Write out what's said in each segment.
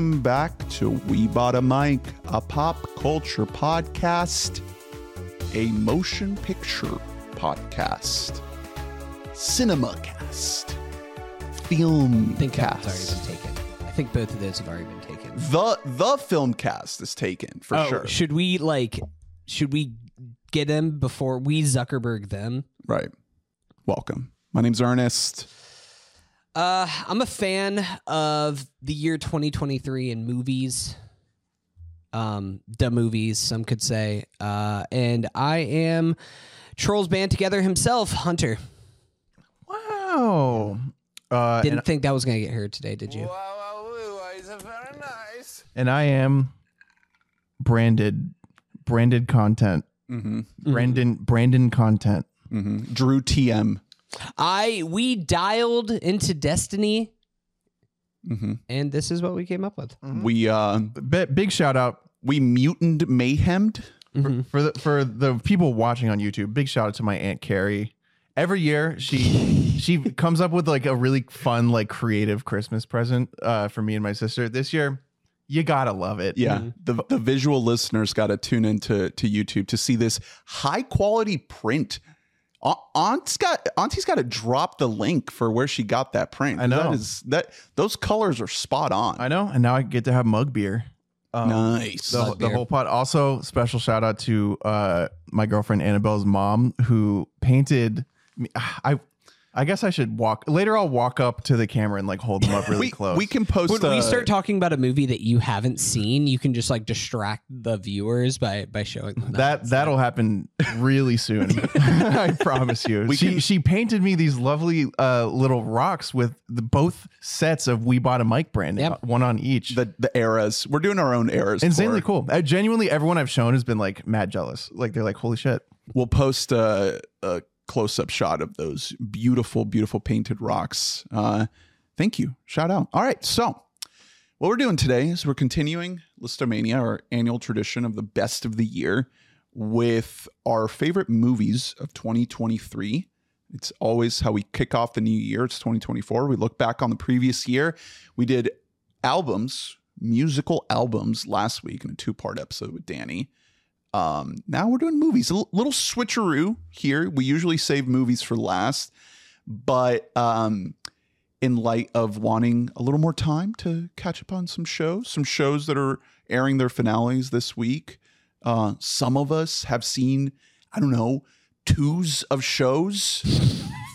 Welcome back to We Bought a Mic, a pop culture podcast, a motion picture podcast, cinema cast, film I think that's cast. already been taken. I think both of those have already been taken. The the film cast is taken for oh, sure. should we like? Should we get them before we Zuckerberg them? right. Welcome. My name's Ernest. Uh, I'm a fan of the year 2023 in movies. Um, the movies, some could say. Uh, and I am Trolls Band Together himself, Hunter. Wow. Uh, Didn't think that was gonna get heard today, did you? Wow, wow, is very nice. And I am branded, branded content. Mm-hmm. Brandon, Brandon content. Mm-hmm. Drew TM. I we dialed into Destiny, Mm-hmm. and this is what we came up with. We uh Bi- big shout out we mutant mayhemmed. Mhm. for the for the people watching on YouTube. Big shout out to my aunt Carrie. Every year she she comes up with like a really fun like creative Christmas present uh, for me and my sister. This year, you gotta love it. Yeah, Mhm. the the visual listeners got to tune into to YouTube to see this high quality print. A- Aunt's got Auntie's got to drop the link for where she got that print. I know. that is that those colors are spot on. I know, and now I get to have mug beer. Um, nice. the, Mug the beer. whole pot. Also, special shout out to uh, my girlfriend Annabelle's mom who painted. I I guess I should walk later. I'll walk up to the camera and like hold them up really we, close. we can post. When we uh, start talking about a movie that you haven't seen, you can just like distract the viewers by by showing them that that'll happen really soon. I promise you. We she can- she painted me these lovely uh, little rocks with the, both sets of We Bought a Mic branding, Yep. one on each. the the eras. We're doing our own eras. Insanely cool. Uh, genuinely, everyone I've shown has been like mad jealous. Like they're like, "Holy shit!" We'll post a, a close up shot of those beautiful, beautiful painted rocks. Uh, thank you. Shout out. All right. So, what we're doing today is we're continuing Listomania, our annual tradition of the best of the year, with our favorite movies of 2023. It's always how we kick off the new year. It's 2024. We look back on the previous year. We did albums, musical albums last week in a two part episode with Danny. Um, now we're doing movies. A l- little switcheroo here. We usually save movies for last, but um, in light of wanting a little more time to catch up on some shows, some shows that are airing their finales this week. Uh, some of us have seen, I don't know, twos of shows,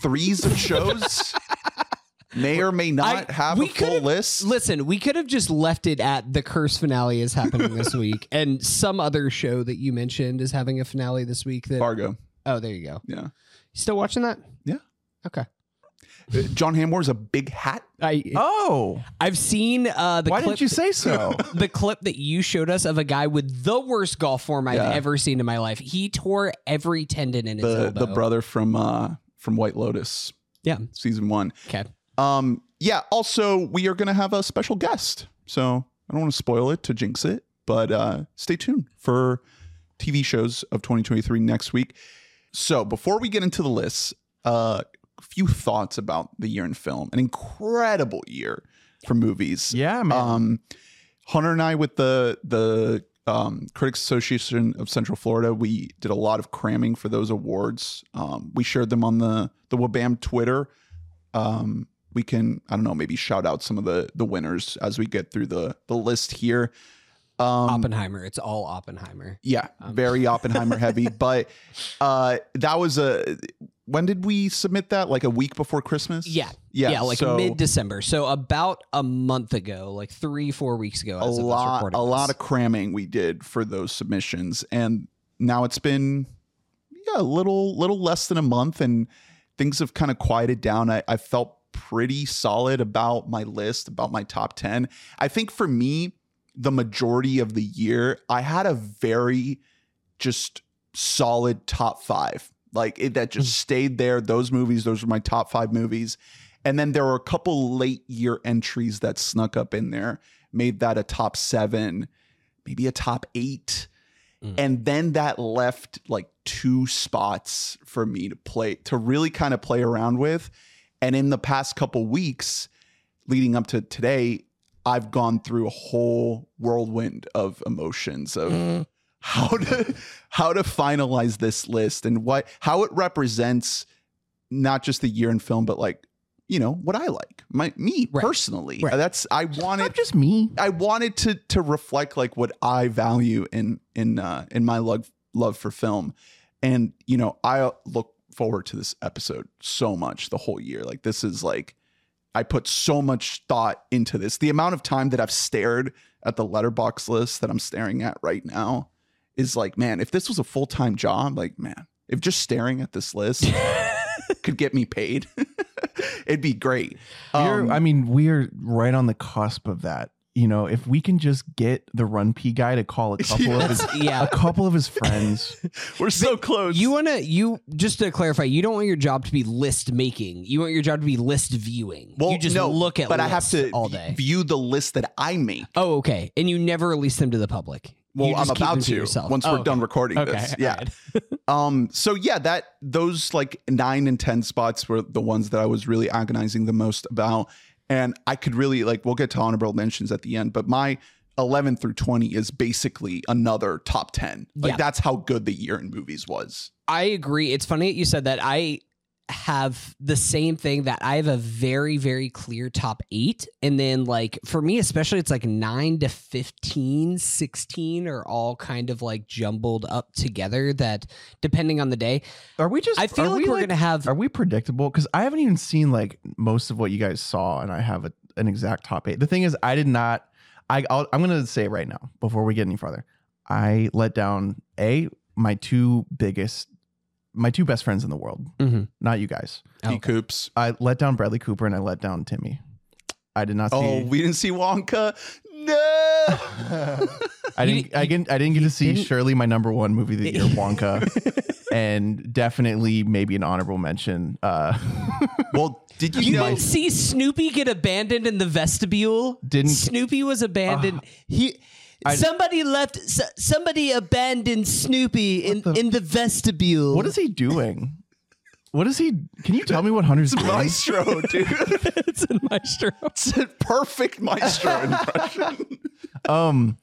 threes of shows. May or may not I- have we a full could've- list. Listen, we could have just left it at the curse finale is happening this week, and some other show that you mentioned is having a finale this week. That Fargo. oh, there you go. Yeah. You still watching that? Yeah. Okay. Uh, John Hammond's a big hat. I Oh, I've seen uh the why clip, didn't you say so? the clip that you showed us of a guy with the worst golf form I've Yeah. ever seen in my life. He tore every tendon in his the elbow. the brother from uh from White Lotus Yeah. season one. Okay. Um yeah, also we are gonna have a special guest. So I don't want to spoil it to jinx it, but uh stay tuned for TV shows of 2023 next week. So before we get into the list, uh a few thoughts about the year in film. An incredible year for movies. yeah, man. Um, Hunter and I, with the the um, Critics Association of Central Florida, we did a lot of cramming for those awards. Um, we shared them on the the Wabam Twitter. Um, we can I don't know maybe shout out some of the the winners as we get through the the list here. Um, Oppenheimer. It's all Oppenheimer. yeah, Um. very Oppenheimer heavy, but uh, that was a. When did we submit that? Like a week before Christmas? Yeah. yeah, Yeah, like so- mid December. So about a month ago, like three, four weeks ago. a lot a lot of cramming we did for those submissions and now it's been yeah a little little less than a month and things have kind of quieted down I, I felt pretty solid about my list about my top 10 i think for me the majority of the year i had a very just solid top five like it, that just stayed there. Those movies those were my top five movies. And then there were a couple late year entries that snuck up in there made that a top seven maybe a top eight. Mm. and then that left like two spots for me to play to really kind of play around with and in the past couple weeks leading up to today I've gone through a whole whirlwind of emotions of Mm. how to how to finalize this list and what how it represents not just the year in film, but like you know what I like, my me Right. personally. Right. That's I wanted Not just me. I wanted to to reflect like what I value in in uh, in my love love for film, and you know I look forward to this episode so much the whole year. Like this is like I put so much thought into this. The amount of time that I've stared at the Letterboxd list that I'm staring at right now is like, man, if this was a full time job, like man, if just staring at this list could get me paid, it'd be great. Um, I mean, we're right on the cusp of that. You know, if we can just get the Run P guy to call a couple of his yeah. a couple of his friends. we're so close. You want to you just to clarify, you don't want your job to be list making. You want your job to be list viewing. Well, you just no, look at but I have to all day. view the list that I make. oh, okay. And you never release them to the public. Well, I'm about them to yourself. once Oh, we're okay. done recording Okay. this. Yeah. right. Um. So yeah, that those like nine and ten spots were the ones that I was really agonizing the most about, and I could really like. We'll get to honorable mentions at the end, but my. 11 through 20 is basically another top 10. Like Yeah. that's how good the year in movies was. I agree. It's funny that you said that. I have the same thing that I have a very, very clear top eight. And then, like, for me, especially, it's like nine to 15, 16 are all kind of like jumbled up together that depending on the day, Are we just? I feel like we we're going to have. Are we predictable? Because I haven't even seen like most of what you guys saw, and I have a, an exact top eight. The thing is, I did not. I I'll, I'm going to say it right now before we get any farther. I let down a my two biggest, my two best friends in the world. Mhm. Not you guys. Oh, okay. Coops. I let down Bradley Cooper and I let down Timmy. I did not see. Oh, we didn't see Wonka. No. I didn't. I didn't. I didn't get to see didn't- surely my number one movie of the year, Wonka, and definitely maybe an honorable mention. Uh, well, did you, You know? didn't see Snoopy get abandoned in the vestibule? Didn't- Snoopy was abandoned? he I- somebody left. Somebody abandoned Snoopy in the- in the vestibule. what is he doing? What is he? Can you tell me what Hunter's doing? It's Maestro, dude. it's in Maestro. It's a perfect maestro impression. Um,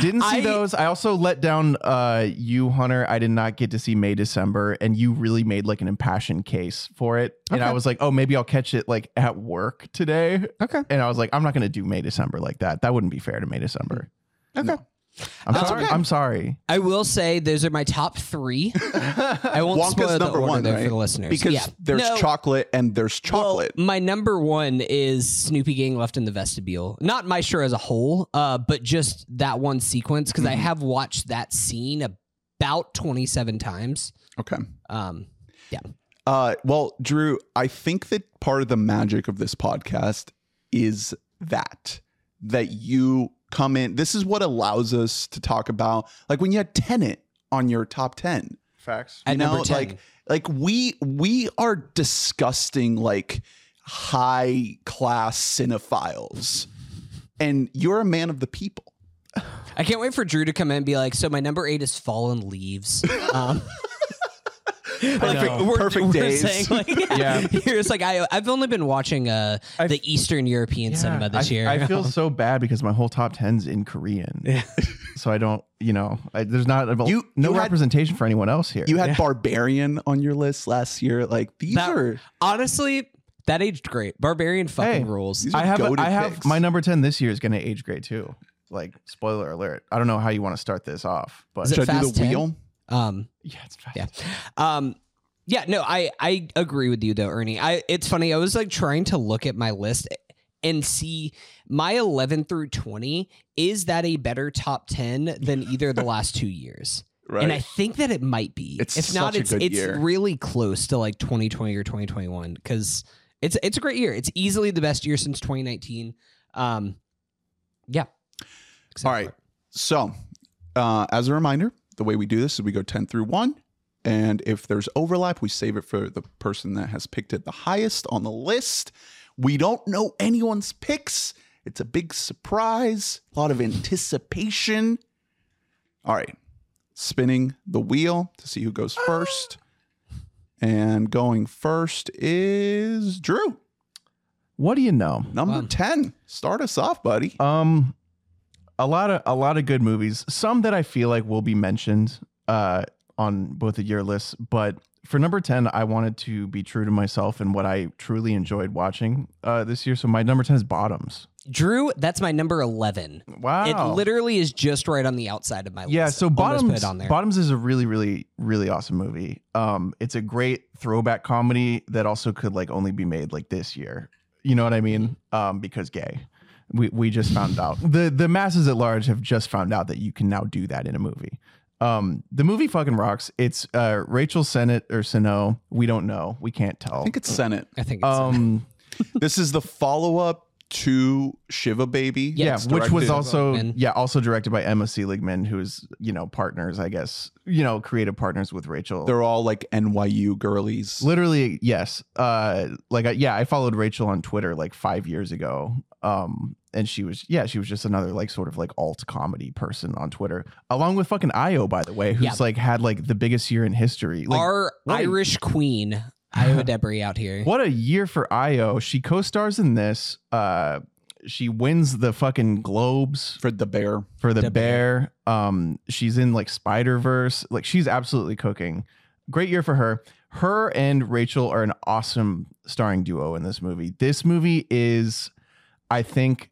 didn't see I- those. I also let down uh you, Hunter. I did not get to see May December, and you really made like an impassioned case for it. And I was like, oh, maybe I'll catch it like at work today. Okay. And I was like, I'm not gonna do May December like that. That wouldn't be fair to May December. Okay. I'm That's sorry. okay. I'm sorry. I will say those are my top three. I won't Wonka's spoil the number order one, there right? for the listeners. Because yeah. there's No, chocolate and there's chocolate. Well, my number one is Snoopy getting left in the vestibule. Not my Maestro as a whole, uh, but just that one sequence because I Mhm. have watched that scene about 27 times. okay. Um, yeah. Uh, well, Drew, I think that part of the magic of this podcast is that that you come in. This is what allows us to talk about, like when you had Tenet on your top ten. Facts. at know, number 10. like like we we are disgusting like high class cinephiles, and you're a man of the people. I can't wait for Drew to come in and be like, so my number eight is Fallen Leaves. Um, Perfect- we're, perfect we're days. saying like, yeah, Yeah. Here's like I I've only been watching uh I- the Eastern European cinema this I, year. I feel so bad because my whole top 10's in Korean. so I don't, you know, I, there's not a, You- no you had- representation for anyone else here. You had Yeah. Barbarian on your list last year. Like these That- are Honestly, that aged great. Barbarian fucking Hey, rules. I have, goated I have picks. my number 10 this year is going to age great too. Like, spoiler alert. I don't know how you want to start this off, but Is it Should I do the 10? wheel? Um, yeah, it's fast. Yeah. Um, yeah, no, I I agree with you though, Ernie. I it's funny. I was like trying to look at my list and see my 11 through 20 is that a better top 10 than either the last two years Right. and i think that it might be It's if not it's it's year. really close to like 2020 or 2021 because it's it's a great year it's easily the best year since 2019 um yeah All for So, uh, as a reminder, the way we do this is we go 10 through 1. And if there's overlap, we save it for the person that has picked it the highest on the list. We don't know anyone's picks. It's a big surprise, a lot of anticipation. All right. Spinning the wheel to see who goes first. And going first is Drew. What do you know? Number Wow. 10. Start us off, buddy. Um, a lot of a lot of good movies. Some that I feel like will be mentioned uh, on both of your lists. But for number ten, I wanted to be true to myself and what I truly enjoyed watching uh, this year. So my number ten is Bottoms. Drew, that's my number 11. Wow. It literally is just right on the outside of my list. yeah, list. so Bottoms put it on there. Bottoms is a really really really awesome movie. Um it's a great throwback comedy that also could like only be made like this year. You know what I mean? Um because gay. We we just found out. The the masses at large have just found out that you can now do that in a movie. Um the movie fucking rocks. It's uh Rachel Sennott or Sano, we don't know. We can't tell. I think it's Senate. I think it's um this is the follow up to Shiva Baby. Yeah, yeah, which was also yeah, also directed by Emma Seligman, who's you know partners, I guess, you know, creative partners with Rachel. They're all like NYU girlies. Literally, yes. Uh, like, I, yeah, I followed Rachel on Twitter like five years ago. Um, and she was, yeah, she was just another like sort of like alt comedy person on Twitter, along with fucking Ayo, by the way, who's Yeah. like had like the biggest year in history. Like, Our what a- Irish queen, Ayo Edebiri, out here. what a year for Ayo. She co-stars in this. Uh, she wins the fucking Globes for the bear. for the, The bear. Um, she's in like Spider Verse. Like she's absolutely cooking. Great year for her. Her and Rachel are an awesome starring duo in this movie. This movie is, I think,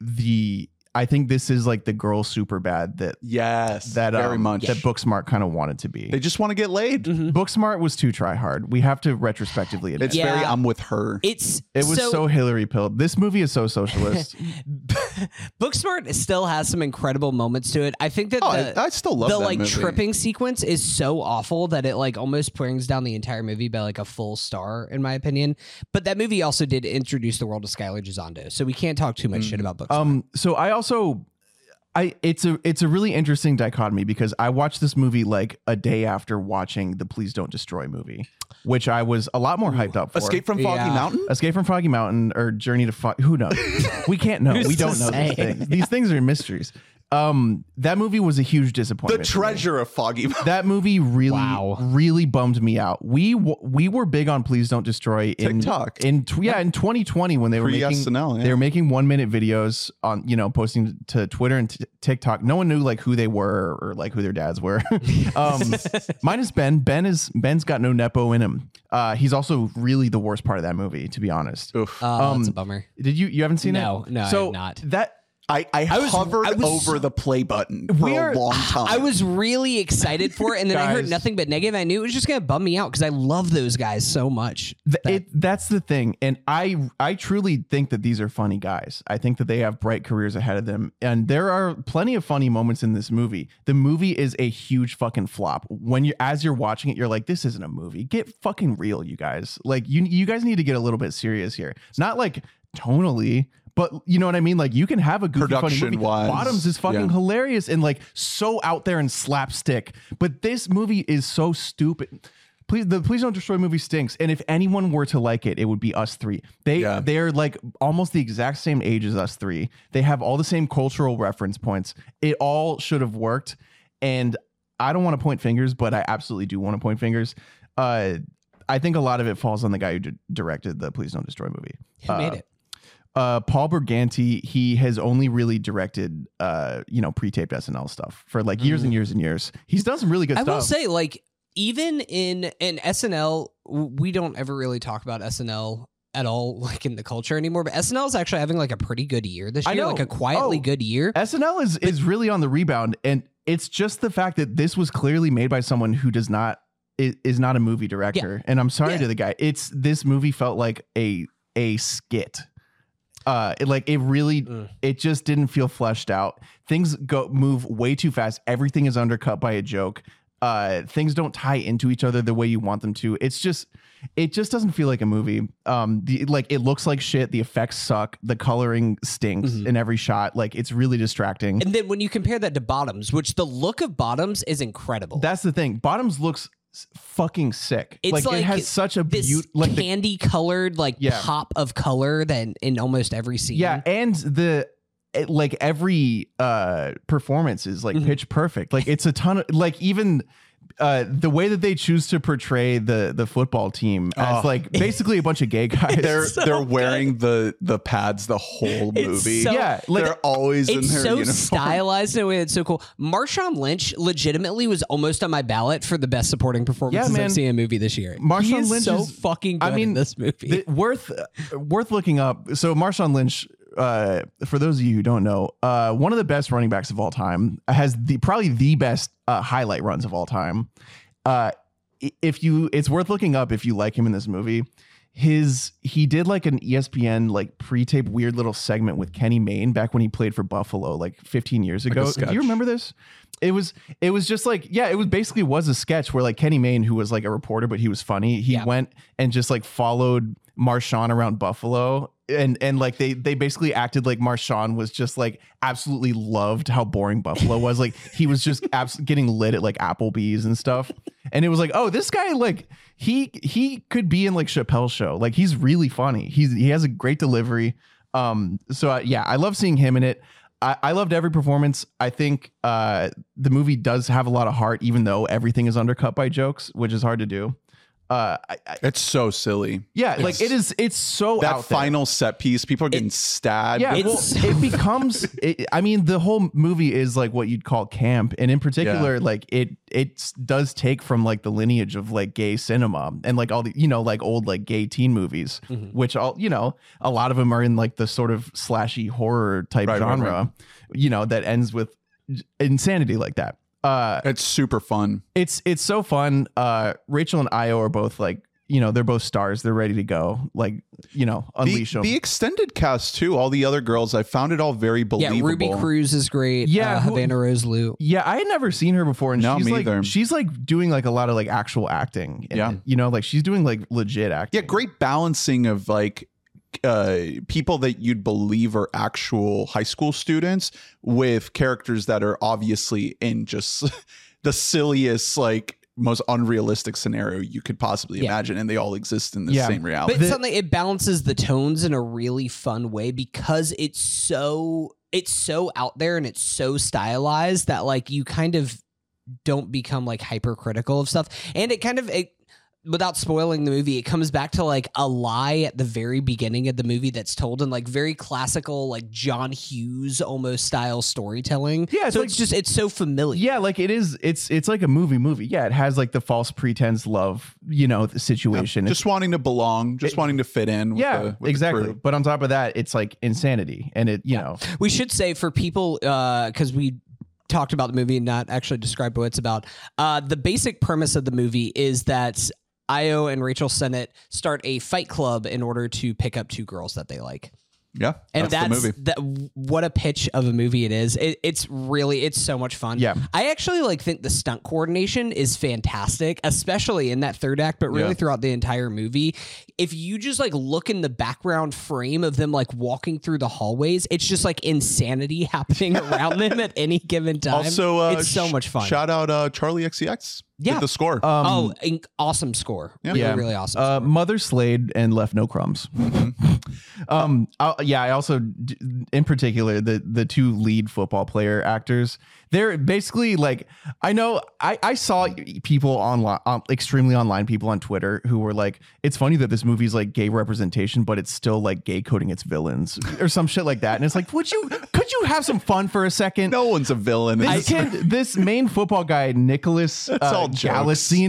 the I think this is like the girl super bad that Yes. that very um, much. that Booksmart kind of wanted to be. They just want to get laid. Mhm. Booksmart was too try hard. We have to retrospectively admit. It's Yeah. very I'm with her. It's it was so, Hillary pill. This movie is so socialist. Booksmart still has some incredible moments to it. I think that oh, the, I, I still love the that like movie. tripping sequence is so awful that it like almost brings down the entire movie by like a full star in my opinion. But that movie also did introduce the world of Skylar Gisondo, so we can't talk too much shit about Booksmart. Um, so I also, I it's a it's a really interesting dichotomy because I watched this movie like a day after watching the Please Don't Destroy movie, which I was a lot more hyped up for. Escape from Foggy Yeah. Mountain? Escape from Foggy Mountain or Journey to Fog. Who knows? we can't know. We don't know say? these things. These things are mysteries. Um, that movie was a huge disappointment. The treasure of Foggy Mountain. That movie really, Wow. really bummed me out. We we were big on Please Don't Destroy in TikTok. in yeah in 2020 when they were making SNL, yeah. they were making one minute videos on you know posting to Twitter and t- TikTok. No one knew like who they were or like who their dads were. um, minus Ben. Ben is Ben's got no nepo in him. Uh, he's also really the worst part of that movie, to be honest. Oof. oh, that's a um, bummer. Did you you haven't seen No, it? no, I so have not. That I, I, I was- hovered I was- over the play button for We are- a long time. I was really excited for it, and then I heard nothing but negative. I knew it was just gonna bum me out because I love those guys so much. Th- it that's the thing and i i truly think that these are funny guys i think that they have bright careers ahead of them and there are plenty of funny moments in this movie the movie is a huge fucking flop when you as you're watching it you're like this isn't a movie get fucking real you guys like you you guys need to get a little bit serious here not like tonally but you know what I mean? Like you can have a goofy, funny movie. Production-wise, Bottoms is fucking yeah. hilarious and like so out there and slapstick. But this movie is so stupid. Please, the Please Don't Destroy movie stinks. And if anyone were to like it, it would be us three. They Yeah. they're like almost the exact same age as us three. They have all the same cultural reference points. It all should have worked. And I don't want to point fingers, but I absolutely do want to point fingers. Uh, I think a lot of it falls on the guy who d- directed the Please Don't Destroy movie He made it. Uh, Paul Briganti, he has only really directed, uh, you know, pre-taped SNL stuff for like years and years and years. He's done some really good Mm. I stuff. will say, like, even in in SNL, we don't ever really talk about SNL at all, like in the culture anymore. But SNL is actually having like a pretty good year this I year, like a quietly Oh. good year. SNL is is really on the rebound, and it's just the fact that this was clearly made by someone who does not is, is not a movie director. And I'm sorry Yeah. to the guy. It's this movie felt like a a skit. Uh, it, like it really, Mm. it just didn't feel fleshed out. Things go move way too fast. Everything is undercut by a joke. Uh, things don't tie into each other the way you want them to. It's just, it just doesn't feel like a movie. Um, the like it looks like shit. The effects suck. The coloring stinks Mhm. in every shot. Like it's really distracting. And then when you compare that to Bottoms, which the look of Bottoms is incredible. That's the thing. Bottoms looks fucking sick. It's like, like it has such a this beaut like candy colored like Yeah. pop of color than in almost every scene. Yeah, and the it- like every uh performance is like Mhm. pitch perfect. Like it's a ton of like even uh, the way that they choose to portray the the football team as Oh. like basically a bunch of gay guys. They're so they're good. wearing the the pads the whole movie. so- yeah, like they're always in It's their so uniform. stylized in a way that's so cool. Marshawn Lynch legitimately was almost on my ballot for the best supporting performance man. I've seen in a movie this year. Marshawn he is Lynch so is- fucking good I mean, in this movie. the- worth worth looking up. So Marshawn Lynch, uh, for those of you who don't know, uh, one of the best running backs of all time, has the probably the best uh, highlight runs of all time. Uh, if you, it's worth looking up if you like him in this movie. His he did like an ESPN like pre-tape weird little segment with Kenny Mayne back when he played for Buffalo like 15 years ago. Do you remember this? It was it was just like yeah, it was basically was a sketch where like Kenny Mayne, who was like a reporter but he was funny, he Yeah. went and just like followed Marshawn around Buffalo and and like they they basically acted like Marshawn was just like absolutely loved how boring Buffalo was. Like he was just abs- getting lit at like Applebee's and stuff. And it was like, oh, this guy like he he could be in like Chappelle's show. Like he's really funny. He's he has a great delivery. Um, so uh, yeah, I love seeing him in it. I, I loved every performance. I think uh, the movie does have a lot of heart, even though everything is undercut by jokes, which is hard to do. Uh, I, I, It's so silly. yeah, like it is. It's so That out there. final set piece, people are getting stabbed. Yeah, It's well, so- it becomes. It, I mean, the whole movie is like what you'd call camp, and in particular, like it it does take from like the lineage of like gay cinema and like all the you know like old like gay teen movies, Mm-hmm. which all you know a lot of them are in like the sort of slashy horror type Right, right, genre, right. you know, that ends with insanity like that. Uh, It's super fun. it's it's so fun. Uh, Rachel and Ayo are both like you know they're both stars. They're ready to go. Like you know The, unleash them. the extended cast too, all the other girls, I found it all very believable. yeah, believable. Ruby Cruz is great. Yeah, uh, Havana Rose Liu. Yeah, I had never seen her before, and No, she's me like either. she's like doing like a lot of like actual acting. in Yeah. you know, like she's doing like legit acting. Yeah, great balancing of like uh people that you'd believe are actual high school students with characters that are obviously in just the silliest like most unrealistic scenario you could possibly Yeah. imagine and they all exist in the Yeah. same reality. But The- something it balances the tones in a really fun way because it's so it's so out there and it's so stylized that like you kind of don't become like hypercritical of stuff. And it kind of it without spoiling the movie, it comes back to like a lie at the very beginning of the movie that's told in like very classical, like John Hughes almost style storytelling. Yeah, it's so like- it's just it's so familiar. Yeah, like it is. It's it's like a movie. Movie. Yeah, it has like the false pretense love, you know, the situation. just wanting to belong, just It- wanting to fit in. With yeah, the, with exactly. crew. But on top of that, it's like insanity, and it you Yeah. know We should say for people, because we talked about the movie and not actually described what it's about. Uh, the basic premise of the movie is that Ayo and Rachel Sennott start a fight club in order to pick up two girls that they like. Yeah, And that's, that's, that. What a pitch of a movie it is! It, it's really, it's so much fun. Yeah. I actually like think the stunt coordination is fantastic, especially in that third act, but really Yeah. throughout the entire movie. If you just like look in the background frame of them like walking through the hallways, it's just like insanity happening around them at any given time. Also, uh, it's so much fun. Shout out uh, Charli XCX. Yeah. with the score. um, oh, inc- awesome score! Yeah. Really, Yeah. really awesome. uh, score. Mother slayed and left no crumbs. um, I, yeah, I also, d- in particular, the the two lead football player actors. They're basically like I know I I saw people online, um, extremely online people on Twitter who were like, it's funny that this movie's like gay representation, but it's still like gay coding its villains or some shit like that. And it's like, would you could you have some fun for a second? no one's a villain. in This this kid, this main football guy, Nicholas uh, all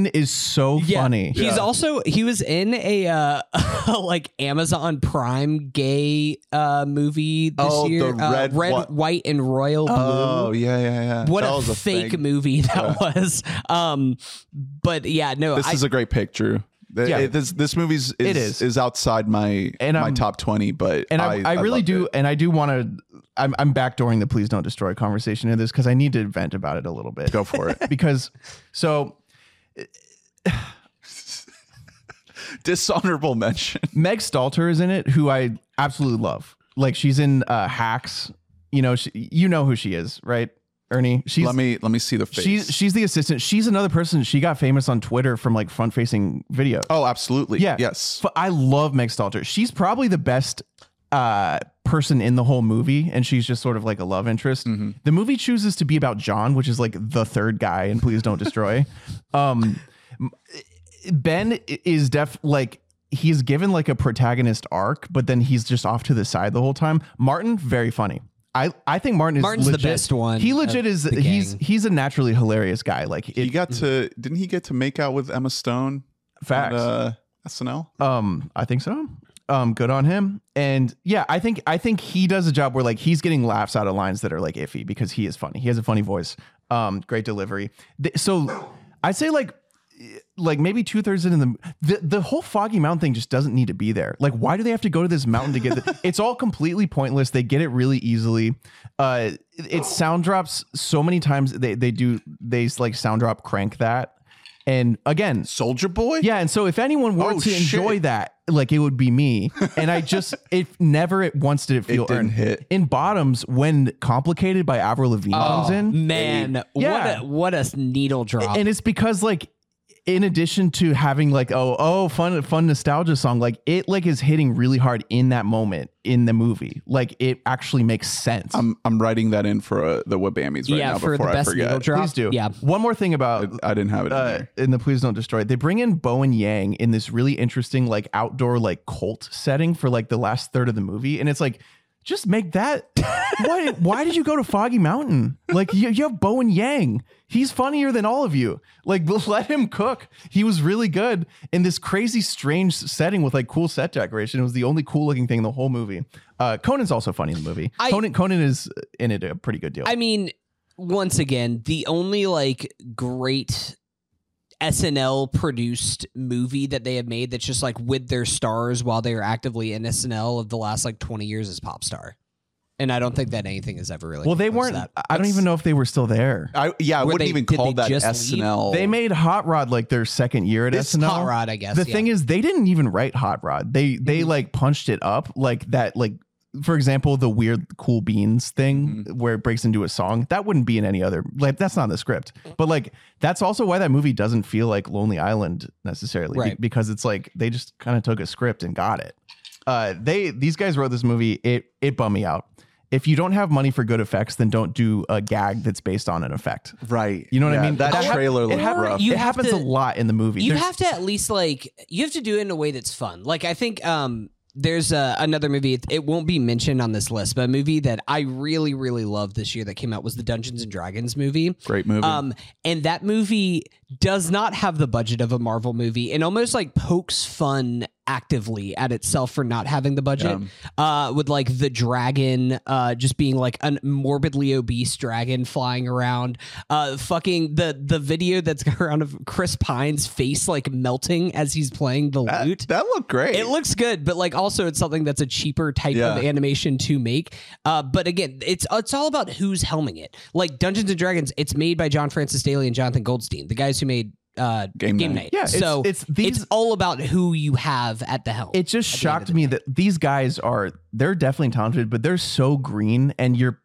is so funny. He's Yeah. also he was in a uh like Amazon Prime gay uh movie this Oh, the year. Uh, red, red, what- white, and royal blue. Oh yeah, yeah, yeah. What a fake thing. movie that was. Um but yeah, no, This I, is a great pick, Drew. Yeah. it- this this movie's is, It is. is outside my And my I'm- top twenty, but and I, I, really do, it. and I do want to. I'm, I'm backdooring the please don't destroy conversation in this because I need to vent about it a little bit. go for it. because so Dishonorable mention. Meg Stalter is in it, who I absolutely love. Like she's in uh, Hacks. You know, she, you know who she is, right, Ernie? She's let me let me see the face. she's she's the assistant. She's another person. She got famous on Twitter from like front facing videos. oh, absolutely. Yeah. Yes. F- I love Meg Stalter. She's probably the best uh person in the whole movie, and she's just sort of like a love interest. Mm-hmm. The movie chooses to be about John, which is like the third guy, and Please Don't Destroy. um, Ben is def like he's given like a protagonist arc, but then he's just off to the side the whole time. Martin, very funny. I, I think Martin is Martin's the best one He legit is he's he's a naturally hilarious guy. Like He got to didn't he get to make out with Emma Stone? facts. On, uh, SNL. Um, I think so. Um, good on him. And yeah, I think I think he does a job where like he's getting laughs out of lines that are like iffy because he is funny. He has a funny voice. Um, great delivery. Th- So I'd say like like maybe two thirds into the, the the whole foggy mountain thing just doesn't need to be there. Like, why do they have to go to this mountain to get? The, it's all completely pointless. They get it really easily. Uh, it, it sound drops so many times. They they do they like sound drop crank that. And again, Soldier Boy? yeah, and so if anyone were Oh, to enjoy that, like it would be me. And I just it never it once did it feel didn't earned. hit. In bottoms, when complicated by Avril Lavigne comes in, Oh, Man, Yeah. what a what a needle drop. and it's because like in addition to having like oh oh fun fun nostalgia song like it like is hitting really hard in that moment in the movie like it actually makes sense I'm I'm writing that in for uh, the Webammies right yeah, now for the before I best forget. needle drop. please do Yeah. one more thing about I didn't have it in uh, in the Please Don't Destroy, they bring in Bowen Yang in this really interesting, like outdoor, like cult setting for like the last third of the movie. And it's like, just make that. why, why did you go to Foggy Mountain? Like, you, you have Bowen Yang. He's funnier than all of you. Like, let him cook. He was really good in this crazy, strange setting with like cool set decoration. It was the only cool looking thing in the whole movie. Uh, Conan's also funny in the movie. I- Conan, Conan is in it a pretty good deal. I mean, once again, the only like great SNL produced movie that they have made that's just like with their stars while they are actively in SNL of the last like 20 years as pop star. And I don't think that anything has ever really well, they weren't. that. I don't even know if they were still there. I yeah, I Were wouldn't they- even call that just leave? SNL. They made Hot Rod like their second year at This SNL. Hot Rod, I guess. the yeah. thing is, they didn't even write Hot Rod. They they Mhm. like punched it up like that. Like for example, the weird cool beans thing Mm-hmm. where it breaks into a song that wouldn't be in any other. Like that's not in the script. But like that's also why that movie doesn't feel like Lonely Island necessarily, be- Right. because it's like they just kind of took a script and got it. Uh, they these guys wrote this movie. It it bummed me out. If you don't have money for good effects, then don't do a gag that's based on an effect. right. You know what I mean? That, That trailer it looked hap- rough. You it happens to- a lot in the movie. you There's- have to at least like you have to do it in a way that's fun. Like I think um there's uh, another movie. It, it won't be mentioned on this list, but a movie that I really really loved this year that came out was the Dungeons and Dragons movie. Great movie. Um, and that movie does not have the budget of a Marvel movie, and almost like pokes fun actively at itself for not having the budget. Uh, with like the dragon, uh, just being like a morbidly obese dragon flying around. Uh, fucking the the video that's around of Chris Pine's face like melting as he's playing the that, lute. that looked great. It looks good, but like also it's something that's a cheaper type Yeah. of animation to make. Uh, but again, it's it's all about who's helming it. Like Dungeons and Dragons, it's made by John Francis Daley and Jonathan Goldstein, the guys who made uh, Game Game, Night. Night. Yeah, so it's it's, these- all about who you have at the helm. it just at the end of shocked me day. that these guys are they're definitely talented, but they're so green, and you're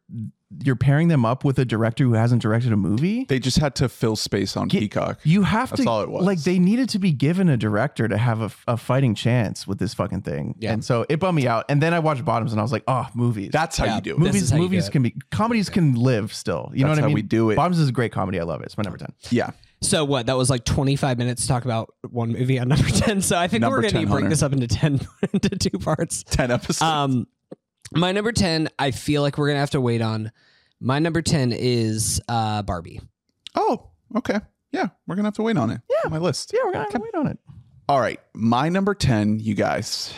you're pairing them up with a director who hasn't directed a movie. they just had to fill space on Get- Peacock. You have That's to all it was. like they needed to be given a director to have a, a fighting chance with this fucking thing. Yeah. And so it bummed me out. And then I watched Bottoms and I was like, oh, movies. That's how Yeah. you do it. This movies is how you do movies it. can be comedies can live still. You know That's what I mean? we do it. Bottoms is a great comedy. I love it. It's my number 10. Yeah. So what? That was like 25 minutes to talk about one movie on number 10. So I think Number we're going 10, to break Hunter. this up into 10 into two parts. 10 episodes. Um, my number 10, I feel like we're going to have to wait on. My number 10 is uh, Barbie. oh, okay. Yeah, we're going to have to wait on it. Yeah. On my list. Yeah, we're gonna have to wait on it. All right. My number 10, you guys.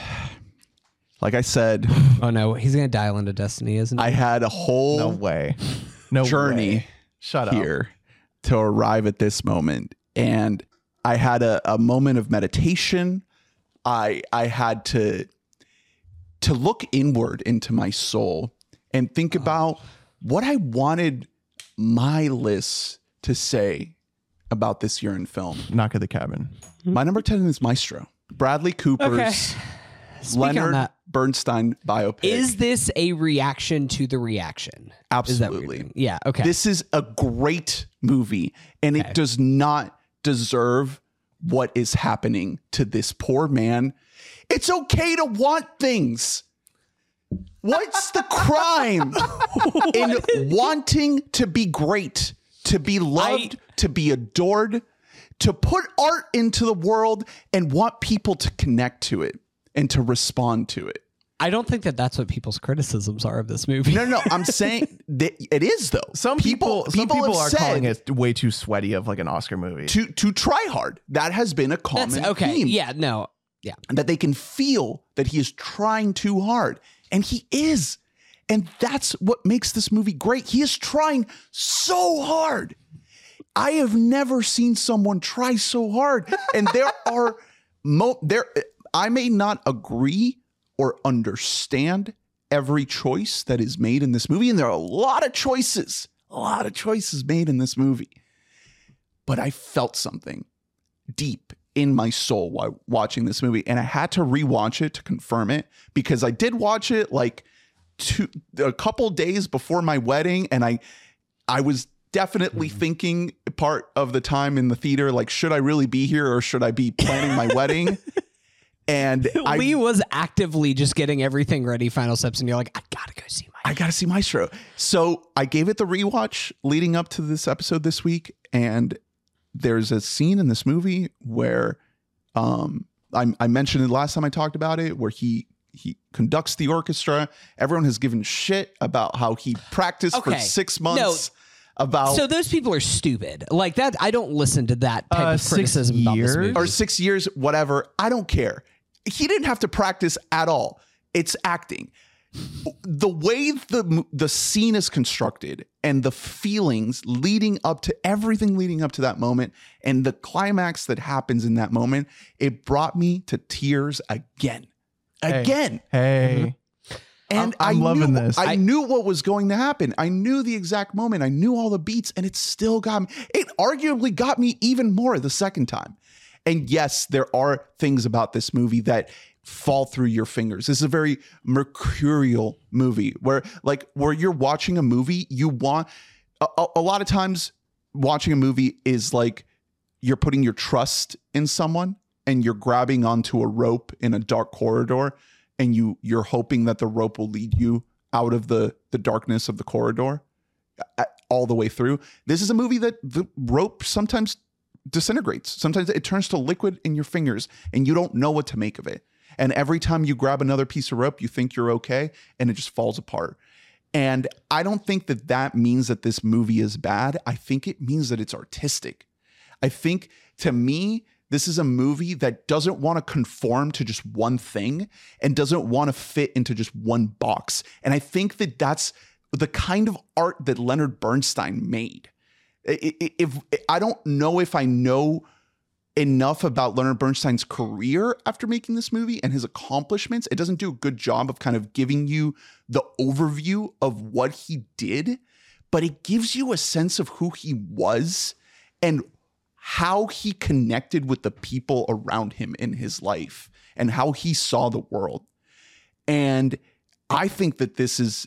Like I said, Oh no, he's going to dial into Destiny, isn't he? I had a whole No way. No journey way. Shut up. here to arrive at this moment. And I had a, a moment of meditation. I I had to to look inward into my soul and think uh-huh. about what I wanted my list to say about this year in film. Knock at the cabin. My number 10 is Maestro. Bradley Cooper's Okay. Speak on Leonard that. Bernstein biopic. Is this a reaction to the reaction? Is that what you're Absolutely. doing? Yeah. Okay. This is a great movie, and Okay. it does not deserve what is happening to this poor man. It's okay to want things. What's the crime in wanting to be great, to be loved, to be adored, to put art into the world and want people to connect to it and to respond to it? I don't think that that's what people's criticisms are of this movie. No, no, no. I'm saying that it is though. Some people, some people, have are said calling it way too sweaty of like an Oscar movie. to to try hard. That has been a That's common okay. theme. Yeah, no. Yeah. that they can feel that he is trying too hard. And he is. And that's what makes this movie great. He is trying so hard. I have never seen someone try so hard. And there are mo there I may not agree or understand every choice that is made in this movie. And there are a lot of choices, a lot of choices made in this movie. But I felt something deep in my soul while watching this movie and I had to rewatch it to confirm it because I did watch it like two a couple days before my wedding and I I was definitely mm-hmm. thinking part of the time in the theater like should I really be here or should I be planning my wedding and I Lee was actively just getting everything ready, final steps, and you're like, I gotta go see my I gotta see Maestro. So I gave it the rewatch leading up to this episode this week, and there's a scene in this movie where um I, I mentioned it last time I talked about it, where he he conducts the orchestra. Everyone has given shit about how he practiced for six months. About So those people are stupid. Like that I don't listen to that type Uh, of six criticism about this years? movie. or six years, whatever. I don't care. He didn't have to practice at all. It's acting. The way the the scene is constructed and the feelings leading up to everything leading up to that moment and the climax that happens in that moment, it brought me to tears again. Hey. Again. Hey, And I'm- I'm I loving knew, this. I, I- knew what was going to happen. I knew the exact moment. I knew all the beats, and it still got me. It arguably got me even more the second time. And yes, there are things about this movie that fall through your fingers. This is a very mercurial movie where, like, where you're watching a movie, you want a, a- a lot of times watching a movie is like you're putting your trust in someone and you're grabbing onto a rope in a dark corridor and you you're hoping that the rope will lead you out of the the darkness of the corridor all the way through. This is a movie that the rope sometimes disintegrates. Sometimes it turns to liquid in your fingers and you don't know what to make of it. And every time you grab another piece of rope you think you're okay and it just falls apart. And i don't think that that means that this movie is bad. I think it means that it's artistic. I think to me, this is a movie that doesn't want to conform to just one thing and doesn't want to fit into just one box. And I think that that's the kind of art that Leonard Bernstein made. If I don't know if I know enough about Leonard Bernstein's career after making this movie and his accomplishments, it doesn't do a good job of kind of giving you the overview of what he did, but it gives you a sense of who he was and how he connected with the people around him in his life and how he saw the world. And I think that this is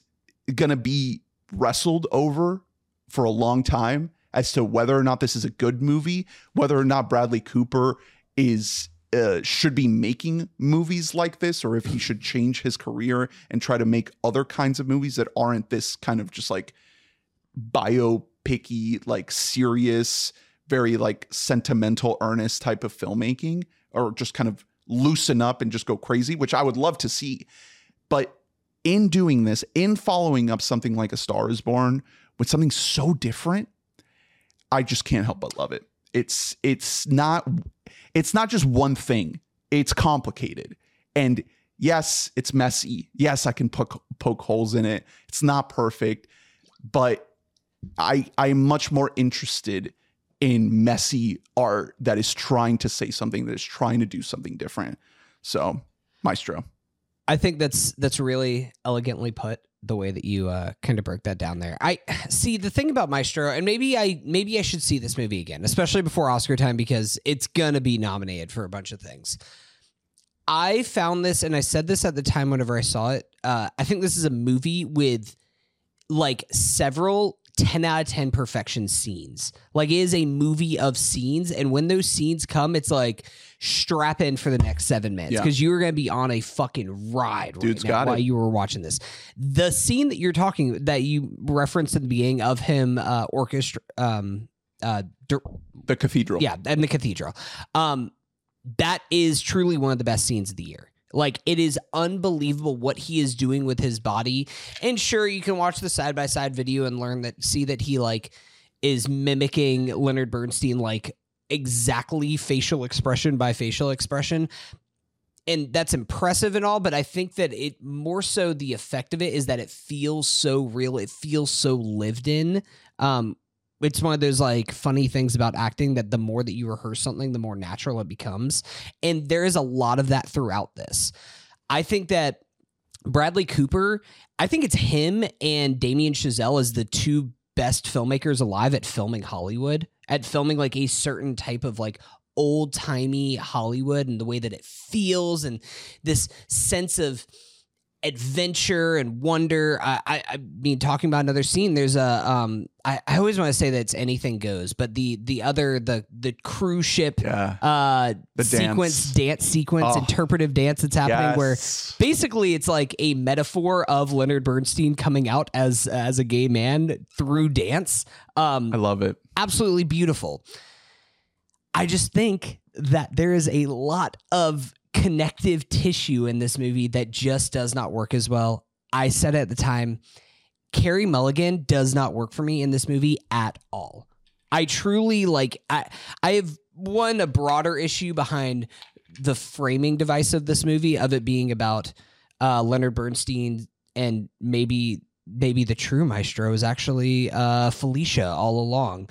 going to be wrestled over for a long time as to whether or not this is a good movie, whether or not Bradley Cooper is uh, should be making movies like this, or if he should change his career and try to make other kinds of movies that aren't this kind of just like biopicky, like serious, very like sentimental, earnest type of filmmaking, or just kind of loosen up and just go crazy, which I would love to see. But in doing this, in following up something like A Star is Born with something so different, I just can't help but love it. It's it's not it's not just one thing. It's complicated. And yes, it's messy. Yes, I can poke poke holes in it. It's not perfect, but I I'm much more interested in messy art that is trying to say something that is trying to do something different. So, Maestro. I think that's that's really elegantly put the way that you uh, kind of broke that down there. I see the thing about Maestro, and maybe I maybe I should see this movie again, especially before Oscar time because it's gonna be nominated for a bunch of things. I found this, and I said this at the time whenever I saw it. Uh, I think this is a movie with like several 10 out of 10 perfection scenes. Like it is a movie of scenes. And when those scenes come, it's like strap in for the next seven minutes Yeah. because you are going to be on a fucking ride Dude's right now got while it. you were watching this. The scene that you're talking, that you referenced at the beginning of him uh, orchestra, um, uh, The cathedral. yeah, and the cathedral. Um, that is truly one of the best scenes of the year. Like it is unbelievable what he is doing with his body. And sure, you can watch the side by side video and learn that see that he like is mimicking Leonard Bernstein like exactly facial expression by facial expression. And that's impressive and all, but I think that it more so the effect of it is that it feels so real. It feels so lived in. Um, it's one of those like funny things about acting that the more that you rehearse something, the more natural it becomes. And there is a lot of that throughout this. I think that Bradley Cooper, I think it's him and Damien Chazelle as the two best filmmakers alive at filming Hollywood, at filming like a certain type of like old timey Hollywood and the way that it feels and this sense of adventure and wonder. I, I, I mean, talking about another scene, there's a um. I, I always want to say that it's anything goes, but the the other the the cruise ship Yeah. uh The sequence dance. dance sequence Oh. interpretive dance that's happening where basically it's like a metaphor of Leonard Bernstein coming out as as a gay man through dance. Um I love it. absolutely beautiful. I just think that there is a lot of connective tissue in this movie that just does not work as well. I said at the time. Carey Mulligan does not work for me in this movie at all. I truly like I I have one a broader issue behind the framing device of this movie of it being about uh, Leonard Bernstein and maybe maybe the true maestro is actually uh, Felicia all along.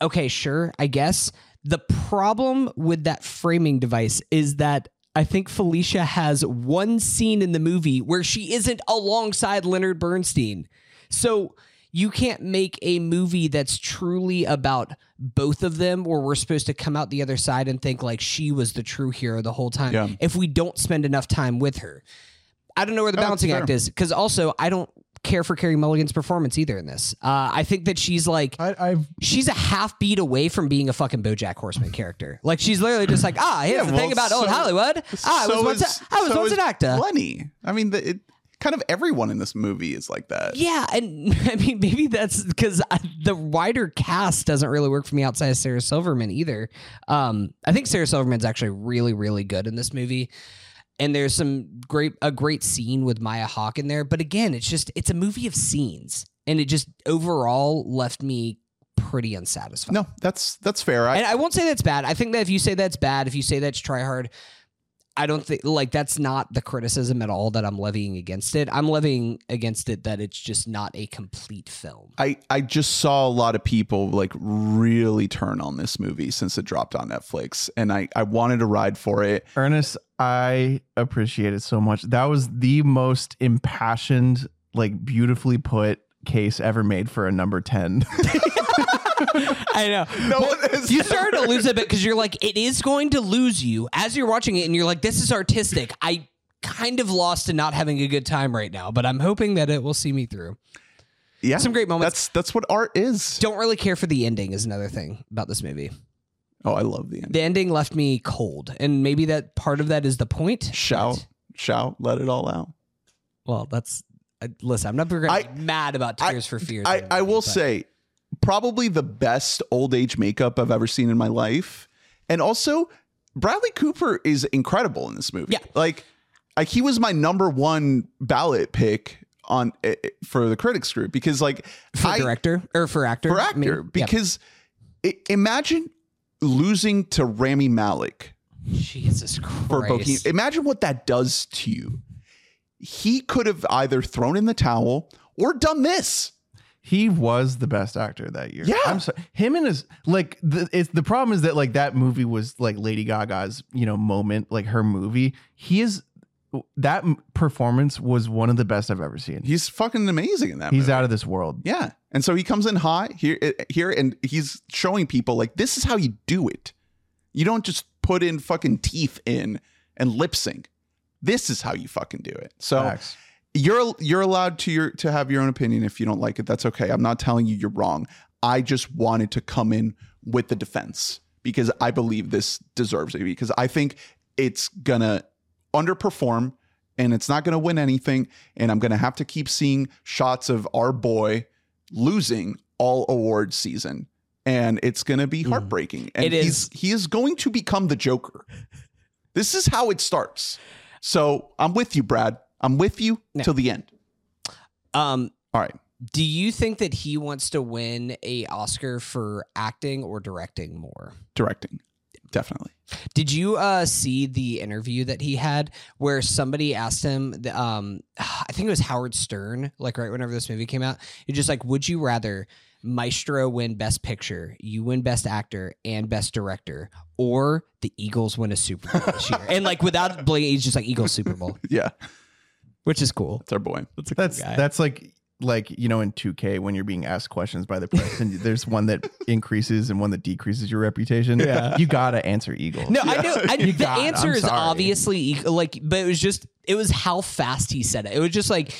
Okay, sure, I guess. The problem with that framing device is that I think Felicia has one scene in the movie where she isn't alongside Leonard Bernstein. So you can't make a movie that's truly about both of them where we're supposed to come out the other side and think like she was the true hero the whole time Yeah. if we don't spend enough time with her. I don't know where the Oh, balancing act is because also I don't care for Carey Mulligan's performance either in this. Uh, I think that she's like I, I've she's a half beat away from being a fucking BoJack Horseman character. Like she's literally just like, ah, here's Yeah, the well, thing about old Hollywood. Ah, I was once, is- a, I was so once an actor. Lenny. I mean, the, it, kind of everyone in this movie is like that. Yeah, and I mean maybe that's because the wider cast doesn't really work for me outside of Sarah Silverman either. Um, I think Sarah Silverman's actually really, really good in this movie. And there's some great a great scene with Maya Hawke in there, but again, it's just it's a movie of scenes, and it just overall left me pretty unsatisfied. No, that's that's fair. I, and I won't say that's bad. I think that if you say that's bad, if you say that's try hard, I don't think like that's not the criticism at all that I'm levying against it. I'm levying against it that it's just not a complete film. I, I just saw a lot of people like really turn on this movie since it dropped on Netflix, and I I wanted to ride for it. Ernest, I appreciate it so much. That was the most impassioned, like beautifully put case ever made for a number 10. I know. No one has You ever- started to lose a bit because you're like, it is going to lose you as you're watching it, and you're like, this is artistic. I kind of lost to not having a good time right now, but I'm hoping that it will see me through. Yeah, Some great moments. That's that's what art is. Don't really care for the ending is another thing about this movie. Oh, I love the end. The ending left me cold, and maybe that part of that is the point. Shout, but- shout, let it all out. Well, that's uh, listen. I'm not going to I- be mad about I- Tears for Fears. I, I will but- say, probably the best old age makeup I've ever seen in my life, and also Bradley Cooper is incredible in this movie. Yeah. like, like he was my number one ballot pick on eh, eh, for the critics group because like for I, director or for actor. for I actor mean, yeah. because imagine losing to Rami Malek Jesus Christ. for Bohemian. Imagine what that does to you. He could have either thrown in the towel or done this. he was the best actor that year. Yeah. I'm sorry. Him and his like the it's the problem is that like that movie was like Lady Gaga's, you know, moment, like her movie. He is that performance was one of the best I've ever seen. He's fucking amazing in that. He's movie. out of this world. Yeah. And so he comes in hot here eh, eh, here and he's showing people like this is how you do it. You don't just put in fucking teeth in and lip sync. This is how you fucking do it. So Facts. you're you're allowed to your to have your own opinion if you don't like it. That's okay. I'm not telling you you're wrong. I just wanted to come in with the defense because I believe this deserves it because I think it's gonna underperform and it's not gonna win anything and I'm gonna have to keep seeing shots of our boy losing all award season and it's gonna be heartbreaking and It he's he is going to become the Joker. This is how it starts. So I'm with you, Brad. I'm with you Yeah. till the end. Um, All right. do you think that he wants to win a Oscar for acting or directing more? Directing. Definitely. Did you uh, see the interview that he had where somebody asked him? the- Um, I think it was Howard Stern. Like right whenever this movie came out, he's just like, "Would you rather Maestro win Best Picture, you win Best Actor and Best Director, or the Eagles win a Super Bowl this year?" And like without blinking, he's just like Eagles Super Bowl, Yeah. which is cool. That's our boy. That's a That's guy. that's like like you know in 2K when you're being asked questions by the press and there's one that increases and one that decreases your reputation. Yeah. you gotta answer Eagles. No, I know. I, the got answer I'm is sorry. obviously equal, like, but it was just it was how fast he said it. It was just like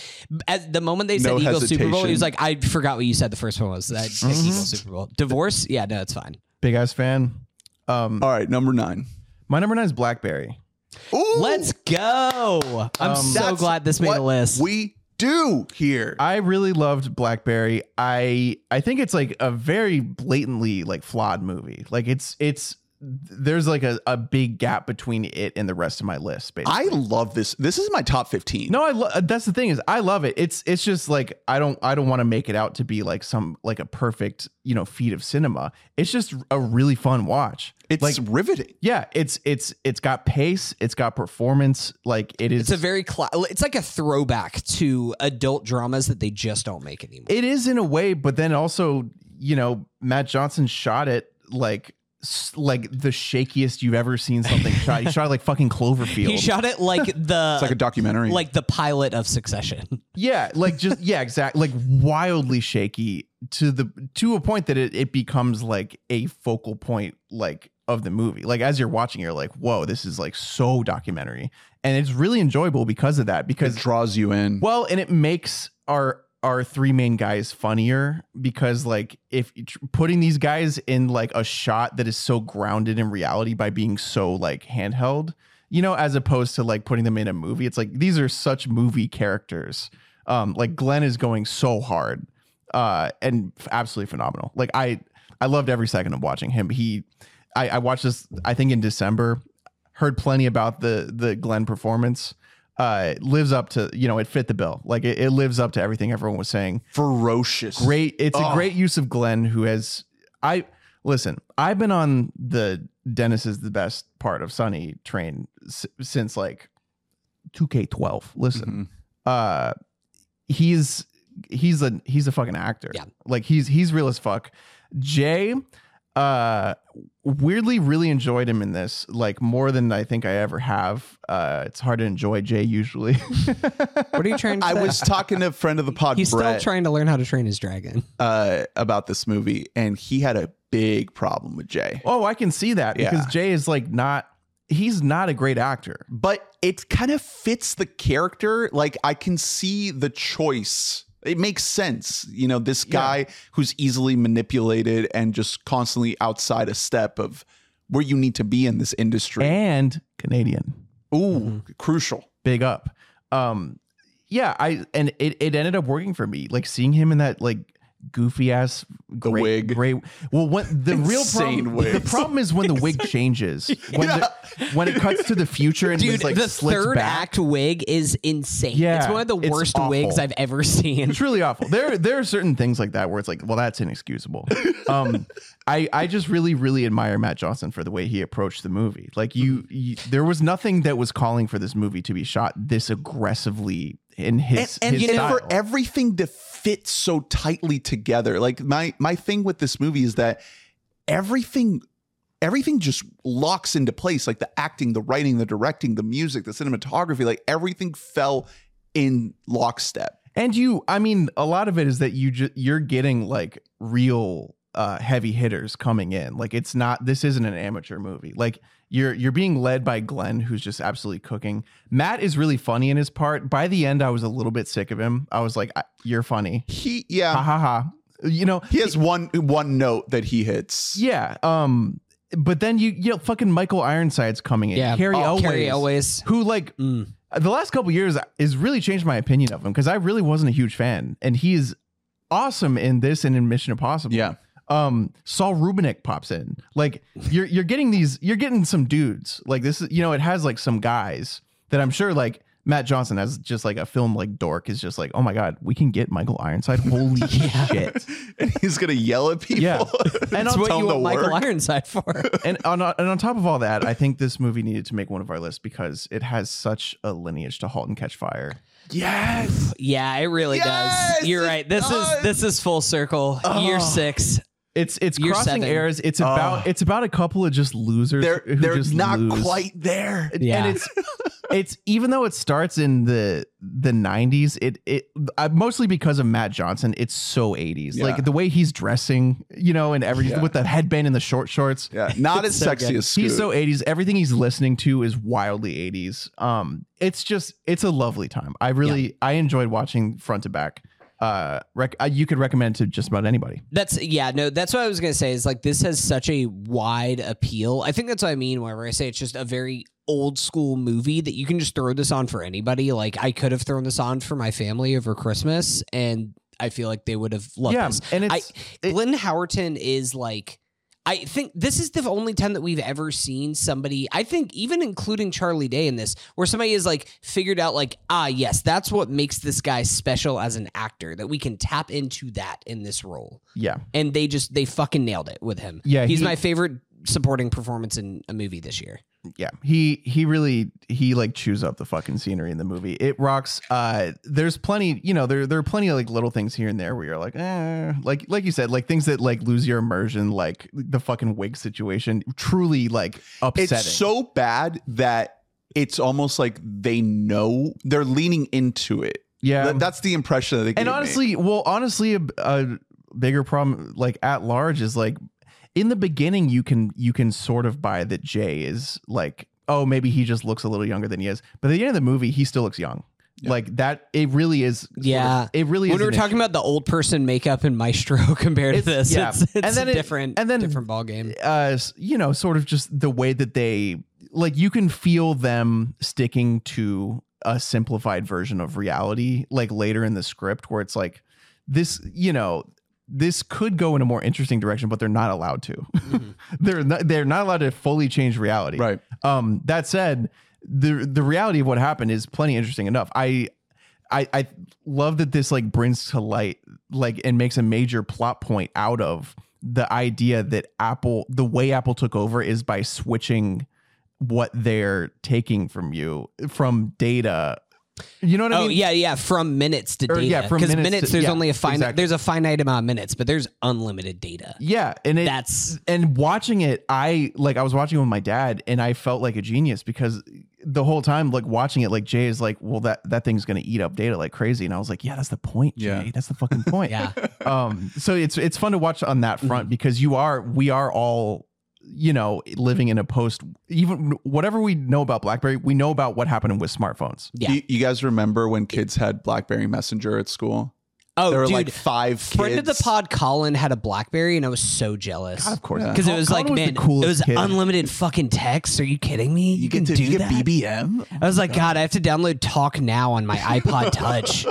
at the moment they said No Eagles Super Bowl, he was like, I forgot what you said. The first one was that Mhm. Eagles Super Bowl divorce. Yeah, no, it's fine. Big ass fan. Um, All right, number nine. my number nine is BlackBerry. Ooh, Let's go. I'm Um, so glad this made what a list. We do here. I really loved BlackBerry. I I think it's like a very blatantly like flawed movie. Like it's it's there's like a, a big gap between it and the rest of my list. Basically. I love this. This is my top 15. No, I lo- uh, that's the thing is I love it. It's it's just like I don't I don't want to make it out to be like some like a perfect you know feat of cinema. It's just a really fun watch. it's like riveting. yeah, it's it's it's got pace, it's got performance. Like it is. it's a very cla- it's like a throwback to adult dramas that they just don't make anymore. it is in a way, but then also you know Matt Johnson shot it like s- like the shakiest you've ever seen something shot. He shot it like fucking Cloverfield. he shot it like the It's like a documentary. like the pilot of Succession. Yeah, like just yeah, exactly. Like wildly shaky to the to a point that it, it becomes like a focal point like of the movie. Like as you're watching, you're like, whoa, this is like so documentary. And it's really enjoyable because of that. Because it draws you in. well, and it makes our our three main guys funnier because like if putting these guys in like a shot that is so grounded in reality by being so like handheld you know as opposed to like putting them in a movie it's like these are such movie characters. Um like glenn is going so hard uh and absolutely phenomenal. Like i i loved every second of watching him. He i i watched this i think in december heard plenty about the the glenn performance uh lives up to you know it fit the bill like it, it lives up to everything everyone was saying Ferocious. great it's a great use of glenn who has i listen i've been on the dennis is the best part of sunny train s- since like 2k12 listen Mhm. uh he's he's a he's a fucking actor Yeah. like he's he's real as fuck jay uh weirdly really enjoyed him in this like more than i think i ever have uh it's hard to enjoy jay usually What are you trying to I say? was talking to a friend of the pod, He's Brett, still trying to learn how to train his dragon. uh, about this movie, and he had a big problem with Jay. oh i can see that because Yeah. jay is like not he's not a great actor But it kind of fits the character. Like I can see the choice. It makes sense. You know, this guy who's easily manipulated and just constantly outside a step of where you need to be in this industry. and canadian Ooh, crucial. big up um yeah i and it, it ended up working for me like seeing him in that like goofy ass The great, wig. great well when the real Insane problem the problem is when the wig changes when the, when it cuts to the future and Dude, like the third back act wig is insane. Yeah, it's one of the worst awful. wigs I've ever seen. it's really awful. There there are certain things like that where it's like, well, that's inexcusable. Um, I I just really really admire Matt Johnson for the way he approached the movie. Like you, you there was nothing that was calling for this movie to be shot this aggressively in his and, and, his and style. for everything to fit so tightly together like my my thing with this movie is that everything everything just locks into place like the acting the writing the directing the music the cinematography like everything fell in lockstep And you, I mean, a lot of it is that you just you're getting like real uh heavy hitters coming in. Like it's not this isn't an amateur movie. Like you're you're being led by Glenn who's just absolutely cooking. Matt is really funny in his part. By the end I was a little bit sick of him. I was like you're funny. He yeah. ha ha. ha. You know, He has one one note that he hits. yeah. Um but then you you know fucking Michael Ironside's coming in. Yeah. Carrie oh, Elways, Cary Elwes. who like Mm. the last couple years has really changed my opinion of him because I really wasn't a huge fan, and he is awesome in this and in Mission Impossible. Yeah. Um, Saul Rubinek pops in. Like you're you're getting these, you're getting some dudes. Like this is, you know, it has like some guys that I'm sure like Matt Johnson as just like a film like dork is just like, oh my god, we can get Michael Ironside. Holy shit! and he's gonna yell at people. Yeah. And That's on, what tell you him want Michael work. Ironside for. and on and on top of all that, I think this movie needed to make one of our lists because it has such a lineage to *Halt and Catch Fire*. yes. yeah, it really Yes, does. You're right. This does. is this is full circle. Year Oh. six. It's it's Year crossing seven. eras. It's about Oh. it's about a couple of just losers. They're who they're just not lose. quite there. Yeah. and it's it's even though it starts in the the 90s it it uh, mostly because of Matt Johnson it's so 80s Yeah. like the way he's dressing you know and everything Yeah. with the headband and the short shorts Yeah, not as So sexy good. as Scoot. he's so 80s everything he's listening to is wildly 80s um it's just it's a lovely time i really i enjoyed watching front to back uh, rec- uh you could recommend to just about anybody That's yeah, no, that's what I was gonna say. Is like this has such a wide appeal. I think that's what I mean whenever I say it's just a very old school movie that you can just throw this on for anybody. Like I could have thrown this on for my family over Christmas, and I feel like they would have loved yeah this. and I, it's it- Glenn Howerton is like. I think this is the only time that we've ever seen somebody, I think even including Charlie Day in this, where somebody is like figured out like, ah, yes, that's what makes this guy special as an actor, that we can tap into that in this role yeah and they just they fucking nailed it with him. Yeah, he's he- my favorite supporting performance in a movie this year. Yeah he he really he like chews up the fucking scenery in the movie it rocks uh there's plenty you know there there are plenty of like little things here and there where you're like eh like like you said like things that like lose your immersion like the fucking wig situation truly like upsetting It's so bad that it's almost like they know they're leaning into it. yeah That- that's the impression that they and me. honestly well honestly a, a bigger problem like at large is like in the beginning you can you can sort of buy that jay is like oh maybe he just looks a little younger than he is but at the end of the movie he still looks young Yeah. like that it really is sort of- Yeah. it really When is we were talking issue. about the old person makeup and Maestro compared to this, yeah. it's, it's And then a it- different and then- different ball game. uh you know sort of just the way that they like you can feel them sticking to a simplified version of reality like later in the script where it's like this you know this could go in a more interesting direction but they're not allowed to Mhm. they're not they're not allowed to fully change reality right. um that said the the reality of what happened is plenty interesting enough i I, I love that this like brings to light like and makes a major plot point out of the idea that Apple the way Apple took over is by switching what they're taking from you from data. You know what I Oh mean? yeah, yeah. From minutes to Or, data. yeah, from because minutes minutes, to- there's yeah, only a finite. exactly. There's a finite amount of minutes, but there's unlimited data. Yeah, and it, That's and watching it, I like I was watching it with my dad, and I felt like a genius because the whole time, like watching it, like Jay is like, well, that that thing's gonna eat up data like crazy, and I was like, yeah, that's the point, Jay. Yeah. That's the fucking point. yeah. um so it's it's fun to watch on that front because you are we are all you know living in a post even whatever we know about blackberry we know about what happened with smartphones Yeah. You, you guys remember when kids had BlackBerry Messenger at school? Oh, there were dude. like five friend of the pod, Colin had a BlackBerry, and I was so jealous. God, of course Yeah. because it was Colin like, the man, it was kid. unlimited fucking text. Are you kidding me? You, can do that. BBM. I was like, God, I have to download Talk Now on my iPod Touch.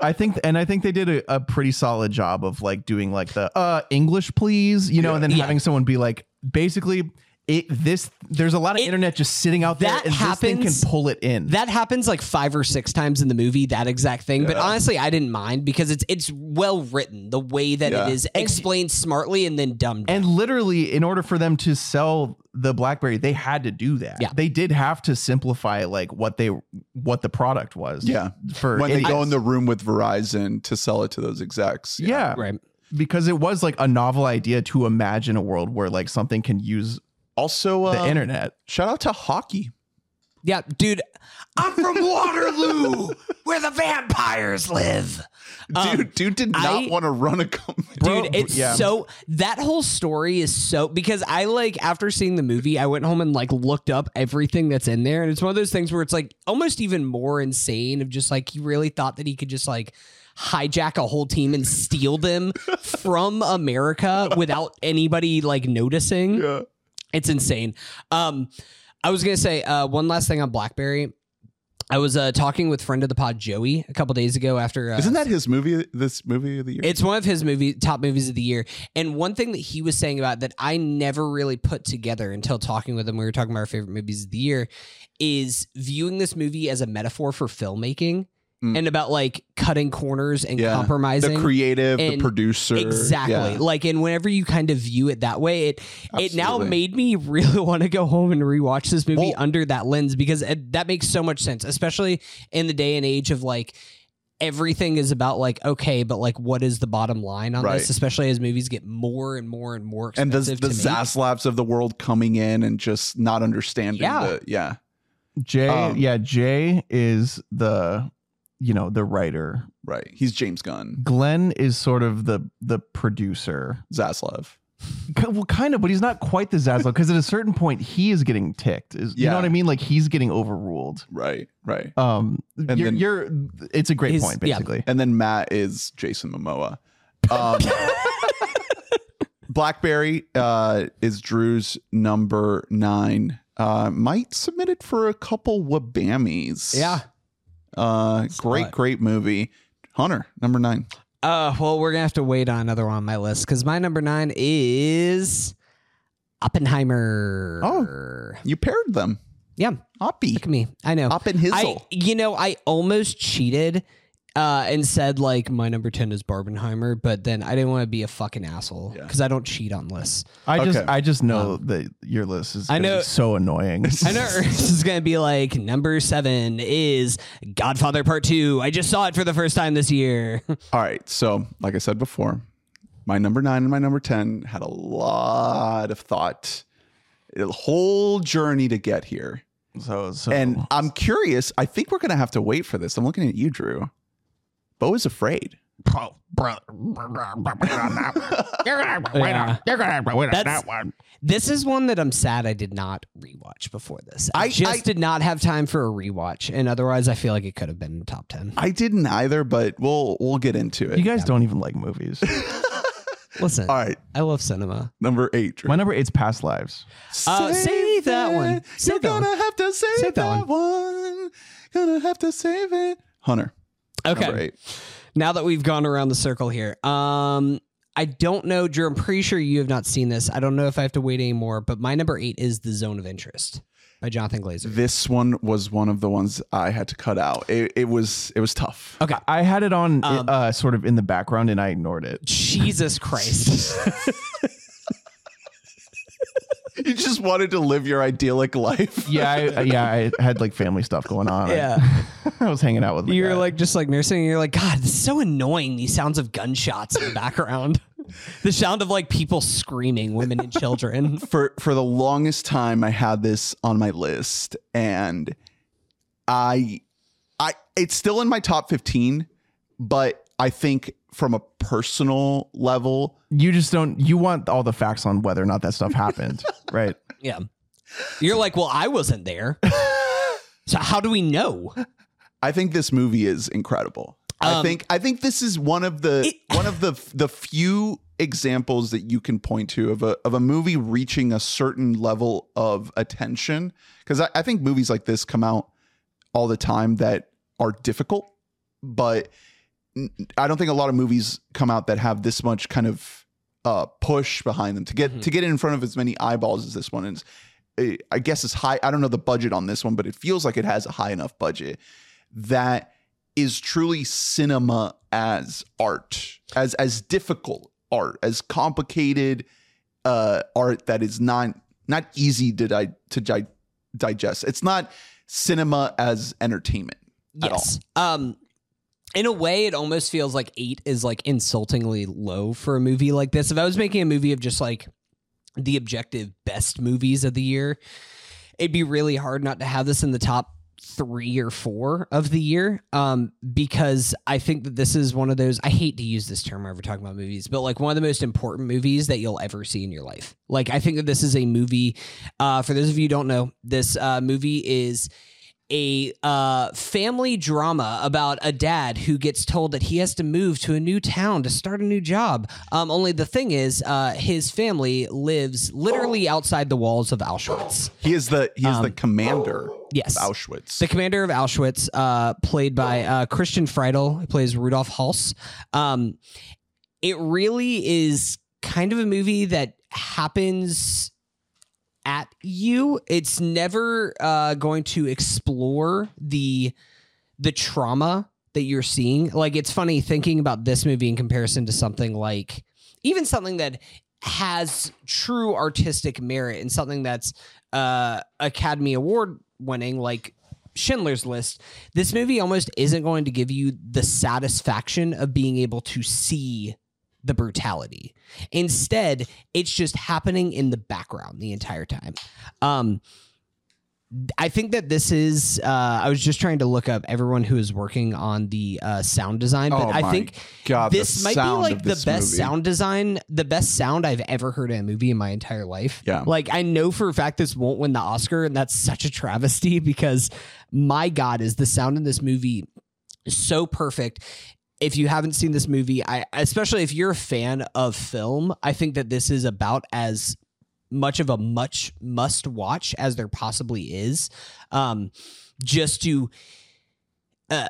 i think and i think they did a, a pretty solid job of like doing like the uh english please you know and then Yeah. having someone be like basically it this there's a lot of It- internet just sitting out there that and this thing can pull it in That happens like five or six times in the movie, that exact thing. But honestly, I didn't mind because it's it's well written. The way that Yeah. it is explained smartly and then dumbed down. And literally, in order for them to sell the BlackBerry, they had to do that. Yeah. They did have to simplify like what they what the product was. Yeah. For When they idiots. go in the room with Verizon to sell it to those execs. yeah. right. Because it was like a novel idea to imagine a world where like something can use Also, the um, internet. shout out to hockey. Yeah, dude, I'm from Waterloo, where the vampires live. Um, dude, dude did not want to run a company. Dude, it's yeah. so that whole story is so because I like after seeing the movie, I went home and like looked up everything that's in there, and it's one of those things where it's like almost even more insane of just like he really thought that he could just like hijack a whole team and steal them from America without anybody like noticing. Yeah. It's insane. Um, I was gonna say uh, one last thing on BlackBerry. I was uh, talking with friend of the pod Joey a couple days ago after. Uh, Isn't that his movie? This movie of the year? it's one of his movie top movies of the year. And one thing that he was saying about that I never really put together until talking with him, we were talking about our favorite movies of the year, is viewing this movie as a metaphor for filmmaking Mm. and about like cutting corners and Yeah. compromising. the creative, the producer. Exactly. Yeah. Like, and whenever you kind of view it that way, it it now made me really want to go home and rewatch this movie Well- under that lens because it, that makes so much sense, especially in the day and age of like everything is about like okay, but like what is the bottom line on Right. this? Especially as movies get more and more and more expensive. and the expensive the to. Zaslavs of the world coming in and just not understanding. Yeah. the, yeah. Jay, Um, yeah, Jay is the, you know, the writer. Right. He's James Gunn, Glenn is sort of the the producer. Zaslav. Well, kind of, but he's not quite the Zaslav because at a certain point he is getting ticked. Is you know what I mean? Like he's getting overruled. Right. Right. Um, And you're, then- you're it's a great He's- point, yeah. basically. And then Matt is Jason Momoa. Um, Blackberry uh, is Drew's number nine. Uh, might submit it for a couple Wabamis. Yeah. Uh, great, great movie. Hunter, number nine. Uh, well, we're gonna have to wait on another one on my list because my number nine is Oppenheimer. Oh. You paired them. yeah. Oppie. Look at me. I know. His I, you know, I almost cheated uh, and said like my number ten is Barbenheimer, but then I didn't want to be a fucking asshole Yeah. because I don't cheat on lists. I just Okay. I just know that your list is I gonna be know- so annoying. I know Ernst is gonna be like number seven is Godfather Part Two. I just saw it for the first time this year. All right. So, like I said before, my number nine and my number 10 had a lot of thought, a whole journey to get here. so so And I'm curious. I think we're going to have to wait for this. I'm looking at you, Drew. Beau is afraid. Bro, bro, you're gonna have to wait Yeah. on. You're gonna have to wait on That's- that one. This is one that I'm sad I did not rewatch before this. I, I- just I- did not have time for a rewatch, and otherwise, I feel like it could have been in the top ten. I didn't either, but we'll we'll get into it. you guys don't even like movies. Listen, All right. I love cinema. Number eight, Drew. My number eight's Past Lives. Uh, save that one. Save You're that gonna have to save, Save that that, one. Gonna have to save it. Hunter. Okay. Number eight. now that we've gone around the circle here um i don't know drew i'm pretty sure you have not seen this i don't know if i have to wait anymore but my number eight is the zone of interest by jonathan glazer This one was one of the ones I had to cut out. It, it was it was tough. okay I had it on Um, uh, sort of in the background and I ignored it. jesus christ You just wanted to live your idyllic life. Yeah, I, yeah, I had like family stuff going on. Yeah I, was hanging out with. you're dad. like just like nursing and you're like god this is so annoying these sounds of gunshots in the background the sound of like people screaming women and children for for the longest time I had this on my list and I I it's still in my top 15 but I think from a personal level you just don't. You want all the facts on whether or not that stuff happened, right? yeah you're like well i wasn't there so how do we know I think this movie is incredible. I Um, think I think this is one of the It- one of the the few examples that you can point to of a of a movie reaching a certain level of attention. Because I, I think movies like this come out all the time that are difficult, but n- I don't think a lot of movies come out that have this much kind of uh, push behind them to get Mhm. to get in front of as many eyeballs as this one is. eh, I guess it's high. I don't know the budget on this one, but it feels like it has a high enough budget that is truly cinema as art, as as difficult art, as complicated uh, art that is not not easy to di- to di- digest. It's not cinema as entertainment. at all. Yes. Um in a way it almost feels like 8 is like insultingly low for a movie like this. If I was making a movie of just like the objective best movies of the year, it'd be really hard not to have this in the top three or four of the year um because i think that this is one of those i hate to use this term whenever talking about movies but like one of the most important movies that you'll ever see in your life like i think that this is a movie uh for those of you don't know this uh movie is a uh, family drama about a dad who gets told that he has to move to a new town to start a new job. Um, only the thing is, uh, his family lives literally outside the walls of Auschwitz. He is the he is the commander Um, Yes. of Auschwitz. The commander of Auschwitz, uh, played by uh, Christian Friedel, who plays Rudolf Höss. Um, it really is kind of a movie that happens at you. It's never uh, going to explore the the trauma that you're seeing. Like it's funny thinking about this movie in comparison to something like even something that has true artistic merit and something that's uh, Academy Award winning, like Schindler's List. This movie almost isn't going to give you the satisfaction of being able to see the brutality. Instead, it's just happening in the background the entire time. Um, I think that this is. Uh, I was just trying to look up everyone who is working on the uh, sound design, but Oh I think God, this might be like the best movie. sound design, the best sound I've ever heard in a movie in my entire life. Yeah. like I know for a fact this won't win the Oscar, and that's such a travesty because my God, is the sound in this movie so perfect. If you haven't seen this movie, I especially if you're a fan of film, I think that this is about as much of a much must watch as there possibly is. Um, just to uh,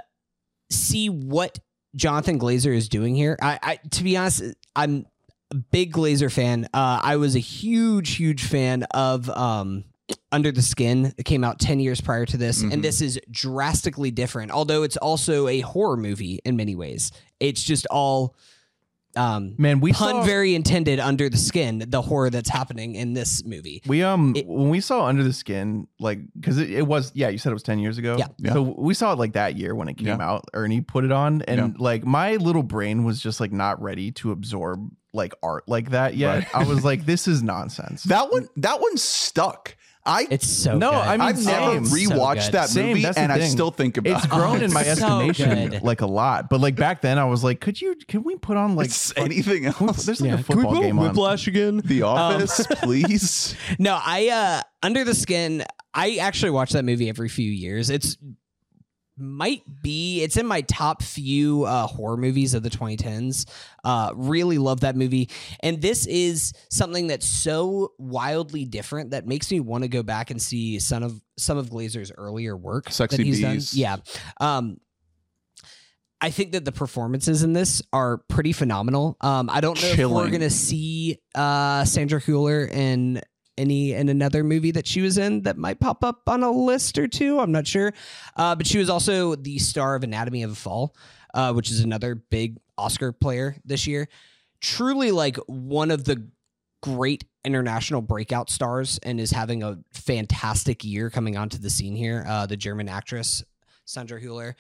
see what Jonathan Glazer is doing here. I, I to be honest, I'm a big Glazer fan. Uh, I was a huge, huge fan of um, Under the Skin. It came out ten years prior to this, Mhm. and this is drastically different. Although it's also a horror movie in many ways. It's just all. Um, Man, we pun saw very intended under the skin the horror that's happening in this movie we um It- when we saw Under the Skin, like because it, it was yeah, you said it was ten years ago. Yeah. Yeah. So we saw it like that year when it came Yeah. out. Ernie put it on, and Yeah. like my little brain was just like not ready to absorb like art like that yet. Right. I was like, this is nonsense. that one that one stuck. I it's so No, good. I mean, I've never same. So rewatched good. that Same, movie that's the and I thing. still think about it. it's it. grown in my it's so estimation good. like a lot, but like back then I was like, could you? Can we put on like It's anything else. There's like Yeah. a Can we football put game on. Whiplash again The Um, Office, please. No, I uh Under the Skin, I actually watch that movie every few years. It's might be it's in my top few uh horror movies of the 2010s. Uh really love that movie. And this is something that's so wildly different that makes me want to go back and see some of some of Glazer's earlier work Sexy that he's Bees. done. Yeah. Um I think that the performances in this are pretty phenomenal. Um, I don't know if we're gonna see uh, Sandra Hüller in any in another movie that she was in that might pop up on a list or two. I'm not sure, uh, but she was also the star of Anatomy of a Fall, uh, which is another big Oscar player this year. Truly, like one of the great international breakout stars, and is having a fantastic year coming onto the scene here. Uh, the German actress Sandra Hüller.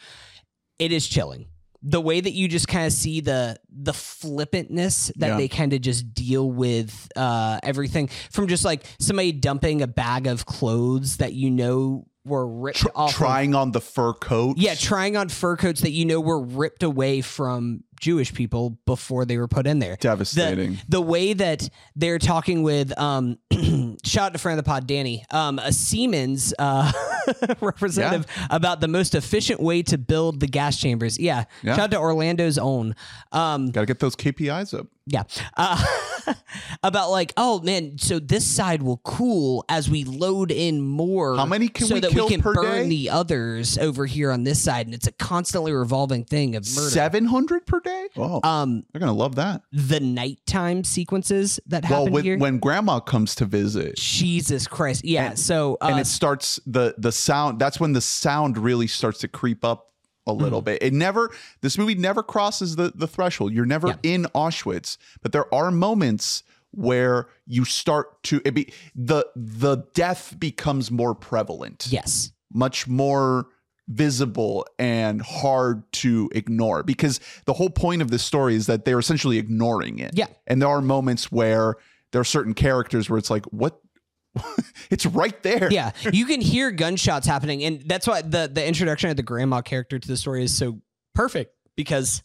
It is chilling. The way that you just kind of see the the flippantness that Yeah. they kind of just deal with uh, everything from just like somebody dumping a bag of clothes that you know were ripped Tr- off. of- trying on the fur coat. yeah, trying on fur coats that you know were ripped away from Jewish people before they were put in there Devastating. the way that they're talking with um shout out to friend of the pod danny um a siemens uh representative about the most efficient way to build the gas chambers yeah, Yeah. shout out to orlando's own um Got to get those KPIs up. yeah uh about like oh man so this side will cool as we load in more How many can so we that kill we can per burn day? the others over here on this side and it's a constantly revolving thing of murder 700 per day? Oh, um they're going to love that. the nighttime sequences that Well, happen when, here when grandma comes to visit Jesus Christ. Yeah. And- so uh, and it starts the the sound that's when the sound really starts to creep up a little Mm-hmm. bit. It never this movie never crosses the the threshold. You're never Yeah. in Auschwitz, but there are moments where you start to it be the the death becomes more prevalent. yes. much more visible and hard to ignore because the whole point of this story is that they're essentially ignoring it. Yeah. And there are moments where there are certain characters where it's like, what it's right there. yeah, you can hear gunshots happening, and that's why the the introduction of the grandma character to the story is so perfect because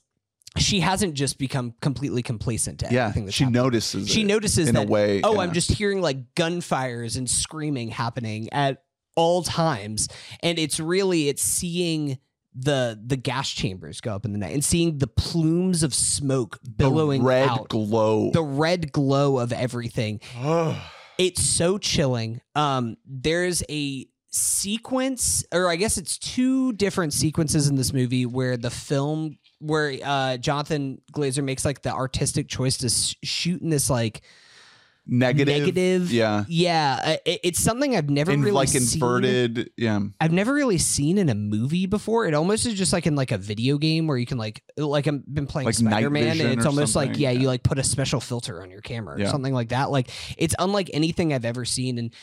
she hasn't just become completely complacent to yeah. everything that's She happening. notices. She notices in that. a way. oh, yeah. I'm just hearing like gunfires and screaming happening at all times, and it's really it's seeing the the gas chambers go up in the night and seeing the plumes of smoke billowing the red out, glow. the red glow of everything. It's so chilling. Um, there's a sequence, or I guess it's two different sequences in this movie where the film, where uh, Jonathan Glazer makes like the artistic choice to s- shoot in this like negative. negative. Yeah. yeah. it- it's something I've never In really like seen. inverted. Yeah. I've never really seen in a movie before. It almost is just like in like a video game where you can like like I've been playing Like Spider Man and it's almost like yeah, yeah. you like put a special filter on your camera or Yeah. something like that. Like it's unlike anything I've ever seen and.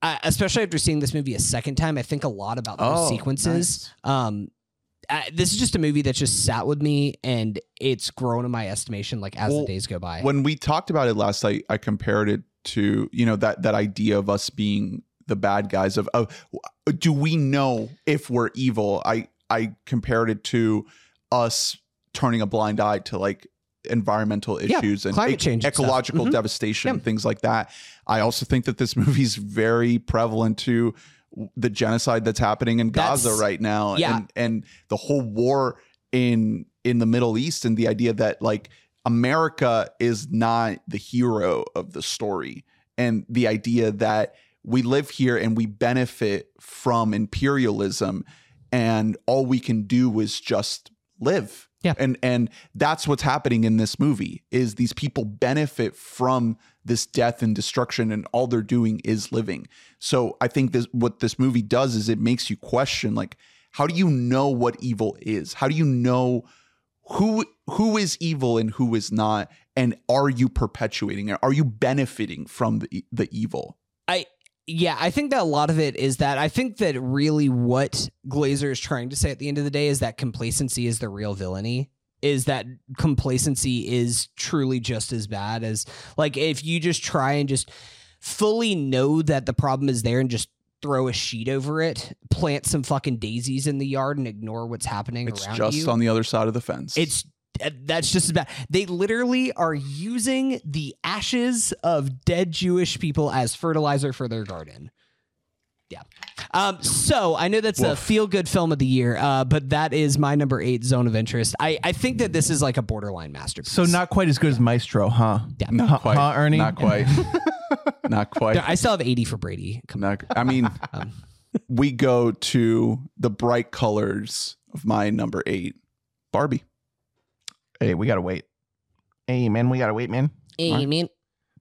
Uh, especially after seeing this movie a second time, I think a lot about those Oh, sequences. Um, uh, this is just a movie that just sat with me, and it's grown in my estimation like as Well, the days go by. When we talked about it last night, I compared it to you know that that idea of us being the bad guys of, of do we know if we're evil? I I compared it to us turning a blind eye to like environmental Yeah, issues and climate change ecological Mhm. devastation Yeah. things like that. I also think that this movie's very prevalent to the genocide that's happening in Gaza That's- right now yeah. and and the whole war in in the Middle East and the idea that like America is not the hero of the story and the idea that we live here and we benefit from imperialism and all we can do is just live Yeah. and and that's what's happening in this movie is these people benefit from this death and destruction and all they're doing is living. So i think this what this movie does is it makes you question like how do you know what evil is? How do you know who who is evil and who is not? And are you perpetuating it? Are you benefiting from the the evil? I yeah, I think that a lot of it is that I think that really what Glazer is trying to say at the end of the day is that complacency is the real villainy. Is that complacency is truly just as bad as like if you just try and just fully know that the problem is there and just throw a sheet over it, plant some fucking daisies in the yard and ignore what's happening it's around just you. on the other side of the fence It's that's just as bad. They literally are using the ashes of dead Jewish people as fertilizer for their garden. Yeah. Um, so I know that's a feel good film of the year, uh, but that is my number eight zone of interest. I, I think that this is like a borderline masterpiece. So not quite as good as Maestro, huh? Yeah. not Huh, quite huh, Ernie? not quite not quite I still have 80 for Brady. Come Not- I mean, Um. we go to the bright colors of my number eight, Barbie. Hey, we gotta wait. Hey, man, we gotta wait, man. on. Amen.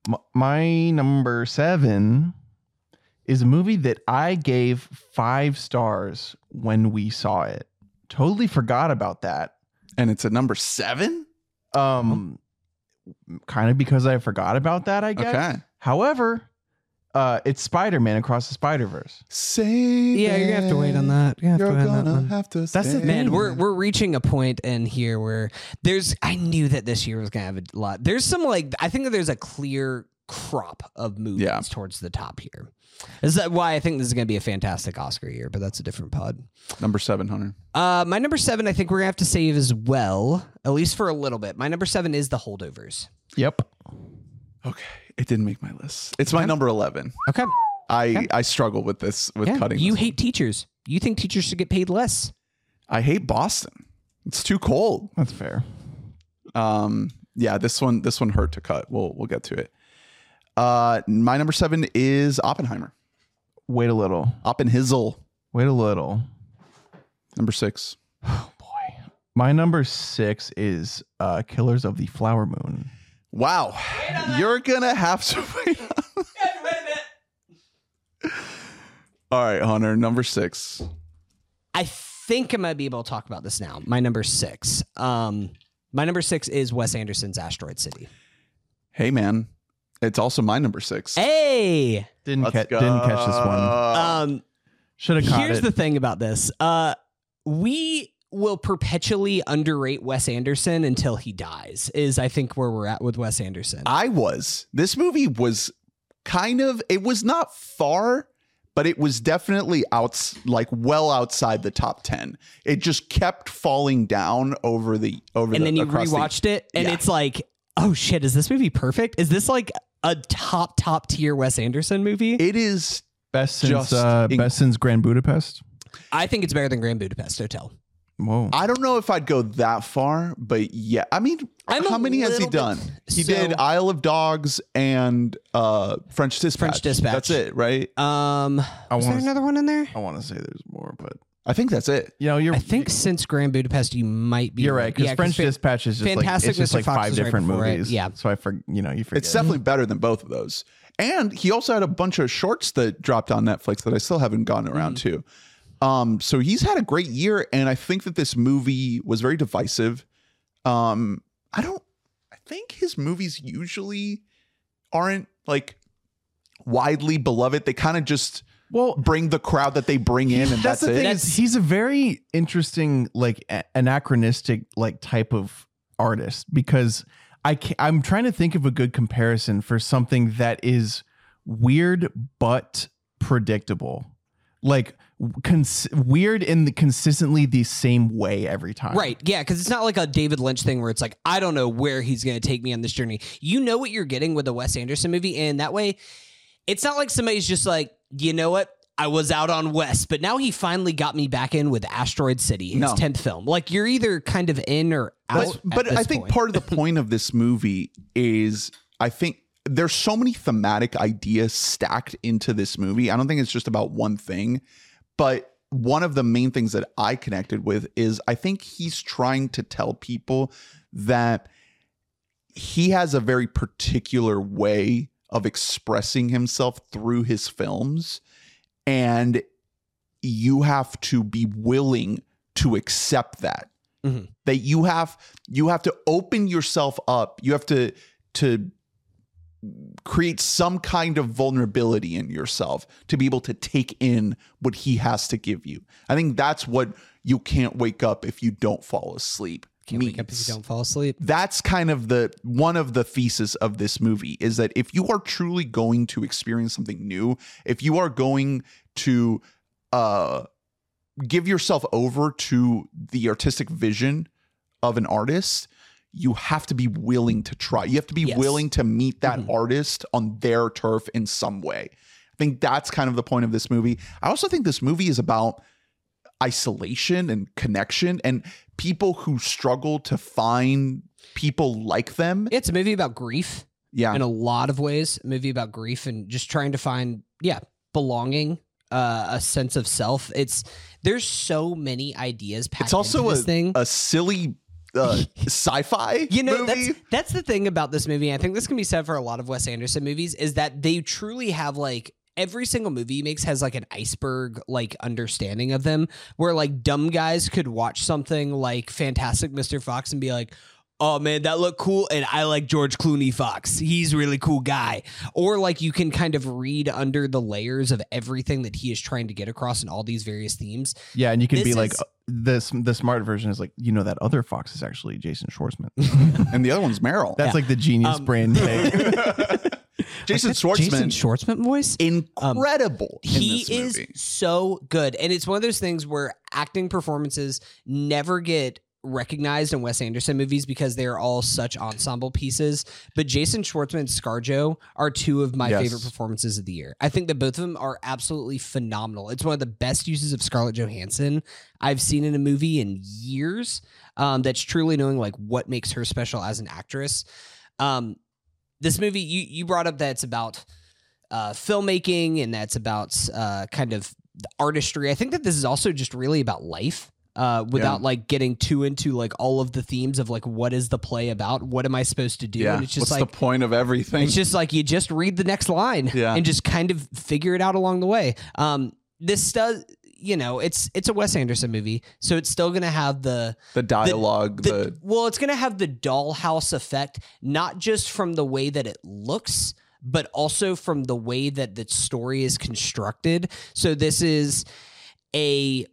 M- my number seven is a movie that I gave five stars when we saw it. Totally forgot about that. And it's a number seven? Um, kind of because I forgot about that, I guess. Okay. However, uh, it's Spider Man Across the Spider Verse. Say Yeah, you're gonna have to wait on that. You're You're gonna have to wait on that gonna one. have to That's the Man, we're we're reaching a point in here where there's I knew that this year was gonna have a lot. There's some like I think that there's a clear crop of movies Yeah. towards the top here. Is that why I think this is gonna be a fantastic Oscar year, but that's a different pod. number seven, Hunter. Uh my number seven I think we're gonna have to save as well, at least for a little bit. My number seven is the holdovers. Yep. Okay. It didn't make my list. It's my number 11. Okay. I, Okay. I struggle with this, with Yeah. cutting. You this. hate teachers. You think teachers should get paid less. I hate Boston. It's too cold. That's fair. Um, yeah, this one, this one hurt to cut. We'll, we'll get to it. Uh, my number seven is Oppenheimer. Wait a little. Oppenhizel. Wait a little. Number six. Oh boy. My number six is uh, Killers of the Flower Moon. Wow. You're gonna have to wait. on- All right, Hunter. Number six. I think I might be able to talk about this now. My number six. Um, my number six is Wes Anderson's Asteroid City. Hey, man. It's also my number six. Hey, Didn't Let's catch. Didn't catch this one. um, Should have caught here's it. the thing about this. Uh, we will perpetually underrate Wes Anderson until he dies. Is I think where we're at with Wes Anderson. I was. This movie was kind of it was not far, but it was definitely outs like well outside the top 10. It just kept falling down over the over the and the then you across the- rewatched it, and Yeah. it's like, oh shit, is this movie perfect? Is this like a top top tier Wes Anderson movie? It is Best since uh, in- best since Grand Budapest. I think it's better than Grand Budapest Hotel. Whoa. I don't know if I'd go that far, but yeah. I mean, I'm how many has he little bit- done? he so- did Isle of Dogs and uh French Dispatch. French Dispatch. That's it, right? Um, I was there another one in there? I want to say there's more, but I think that's it. you know, you're. I think since Grand Budapest, you might be. you're right because Yeah, French Fa- Dispatch is just like Fantastic it's just Mr. like Fox five was right different before it. movies. Yeah. So I for you know you forget. It's definitely better than both of those. And he also had a bunch of shorts that dropped on Netflix that I still haven't gotten around Mm. to. Um, so he's had a great year, and I think that this movie was very divisive. Um, I don't. I think his movies usually aren't like widely beloved. They kind of just well. bring the crowd that they bring in, and that's, the it. thing is he's a very interesting like a- anachronistic like type of artist because I can, I'm trying to think of a good comparison for something that is weird but predictable like cons- weird in the consistently the same way every time Right. Yeah. Because it's not like a David Lynch thing where it's like, I don't know where he's going to take me on this journey. You know what you're getting with a Wes Anderson movie. And that way, it's not like somebody's just like, you know what? I was out on Wes, but now he finally got me back in with Asteroid City, his No. 10th film. Like, you're either kind of in or out. But, but I think point. part of the point of this movie is I think there's so many thematic ideas stacked into this movie. I don't think it's just about one thing, but one of the main things that I connected with is I think he's trying to tell people that he has a very particular way of expressing himself through his films. And you have to be willing to accept that. Mhm. that you have you have to open yourself up. You have to to create some kind of vulnerability in yourself to be able to take in what he has to give you i think that's what you can't wake up if you don't fall asleep Can't wake up if you don't fall asleep. that's kind of the one of the thesis of this movie is that if you are truly going to experience something new if you are going to uh give yourself over to the artistic vision of an artist you have to be willing to try you have to be Yes. willing to meet that Mhm. artist on their turf in some way i think that's kind of the point of this movie i also think this movie is about isolation and connection and people who struggle to find people like them. It's a movie about grief Yeah. in a lot of ways. A movie about grief and just trying to find, yeah, belonging, uh, a sense of self. It's there's so many ideas packed It's also a, thing. a silly uh, sci-fi you know, movie. that's that's the thing about this movie. I think this can be said for a lot of Wes Anderson movies is that they truly have like every single movie he makes has like an iceberg like understanding of them where like dumb guys could watch something like Fantastic Mr. Fox and be like Oh man, that looked cool, and I like George Clooney Fox. He's a really cool guy. Or like you can kind of read under the layers of everything that he is trying to get across in all these various themes. Yeah, and you can This be like is- uh, this. The smart version is like you know that other fox is actually Jason Schwartzman. and the other one's Meryl. That's like the genius Um, brain take. Jason Jason Schwartzman. Schwartzman voice. incredible. in he this is so good and it's one of those things where acting performances never get recognized in Wes Anderson movies because they are all such ensemble pieces but Jason Schwartzman and ScarJo are two of my Yes. favorite performances of the year. I think that both of them are absolutely phenomenal. It's one of the best uses of Scarlett Johansson I've seen in a movie in years. Um, that's truly knowing like what makes her special as an actress. Um, this movie you you brought up that it's about uh, filmmaking and that's about uh, kind of the artistry. I think that this is also just really about life. Uh, without like getting too into like all of the themes of like what is the play about? What am I supposed to do? Yeah. And it's just What's like the point of everything? it's just like you just read the next line Yeah. and just kind of figure it out along the way. Um, this does, you know, it's it's a Wes Anderson movie, so it's still gonna have the the dialogue, the, the, well, it's going to have the dollhouse effect, not just from the way that it looks, but also from the way that the story is constructed. So this is a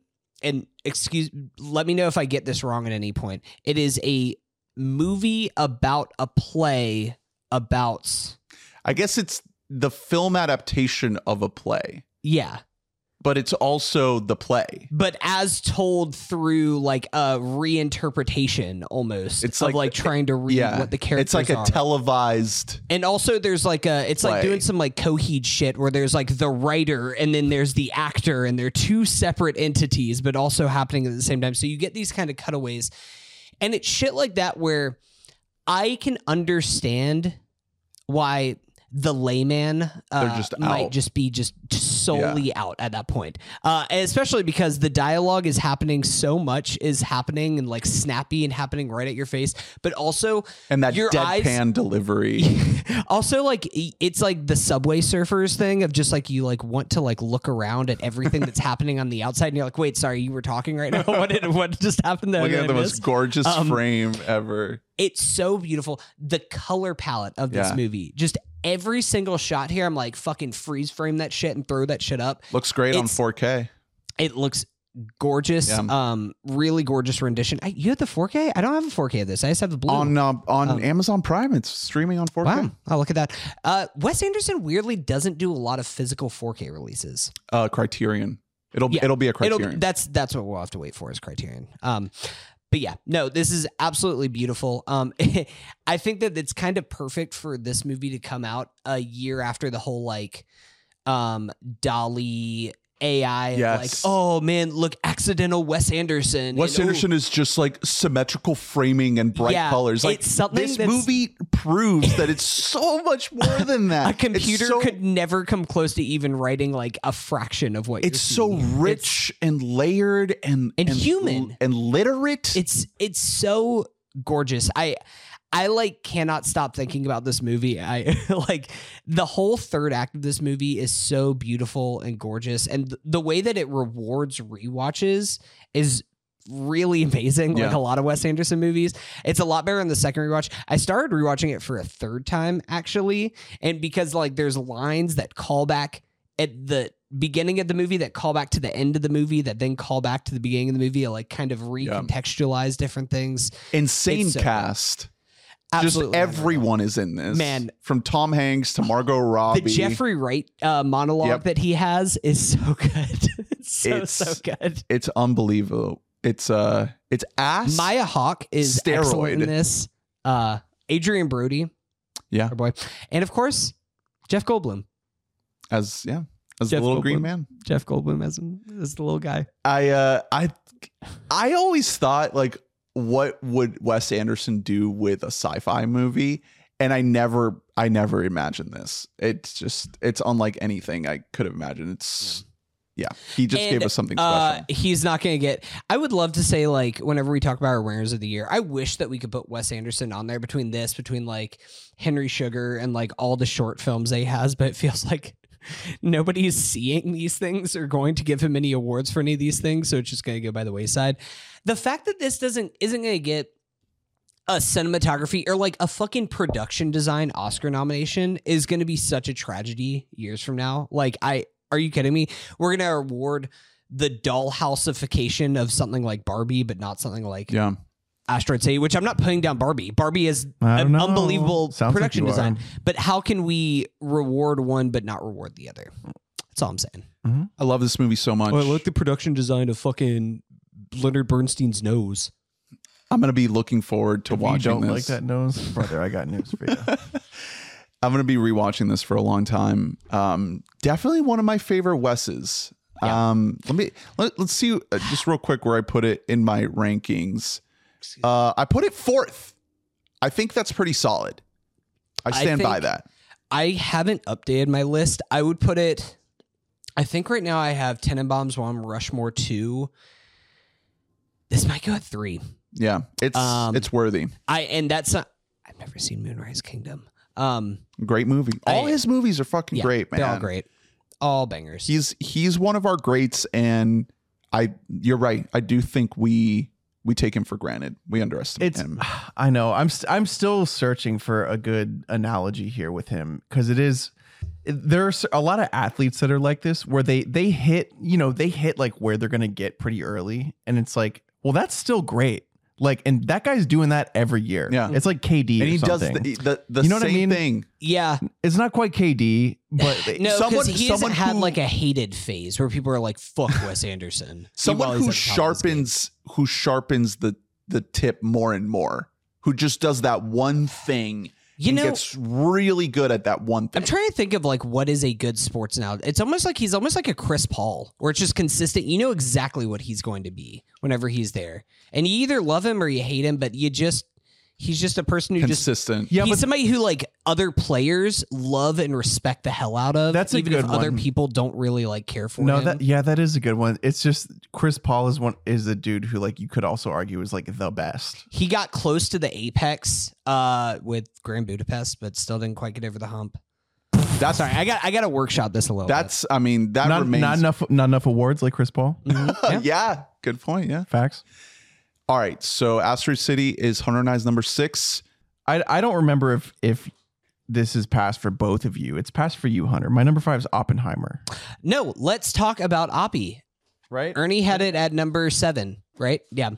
and excuse let me know if I get this wrong at any point. It is a movie about a play about I guess it's the film adaptation of a play, Yeah. But it's also the play. But as told through like a reinterpretation almost. It's of like- like trying to read Yeah, what the characters it's like a are. televised. And also there's like a it's like doing some like Coheed shit where there's like the writer and then there's the actor and they're two separate entities but also happening at the same time. So you get these kind of cutaways. And it's shit like that where I can understand why the layman uh, just might just be just solely out at that point. Uh, especially because the dialogue is happening so much is happening and like snappy and happening right at your face, but also And that Your deadpan eyes- delivery. also like it's like the subway surfers thing of just like you like want to like look around at everything that's happening on the outside and you're like wait sorry you were talking right now what did what just happened there Look at the most gorgeous Um, frame ever. it's so beautiful the color palette of this Yeah. movie just every single shot here i'm like fucking freeze frame that shit and throw that shit up Looks great on 4K. it looks gorgeous Yeah. um really gorgeous rendition I, you have the 4k i don't have a 4k of this i just have the blue On uh, on Um, Amazon Prime, it's streaming on 4K. Wow. Oh, look at that. Uh, Wes Anderson weirdly doesn't do a lot of physical 4K releases. Uh, Criterion. It'll Yeah, it'll be a Criterion. It'll, Criterion. that's that's what we'll have to wait for is Criterion. Um, but yeah, no, this is absolutely beautiful. Um, I think that it's kind of perfect for this movie to come out a year after the whole like, um, DALL-E AI. of Like, oh man, look, accidental Wes Anderson. Wes and, Anderson is just like symmetrical framing and bright Yeah, colors. Like it's something this movie proves that it's so much more than that. a computer so- could never come close to even writing like a fraction of what It's so rich and layered and And human. and literate. it's it's so gorgeous i i like cannot stop thinking about this movie. I like the whole third act of this movie is so beautiful and gorgeous and th- the way that it rewards rewatches is really amazing like a lot of wes anderson movies. It's a lot better in the second rewatch. I started rewatching it for a third time actually and because like there's lines that call back at the beginning of the movie that call back to the end of the movie that then call back to the beginning of the movie like kind of recontextualize different things. Insane so cast. Absolutely Just everyone is in this. Man. From Tom Hanks to Margot Robbie. the Jeffrey Wright uh, monologue Yep. that he has is so good. it's so It's- so good. It's unbelievable. It's uh it's ass. Maya Hawke is excellent in Steroid. this. Uh, Adrien Brody, Yeah. our boy, and of course Jeff Goldblum. as yeah. As Jeff the little green Goldblum. man. Jeff Goldblum as, as the little guy. I uh I I always thought like what would Wes Anderson do with a sci-fi movie and I never I never imagined this. It's just it's unlike anything I could have imagined. It's yeah, he just gave us something Uh, special. he's not going to get. I would love to say like whenever we talk about our winners of the year, I wish that we could put Wes Anderson on there between this, between like Henry Sugar and like all the short films that he has. But it feels like nobody's seeing these things or going to give him any awards for any of these things, so it's just going to go by the wayside. The fact that this doesn't isn't going to get a cinematography or like a fucking production design Oscar nomination is going to be such a tragedy years from now. Like, I are you kidding me? We're going to award the dollhouseification of something like Barbie, but not something like yeah. Asteroid City, which I'm not putting down Barbie. Barbie is an know. unbelievable Sounds like production are. design. But how can we reward one but not reward the other? That's all I'm saying. I love this movie so much. Oh, I like the production design of fucking Leonard Bernstein's nose. I'm gonna be looking forward to If you watching don't this. like that nose, brother, I got news for you. I'm gonna be rewatching this for a long time. Um, definitely one of my favorite Wes's. Um, let me let, let's see uh, just real quick where I put it in my rankings. Uh, I put it fourth. I think that's pretty solid. I I stand by that. I haven't updated my list. I would put it. I think right now I have Tenenbaums one, Rushmore two. This might go at three. Yeah, it's Um, it's worthy. I and that's not. I've never seen Moonrise Kingdom. Um, Great movie. All I- his movies are fucking yeah, great, man. They're all great, all bangers. He's he's one of our greats, and I you're right. I do think we we take him for granted. We underestimate It's him. I know. I'm st- I'm still searching for a good analogy here with him because it is there's a lot of athletes that are like this where they they hit, you know, they hit like where they're going to get pretty early and it's like, well that's still great. Like, and that guy's doing that every year. Yeah. it's like KD, and or he does the the, the You know what I same mean? thing. Yeah, it's not quite KD, but no, because someone- he someone hasn't had who- like a hated phase where people are like, "Fuck Wes Anderson." Someone While who at the top of his game. sharpens who sharpens the the tip more and more. Who just does that one thing You know, gets really good at that one thing. I'm trying to think of like what is a good sports now. It's almost like he's almost like a Chris Paul, where it's just consistent. You know exactly what he's going to be whenever he's there, and you either love him or you hate him. But you just he's just a person who just Consistent. yeah, he's but somebody who like other players love and respect the hell out of. That's a even good if other one. people don't really like care for no, him. that yeah, that is a good one. It's just Chris Paul is one is a dude who like you could also argue is like the best. he got close to the apex uh, with Grand Budapest, but still didn't quite get over the hump. That's Sorry, I got I got to workshop this a little. that's I mean that Not, remains not enough, not enough awards like Chris Paul. bit. Mhm. Yeah. yeah. good point. Yeah. Facts. All right. So Asteroid City is Hunter and I's number six. I I don't remember if if this is passed for both of you. It's passed for you, Hunter. My number five is Oppenheimer. No, let's talk about Oppie. Right. Ernie had it at number seven, right? Yeah.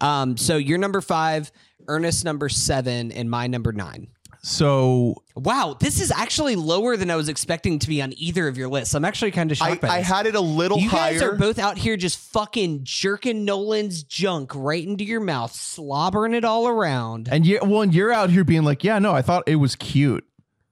Um, so you're number five, Ernest number seven, and my number nine. So Wow, this is actually lower than I was expecting to be on either of your lists. I'm actually kind of I, shocked by I had it a little higher. you guys higher. are both out here just fucking jerking Nolan's junk right into your mouth, slobbering it all around. and you well, and you're out here being like, yeah, no, I thought it was cute.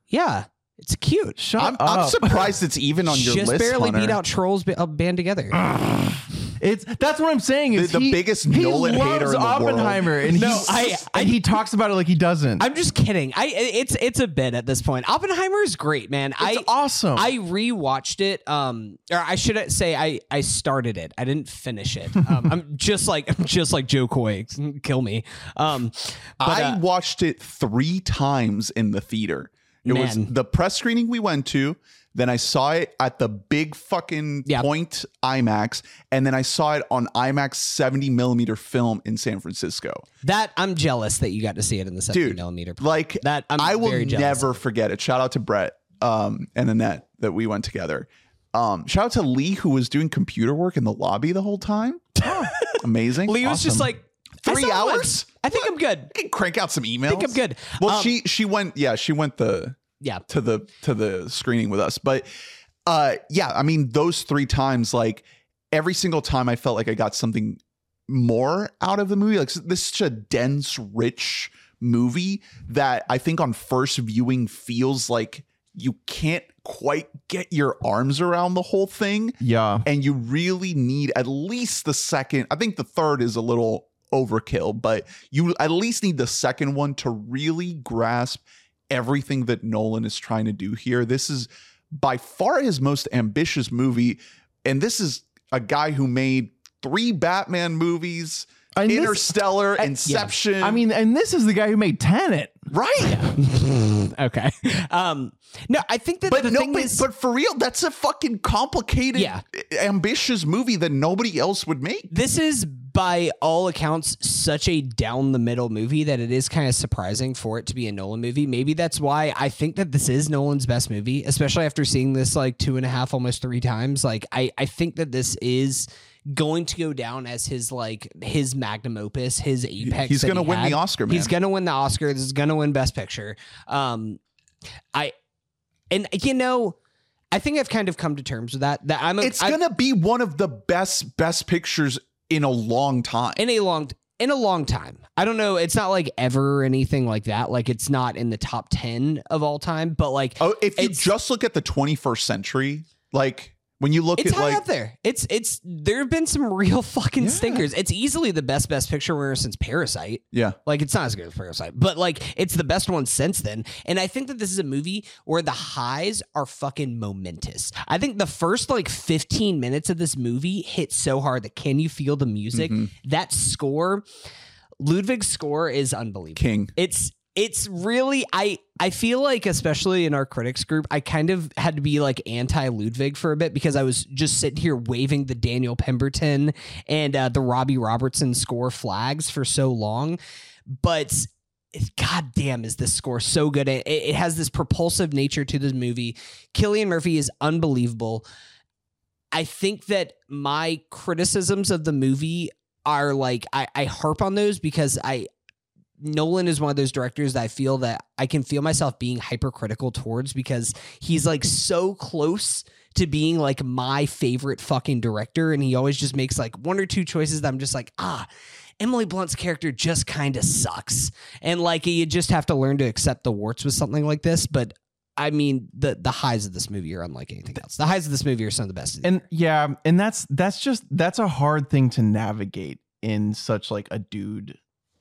Yeah, it's cute. Shut I'm, up. I'm surprised it's even on your just list. Just barely Hunter. beat out Trolls ba- uh, band together. It's that's what I'm saying. Is The- the he- biggest he Nolan loves hater in the world. Oppenheimer, and No, he's, I- I- and he talks about it like he doesn't. I'm just kidding. I it's it's a bit at this point. Oppenheimer is great, man. it's I awesome. I rewatched it. Um, or I should say I I started it. I didn't finish it. Um, I'm just like I'm just like Jo Koy. Kill me. Um, but, I uh, watched it three times in the theater. It was Man. the press screening we went to. Then I saw it at the big fucking Yeah. point IMAX, and then I saw it on IMAX 70 millimeter film in San Francisco. that I'm jealous that you got to see it in the 70 Dude, millimeter. Like That I'm I will never of. forget it. Shout out to Brett um, and Annette that we went together. Um, shout out to Lee who was doing computer work in the lobby the whole time. Amazing. Lee was just like Three it hours? I think I'm good. I can crank out some emails. I think I'm good. Well, Um, she she went yeah she went the yeah. to the to the screening with us. But uh yeah, I mean those three times, like every single time I felt like I got something more out of the movie. Like this is such a dense, rich movie that I think on first viewing feels like you can't quite get your arms around the whole thing. yeah. And you really need at least the second. I think the third is a little overkill, but you at least need the second one to really grasp everything that Nolan is trying to do here. This is by far his most ambitious movie. And this is a guy who made three Batman movies, And this- Interstellar, Inception. I mean, and this is the guy who made Tenet. right. okay. Um, no, I think that But the no, thing but, is, but for real, that's a fucking complicated, Yeah. ambitious movie that nobody else would make. this is by all accounts such a down the middle movie that it is kind of surprising for it to be a Nolan movie. Maybe that's why I think that this is Nolan's best movie, especially after seeing this like two and a half, almost three times. Like I, I think that this is going to go down as his like his magnum opus, his apex. He's gonna he win had. the Oscar, man. He's gonna win the Oscar. This is gonna win Best Picture. Um, I and you know. I think I've kind of come to terms with that. That I'm a, it's I- gonna be one of the best best pictures in a long time. in a long in a long time. I don't know. It's not like ever or anything like that. Like it's not in the top ten of all time. But like oh, if you just look at the 21st century, like when you look it's at high like up there. It's it's there have been some real fucking Yeah. stinkers. It's easily the best best picture winner since Parasite. yeah, Like it's not as good as Parasite, but like it's the best one since then. And I think that this is a movie where the highs are fucking momentous. I think the first like 15 minutes of this movie hit so hard that can you feel the music? Mhm. That score, Ludwig's score is unbelievable. King. It's it's really I I feel like especially in our critics group I kind of had to be like anti Ludwig for a bit because I was just sitting here waving the Daniel Pemberton and uh, the Robbie Robertson score flags for so long, but God damn, is this score so good? It, it has this propulsive nature to this movie. Cillian Murphy is unbelievable. I think that my criticisms of the movie are like I, I harp on those because I Nolan is one of those directors that I feel that I can feel myself being hypercritical towards because he's like so close to being like my favorite fucking director and he always just makes like one or two choices that I'm just like ah Emily Blunt's character just kind of sucks. And like you just have to learn to accept the warts with something like this but I mean the the highs of this movie are unlike anything else. The highs of this movie are some of the best. And yeah and that's that's just that's a hard thing to navigate in such like a dude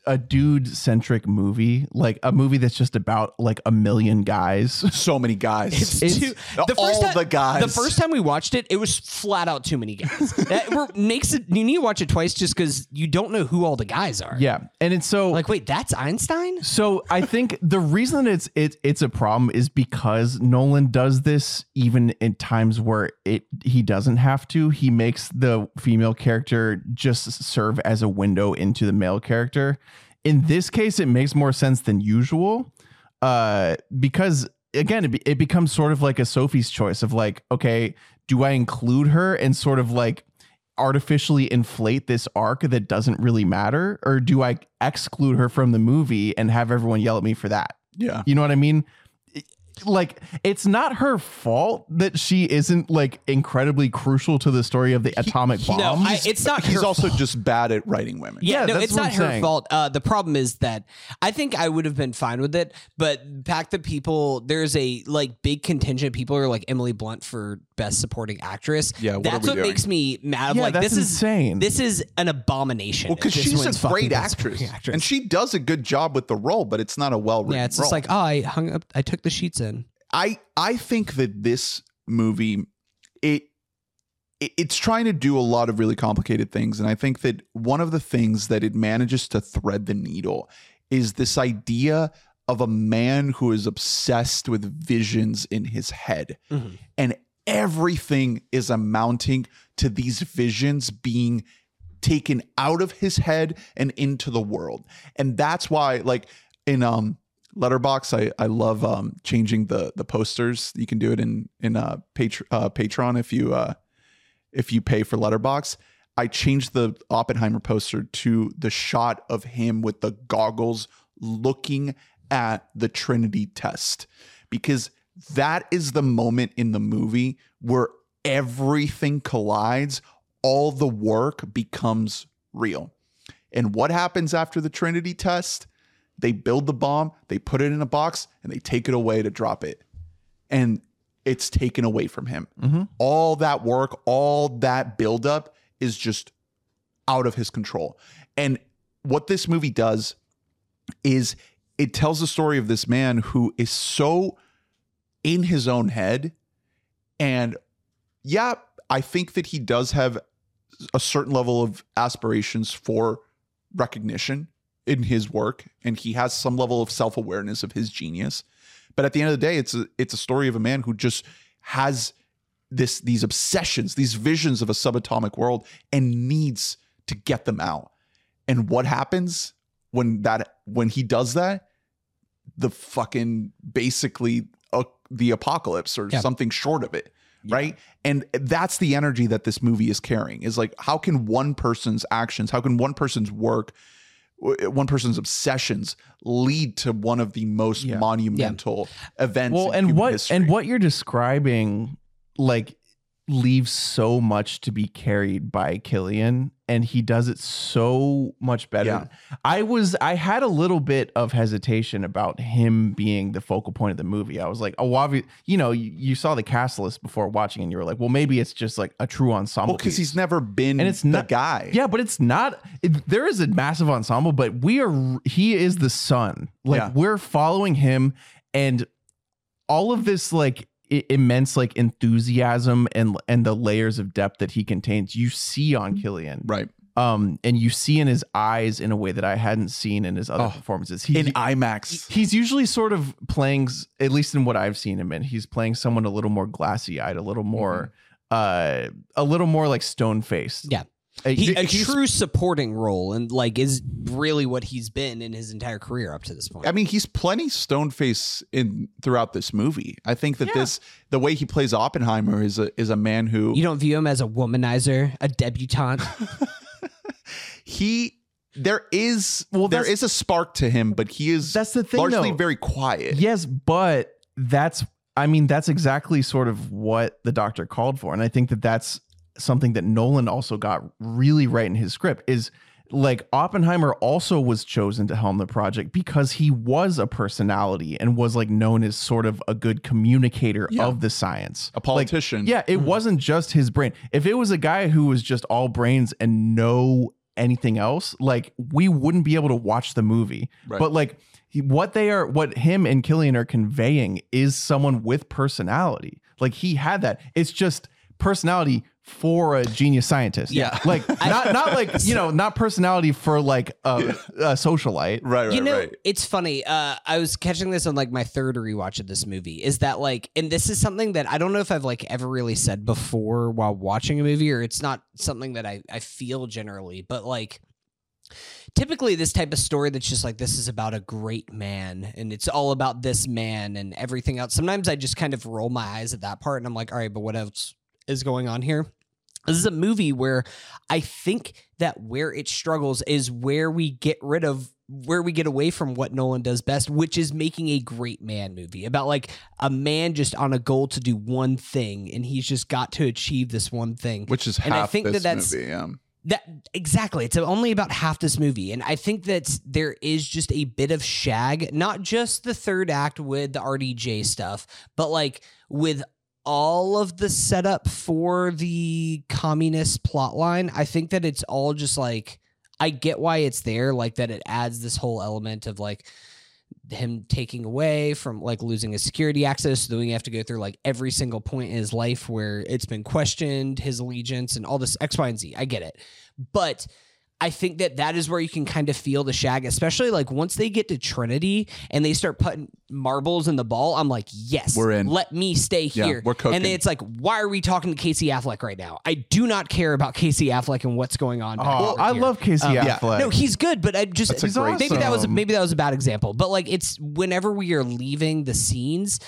a dude centric movie like a movie that's just about like a million guys So many guys. It's, It's- too, all time, the guys. The first time we watched it, it was flat out too many guys. that makes it. You need to watch it twice just because you don't know who all the guys are. yeah and it's so Like, wait, that's Einstein. So I think the reason it's it, it's a problem is because Nolan does this even in times where it he doesn't have to. He makes the female character just serve as a window into the male character. In this case, it makes more sense than usual, uh, because again, it, be, it becomes sort of like a Sophie's choice of like, okay, do I include her and sort of like artificially inflate this arc that doesn't really matter? Or do i exclude her from the movie and have everyone yell at me for that? Yeah. you know what i mean like it's not her fault that she isn't like incredibly crucial to the story of the atomic bomb No, I, it's not. He's her also fault. just bad at writing women. Yeah, Yeah, no, that's it's what not I'm her saying. fault. Uh, the problem is that I think I would have been fine with it, but back the people, there's a like big contingent. People are like Emily Blunt for best supporting actress. Yeah, what are that's we what doing? makes me mad. Yeah, like that's this is insane. This is an abomination. Well, because she's a great actress, actress. and she does a good job with the role, but it's not a well written. yeah, it's role. just like oh, I hung up. I took the sheets in. I I think that this movie it, it it's trying to do a lot of really complicated things and I think that one of the things that it manages to thread the needle is this idea of a man who is obsessed with visions in his head Mhm. and everything is amounting to these visions being taken out of his head and into the world. And that's why like in um Letterboxd i i love um changing the the posters. You can do it in in uh, uh Patron if you uh if you pay for Letterboxd. I changed the oppenheimer poster to the shot of him with the goggles looking at the trinity test because that is the moment in the movie where everything collides all the work becomes real and what happens after the trinity test they build the bomb, they put it in a box, and they take it away to drop it. And it's taken away from him. Mhm. All that work, all that buildup is just out of his control. And what this movie does is it tells the story of this man who is so in his own head. And yeah, I think that he does have a certain level of aspirations for recognition in his work and he has some level of self-awareness of his genius. But at the end of the day it's a it's a story of a man who just has this these obsessions these visions of a subatomic world and needs to get them out. And what happens when that when he does that? The fucking basically the apocalypse or Yeah. something short of it right and that's the energy that this movie is carrying is like how can one person's actions how can one person's work one person's obsessions lead to one of the most Yeah. monumental events well in and what history. and what you're describing like leaves so much to be carried by Cillian and he does it so much better. Yeah. I was I had a little bit of hesitation about him being the focal point of the movie. I was like, oh, obvi- you know, you, you saw the cast list before watching and you were like, well, maybe it's just like a true ensemble. well because he's never been And it's the not- guy Yeah, but it's not. It, there is a massive ensemble, but we are. He is the sun. Like Yeah. we're following him, and all of this like immense like enthusiasm and and the layers of depth that he contains. You see on Cillian, right um, and you see in his eyes in a way that I hadn't seen in his other Oh. performances. He, in IMAX he's usually sort of playing, at least in what I've seen him in, he's playing someone a little more glassy eyed, a little more. Uh, a little more like stone faced. Yeah. He, a true supporting role, and like is really what he's been in his entire career up to this point. I mean, he's plenty stone face in throughout this movie. I think that Yeah. this the way he plays Oppenheimer is a is a man who you don't view him as a womanizer, a debutante. he there is well there is a spark to him, but he is That's the thing, largely though. very quiet. Yes, but that's I mean that's exactly sort of what the doctor called for, and I think that that's something that Nolan also got really right in his script is like Oppenheimer also was chosen to helm the project because he was a personality and was like known as sort of a good communicator Yeah. of the science. A politician. Yeah, it mm-hmm. wasn't just his brain. If it was a guy who was just all brains and no anything else, like we wouldn't be able to watch the movie. Right. But like what they are, what him and Cillian are conveying is someone with personality. Like he had that. It's just personality for a genius scientist. Yeah. like not not like you know not personality for like a, a socialite. Right, right, you know, right. it's funny. Uh, I was catching this on like my third rewatch of this movie. Is that like, and this is something that I don't know if I've like ever really said before while watching a movie, or it's not something that I I feel generally, but like. Typically, this type of story that's just like this is about a great man and it's all about this man and everything else. Sometimes I just kind of roll my eyes at that part and I'm like, all right, but what else is going on here? This is a movie where I think that where it struggles is where we get rid of where we get away from what Nolan does best, which is making a great man movie about like a man just on a goal to do one thing and he's just got to achieve this one thing. Which is and I think that that's- movie. Yeah. That exactly. It's only about half this movie, and I think that there is just a bit of shag, not just the third act with the RDJ stuff, but like with all of the setup for the communist plotline. I think that it's all just like I get why it's there, like that it adds this whole element of like him taking away from like losing his security access so then we have to go through like every single point in his life where it's been questioned his allegiance and all this x y and z i get it but i think that that is where you can kind of feel the shag especially like once they get to trinity and they start putting marbles in the ball i'm like yes We're in. let me stay Yeah, here we're cooking. and then it's like why are we talking to casey affleck right now i do not care about casey affleck and what's going on back Oh, over I here. love Casey Um, yeah. Affleck. no, he's good, but I just That's a great maybe that was awesome. maybe that was a bad example. But like it's whenever we are leaving the scenes,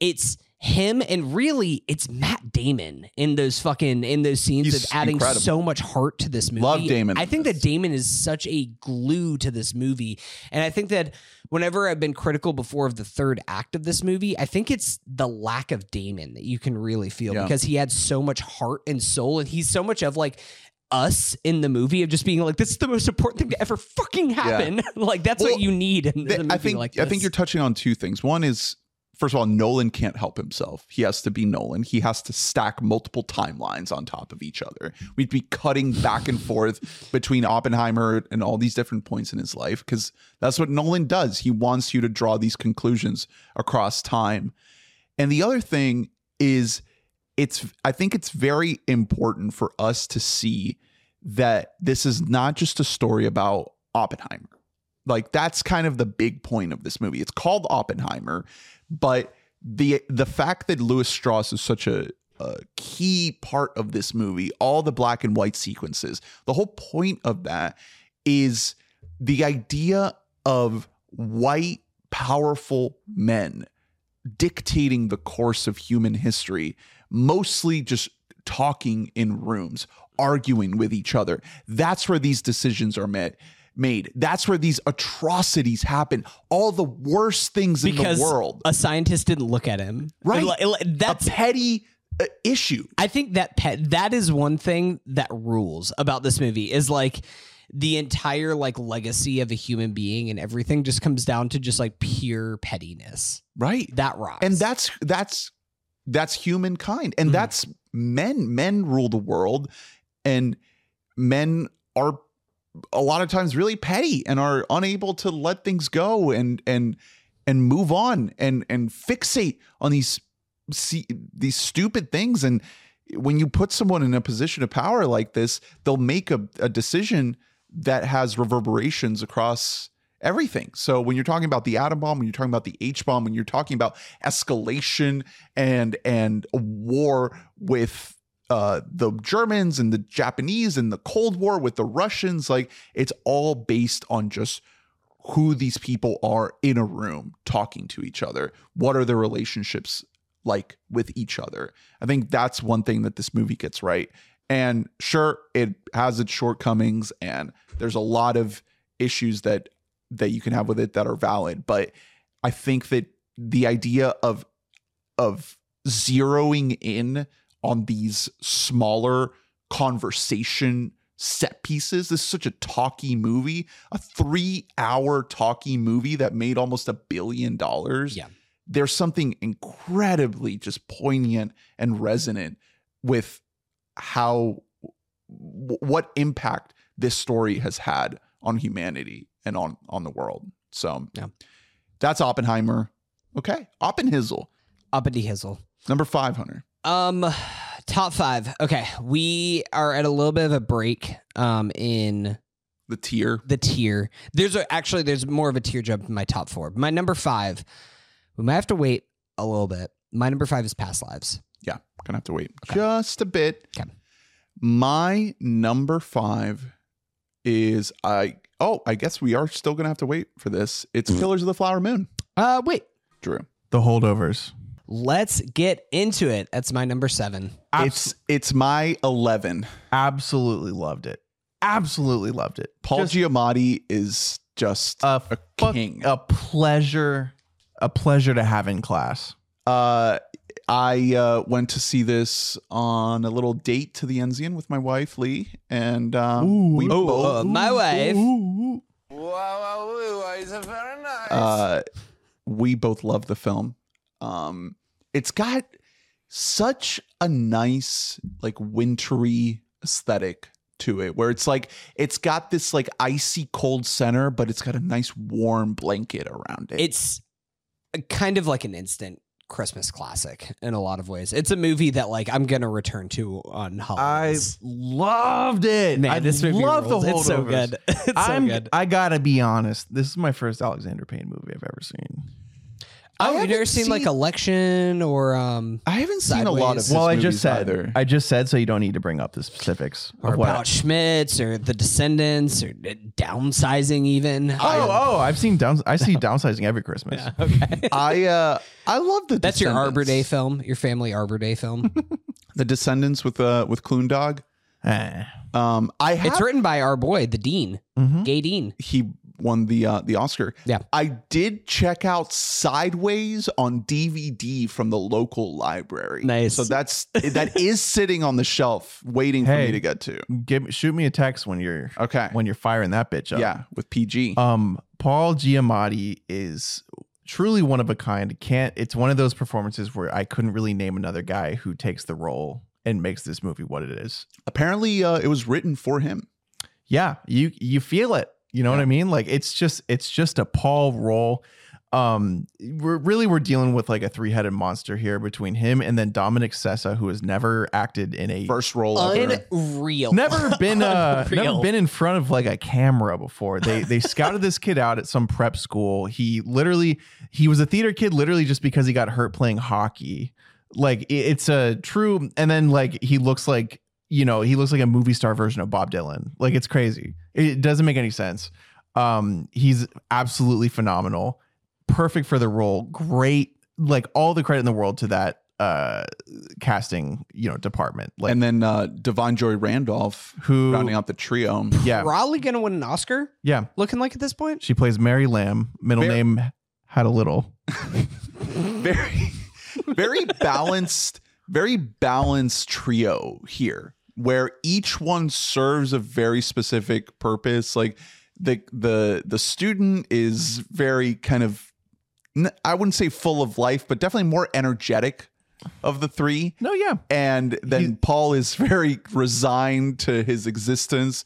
it's him and really it's Matt Damon in those fucking in those scenes He's of adding incredible. so much heart to this movie. Love Damon I think this. that Damon is such a glue to this movie. And I think that whenever I've been critical before of the third act of this movie, I think it's the lack of Damon that you can really feel Yeah. because he had so much heart and soul and he's so much of like us in the movie of just being like this is the most important thing to ever fucking happen like that's Well, what you need in, in a movie I think like I think you're touching on two things. One is first of all, Nolan can't help himself. He has to be Nolan. He has to stack multiple timelines on top of each other. We'd be cutting back and forth between Oppenheimer and all these different points in his life because that's what Nolan does. He wants you to draw these conclusions across time. And the other thing is it's I think it's very important for us to see that this is not just a story about Oppenheimer. Like that's kind of the big point of this movie. It's called Oppenheimer, but the the fact that Lewis Strauss is such a, a key part of this movie, all the black and white sequences, the whole point of that is the idea of white powerful men dictating the course of human history, mostly just talking in rooms, arguing with each other. That's where these decisions are made. Made. That's where these atrocities happen. All the worst things because in the world. a scientist didn't look at him Right. That's a petty uh, issue. I think that pet that is one thing that rules about this movie is like the entire like legacy of a human being and everything just comes down to just like pure pettiness. Right. That rocks. and that's that's that's humankind and Mhm. that's men men rule the world and men are a lot of times really petty and are unable to let things go and and and move on and and fixate on these see these stupid things. And when you put someone in a position of power like this they'll make a, a decision that has reverberations across everything. So when you're talking about the atom bomb when you're talking about the h bomb when you're talking about escalation and and war with uh the Germans and the Japanese and the Cold War with the Russians like it's all based on just who these people are in a room talking to each other what are their relationships like with each other i think that's one thing that this movie gets right And sure, it has its shortcomings, and there's a lot of issues that that you can have with it that are valid. But I think that the idea of of zeroing in on these smaller conversation set pieces. This is such a talky movie, a three hour talky movie that made almost a billion dollars. Yeah. There's something incredibly just poignant and resonant with how, what impact this story has had on humanity and on, on the world. So Yeah. that's Oppenheimer. Okay. Oppenhizzle, Uppity Hizzle. number 500. Um, top five. Okay, we are at a little bit of a break. Um, in The tier. the tier. There's a, actually there's more of a tier jump in my top four. My number five, we might have to wait a little bit. My number five is Past Lives. Yeah, gonna have to wait Okay. just a bit. Okay. My number five is I. Oh, I guess we are still gonna have to wait for this. It's Killers of the Flower Moon. Uh, wait. Drew. The holdovers. Let's get into it. That's my number seven. It's it's my eleven. absolutely loved it. Absolutely loved it. Paul Just Giamatti is just a, a fuck- king. a pleasure, a pleasure to have in class. Uh, I uh, went to see this on a little date to the Enzian with my wife Lee, and um, we Oh, both uh, my wife. uh, we both love the film. Um, it's got such a nice, like wintry aesthetic to it, where it's like it's got this like icy cold center, but it's got a nice warm blanket around it. It's kind of like an instant Christmas classic in a lot of ways. It's a movie that like I'm gonna return to on holidays. I loved it. Man, I this movie love rules. the holdovers. It's so good. It's so I'm, good. I gotta be honest. This is my first Alexander Payne movie I've ever seen. I Oh, you've never haven't seen, like Election or um I haven't seen a lot of Sideways. well, I just said. either. I just said so you don't need to bring up the specifics or of what. about Schmitz or The Descendants or Downsizing even. oh, oh, I've seen down. I see downsizing every Christmas. okay. I uh I love the That's your Arbor Day film, your family Arbor Day film. The Descendants with uh with Kloondog. Eh. Um, I have it's written by our boy, the Dean, Mhm. Gay Dean. he won the uh, the Oscar. Yeah. I did check out Sideways on DVD from the local library. Nice. So that's that is sitting on the shelf waiting for me to get to. Give shoot me a text when you're Okay. when you're firing that bitch up. yeah, with PG. Um, Paul Giamatti is truly one of a kind. Can't it's one of those performances where I couldn't really name another guy who takes the role and makes this movie what it is. Apparently, uh, it was written for him. Yeah, you you feel it. You know what I mean? Like it's just it's just a Paul role. Um, we're really we're dealing with like a three headed monster here between him and then Dominic Sessa, who has never acted in a First role ever. Unreal. never been uh never been in front of like a camera before. They they scouted this kid out at some prep school. He literally he was a theater kid literally just because he got hurt playing hockey. Like it- it's a true and then like he looks like you know, he looks like a movie star version of Bob Dylan. Like it's crazy. It doesn't make any sense. Um he's absolutely phenomenal. Perfect for the role. Great like all the credit in the world to that uh casting, you know, department. Like and then uh, Da'Vine Joy Randolph who rounding out the trio. yeah. Probably gonna win an Oscar. Yeah. Looking like at this point. She plays Mary Lamb. Middle Ver- name had a little. very very balanced very balanced trio here where each one serves a very specific purpose. Like the the the student is very kind of I wouldn't say full of life but definitely more energetic of the three. No, yeah. and then He- paul is very resigned to his existence.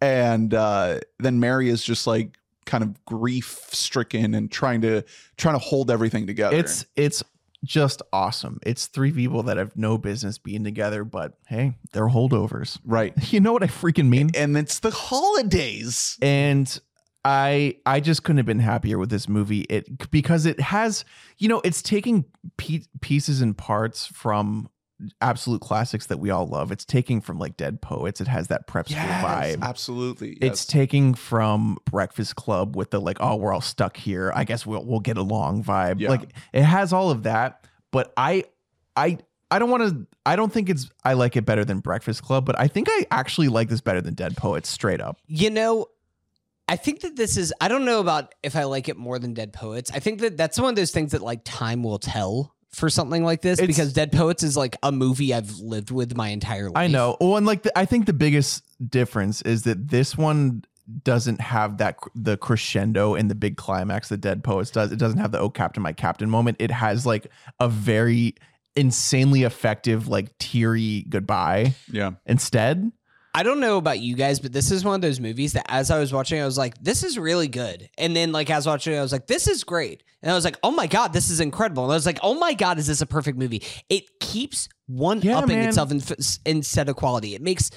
And uh then mary is just like kind of grief stricken and trying to trying to hold everything together. It's it's just awesome. It's three people that have no business being together, but hey, they're holdovers. right You know what I freaking mean? and it's the holidays and I I just couldn't have been happier with this movie. It because it has you know it's taking pe- pieces and parts from absolute classics that we all love. It's taking from like Dead Poets. It has that prep school vibe. absolutely It's taking from Breakfast Club with the like, oh, we're all stuck here. I guess we'll we'll get along vibe. Yeah. Like it has all of that, but I I I don't want to. I don't think it's. I like it better than Breakfast Club, but I think I actually like this better than Dead Poets. Straight up. You know, I think that this is. I don't know about if I like it more than Dead Poets. I think that that's one of those things that like time will tell for something like this It's- because Dead Poets is like a movie I've lived with my entire life. I know. Well, and like the, I think the biggest difference is that this one doesn't have that the crescendo and the big climax that Dead Poets does. It doesn't have the "Oh Captain, My Captain" moment. It has like a very insanely effective, like teary goodbye Yeah. instead. I don't know about you guys, but this is one of those movies that as I was watching, I was like, this is really good. And then, like, as I was watching, it, I was like, this is great. And I was like, oh my God, this is incredible. And I was like, oh my God, is this a perfect movie? It keeps one upping man. itself in, instead of quality. It makes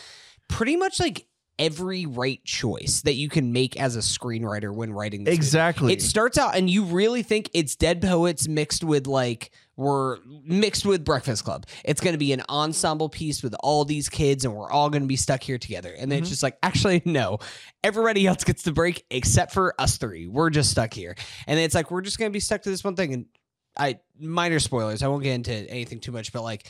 pretty much like every right choice that you can make as a screenwriter when writing this movie. Exactly. It starts out, and you really think it's Dead Poets mixed with like we're mixed with Breakfast Club. It's going to be an ensemble piece with all these kids, and we're all going to be stuck here together. And then it's mm-hmm. just like, actually, no. Everybody else gets the break except for us three. We're just stuck here, and it's like we're just going to be stuck to this one thing. And I minor spoilers. I won't get into anything too much, but like.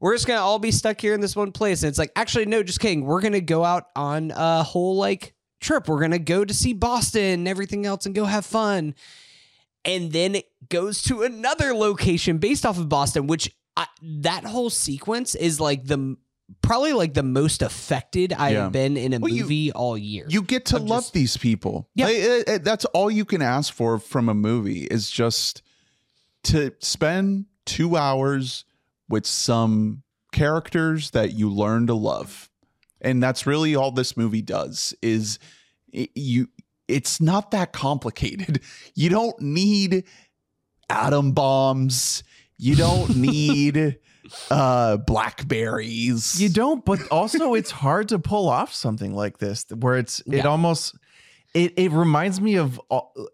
We're just gonna all be stuck here in this one place, and it's like, actually, no, just kidding. We're gonna go out on a whole like trip. We're gonna go to see Boston and everything else and go have fun. And then it goes to another location based off of Boston, which I, that whole sequence is like the probably like the most affected I Yeah. have been in a Well, you- movie all year. You get to I'm love just- these people. Yeah. Like, it- it- that's all you can ask for from a movie is just to spend two hours with some characters that you learn to love. And that's really all this movie does is it, you it's not that complicated. You don't need atom bombs. You don't need uh blackberries. You don't, but also it's hard to pull off something like this where it's it almost it it reminds me of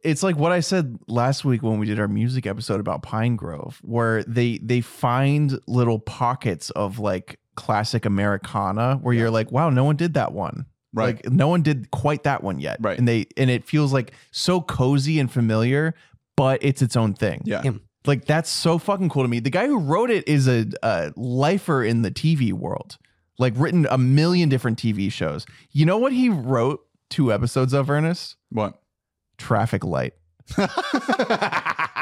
it's like what I said last week when we did our music episode about Pinegrove where they they find little pockets of like classic Americana where you're like wow no one did that one Right. like no one did quite that one yet Right. and they and it feels like so cozy and familiar but it's its own thing yeah. Yeah. like that's so fucking cool to me. The guy who wrote it is a, a lifer in the TV world, like written a million different TV shows. You know what he wrote two episodes of Ernest? What? Traffic Light.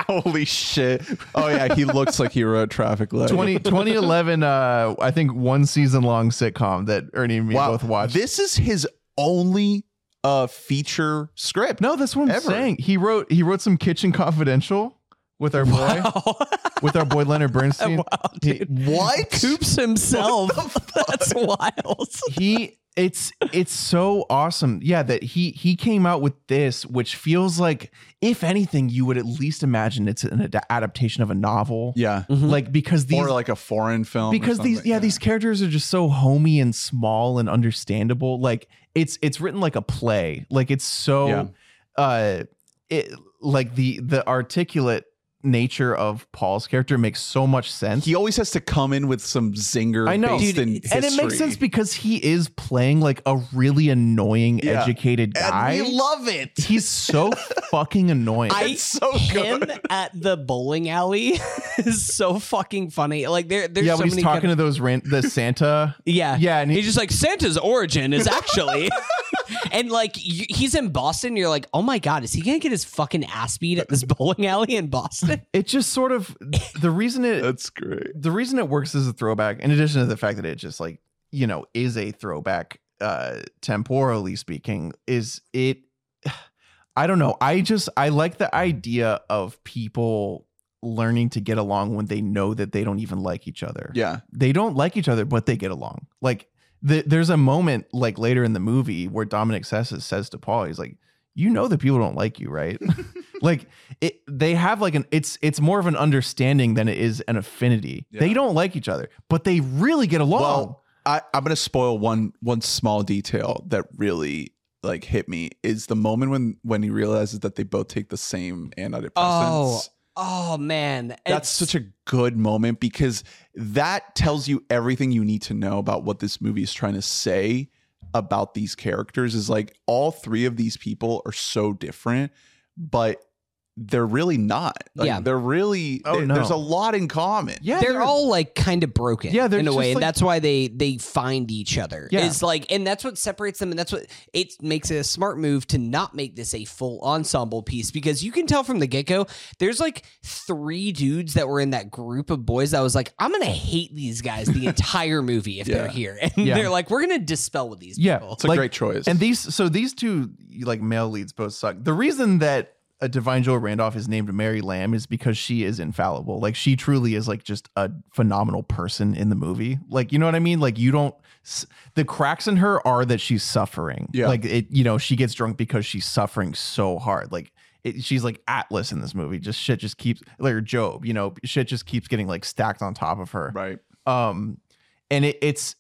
Holy shit. Oh yeah, he looks like he wrote traffic light. 20, 2011, uh, I think one season long sitcom that Ernie and me wow. both watched. This is his only uh feature script. no, that's what I'm Ever. saying. He wrote he wrote some Kitchen Confidential with our boy with our boy Leonard Bernstein. wow, He- What? Coops himself. That's wild. he it's it's so awesome yeah that he he came out with this which feels like if anything you would at least imagine it's an ad- adaptation of a novel Yeah. like because these or like a foreign film. because these something, yeah, these characters are just so homey and small and understandable like it's it's written like a play like it's so Yeah. uh it like the the articulate nature of Paul's character makes so much sense He always has to come in with some zinger I know. based Dude, in and it makes sense because he is playing like a really annoying, Yeah. educated guy. And we love it. He's so fucking annoying. I, It's so him good. at the bowling alley is so fucking funny. Like there, there's yeah, so when he's many talking kind to those ran- the Santa. yeah, Yeah, and he- he's just like Santa's origin is actually, and like you, he's in Boston. You're like, oh my god, is he gonna get his fucking ass beat at this bowling alley in Boston? It just sort of the reason it That's great. the reason it works as a throwback, in addition to the fact that it just like you know is a throwback, uh, temporally speaking, is it. I don't know. I just I like the idea of people learning to get along when they know that they don't even like each other. Yeah. they don't like each other, but they get along. Like the, there's a moment like later in the movie where Dominic Sessa says to Paul, he's like, "You know that people don't like you, right?" like it, they have like an it's it's more of an understanding than it is an affinity. Yeah. They don't like each other, but they really get along. Well, I, I'm gonna spoil one one small detail that really like hit me is the moment when when he realizes that they both take the same antidepressants. Oh, oh man, That's such a good moment because that tells you everything you need to know about what this movie is trying to say about these characters is like all three of these people are so different but they're really not. Like, Yeah. they're really. Oh, they- no. There's a lot in common. Yeah, they're all like kind of broken Yeah, they're in a just way and that's why they they find each other Yeah. it's like and that's what separates them and that's what it makes it a smart move to not make this a full ensemble piece because you can tell from the get-go there's like three dudes that were in that group of boys that was like i'm gonna hate these guys the entire movie if they're here and Yeah. they're like we're gonna dispel with these Yeah. people It's a Like- great choice. And these, so these two like male leads both suck. The reason that a Da'Vine Joy Randolph is named Mary Lamb is because she is infallible. Like she truly is like just a phenomenal person in the movie. Like you know what I mean? Like you don't. The cracks in her are that she's suffering. Yeah. Like it, you know, she gets drunk because she's suffering so hard. Like. It, she's like Atlas in this movie. Just shit just keeps like Job, you know, shit just keeps getting like stacked on top of her right. um and it, it's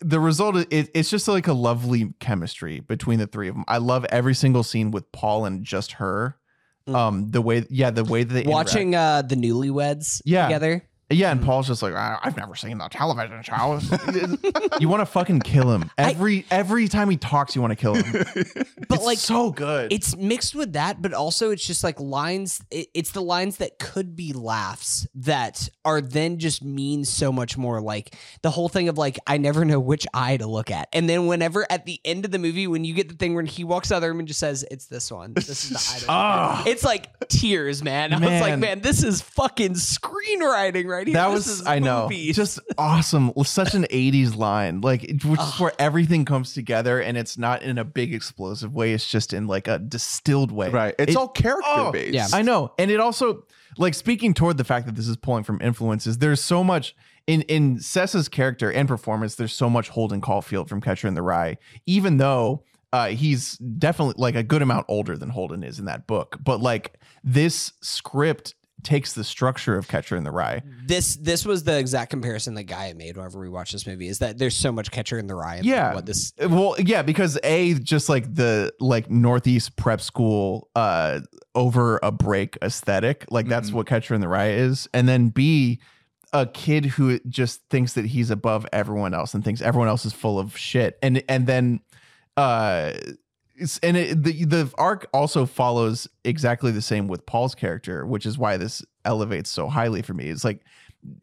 the result is it, it's just like a lovely chemistry between the three of them i love every single scene with paul and just her. Um the way yeah the way that they watching uh the newlyweds Yeah. together yeah and paul's just like "I- i've never seen the television show. You want to fucking kill him. Every every time he talks you want to kill him. But It's like so good. it's mixed with that but also it's just like lines it, it's the lines that could be laughs that are then just mean so much more like the whole thing of like i never know which eye to look at. And then whenever at the end of the movie when you get the thing when he walks out of the room and just says it's this one. This is the eye to look Ah. at. it's like tears man. I was like Man. man this is fucking screenwriting right here that This was is I know movie. just awesome such an 80s line like it- which is where everything comes together and it's not in a big explosive way it's just in like a distilled way Right. It's It- all character Oh, based. yeah. I know. And it also like speaking toward the fact that this is pulling from influences, there's so much in in Sessa's character and performance, there's so much Holden Caulfield from Catcher in the Rye, even though uh, he's definitely like a good amount older than Holden is in that book. But like this script takes the structure of Catcher in the Rye. this this was the exact comparison that Guy made whenever we watched this movie is that there's so much catcher in the rye Yeah. what this Well, yeah, because a just like the like Northeast prep school uh over a break aesthetic, like that's Mhm. what Catcher in the Rye is, and then b a kid who just thinks that he's above everyone else and thinks everyone else is full of shit, and and then uh. It's, and it, the the arc also follows exactly the same with Paul's character, which is why this elevates so highly for me. It's like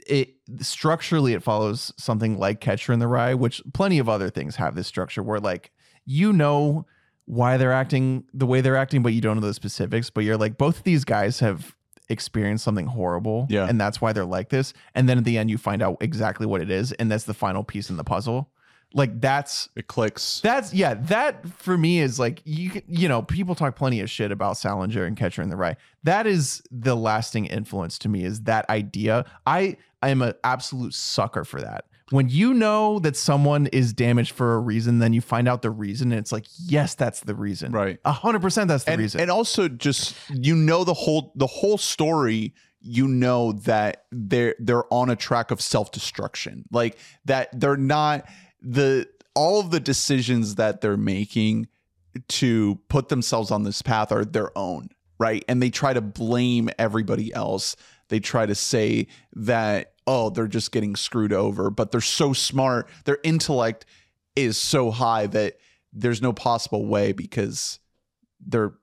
it structurally it follows something like Catcher in the Rye, which plenty of other things have this structure where like you know why they're acting the way they're acting, but you don't know the specifics. But you're like, both of these guys have experienced something horrible, Yeah. and that's why they're like this. And then at the end, you find out exactly what it is, and that's the final piece in the puzzle. Like that's It clicks. that's yeah. That for me is like you you know people talk plenty of shit about Salinger and Catcher in the Rye. That is the lasting influence to me. Is that idea? I I am an absolute sucker for that. When you know that someone is damaged for a reason, then you find out the reason, and it's like yes, that's the reason. Right. A hundred percent, that's the and, reason. and also just you know the whole the whole story you know that they're they're on a track of self-destruction like that they're not the all of the decisions that they're making to put themselves on this path are their own right? And they try to blame everybody else. They try to say that oh they're just getting screwed over but they're so smart. Their intellect is so high that there's no possible way because they're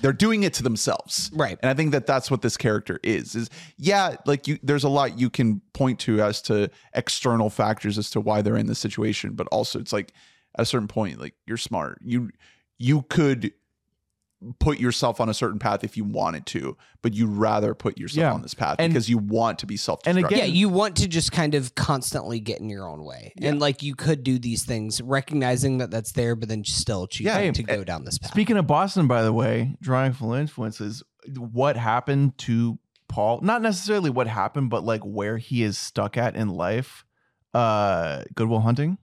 they're doing it to themselves. Right. And i think that that's what this character is is yeah like you there's a lot you can point to as to external factors as to why they're in this situation but also it's like at a certain point like you're smart. You you could put yourself on a certain path if you wanted to but you'd rather put yourself Yeah. on this path And- because you want to be self and again- yeah you want to just kind of constantly get in your own way and like you could do these things recognizing that that's there but then still choosing Yeah, to go down this path Speaking of Boston, by the way, drawing full influences, what happened to Paul? Not necessarily what happened, but like where he is stuck at in life. Uh Good Will Hunting?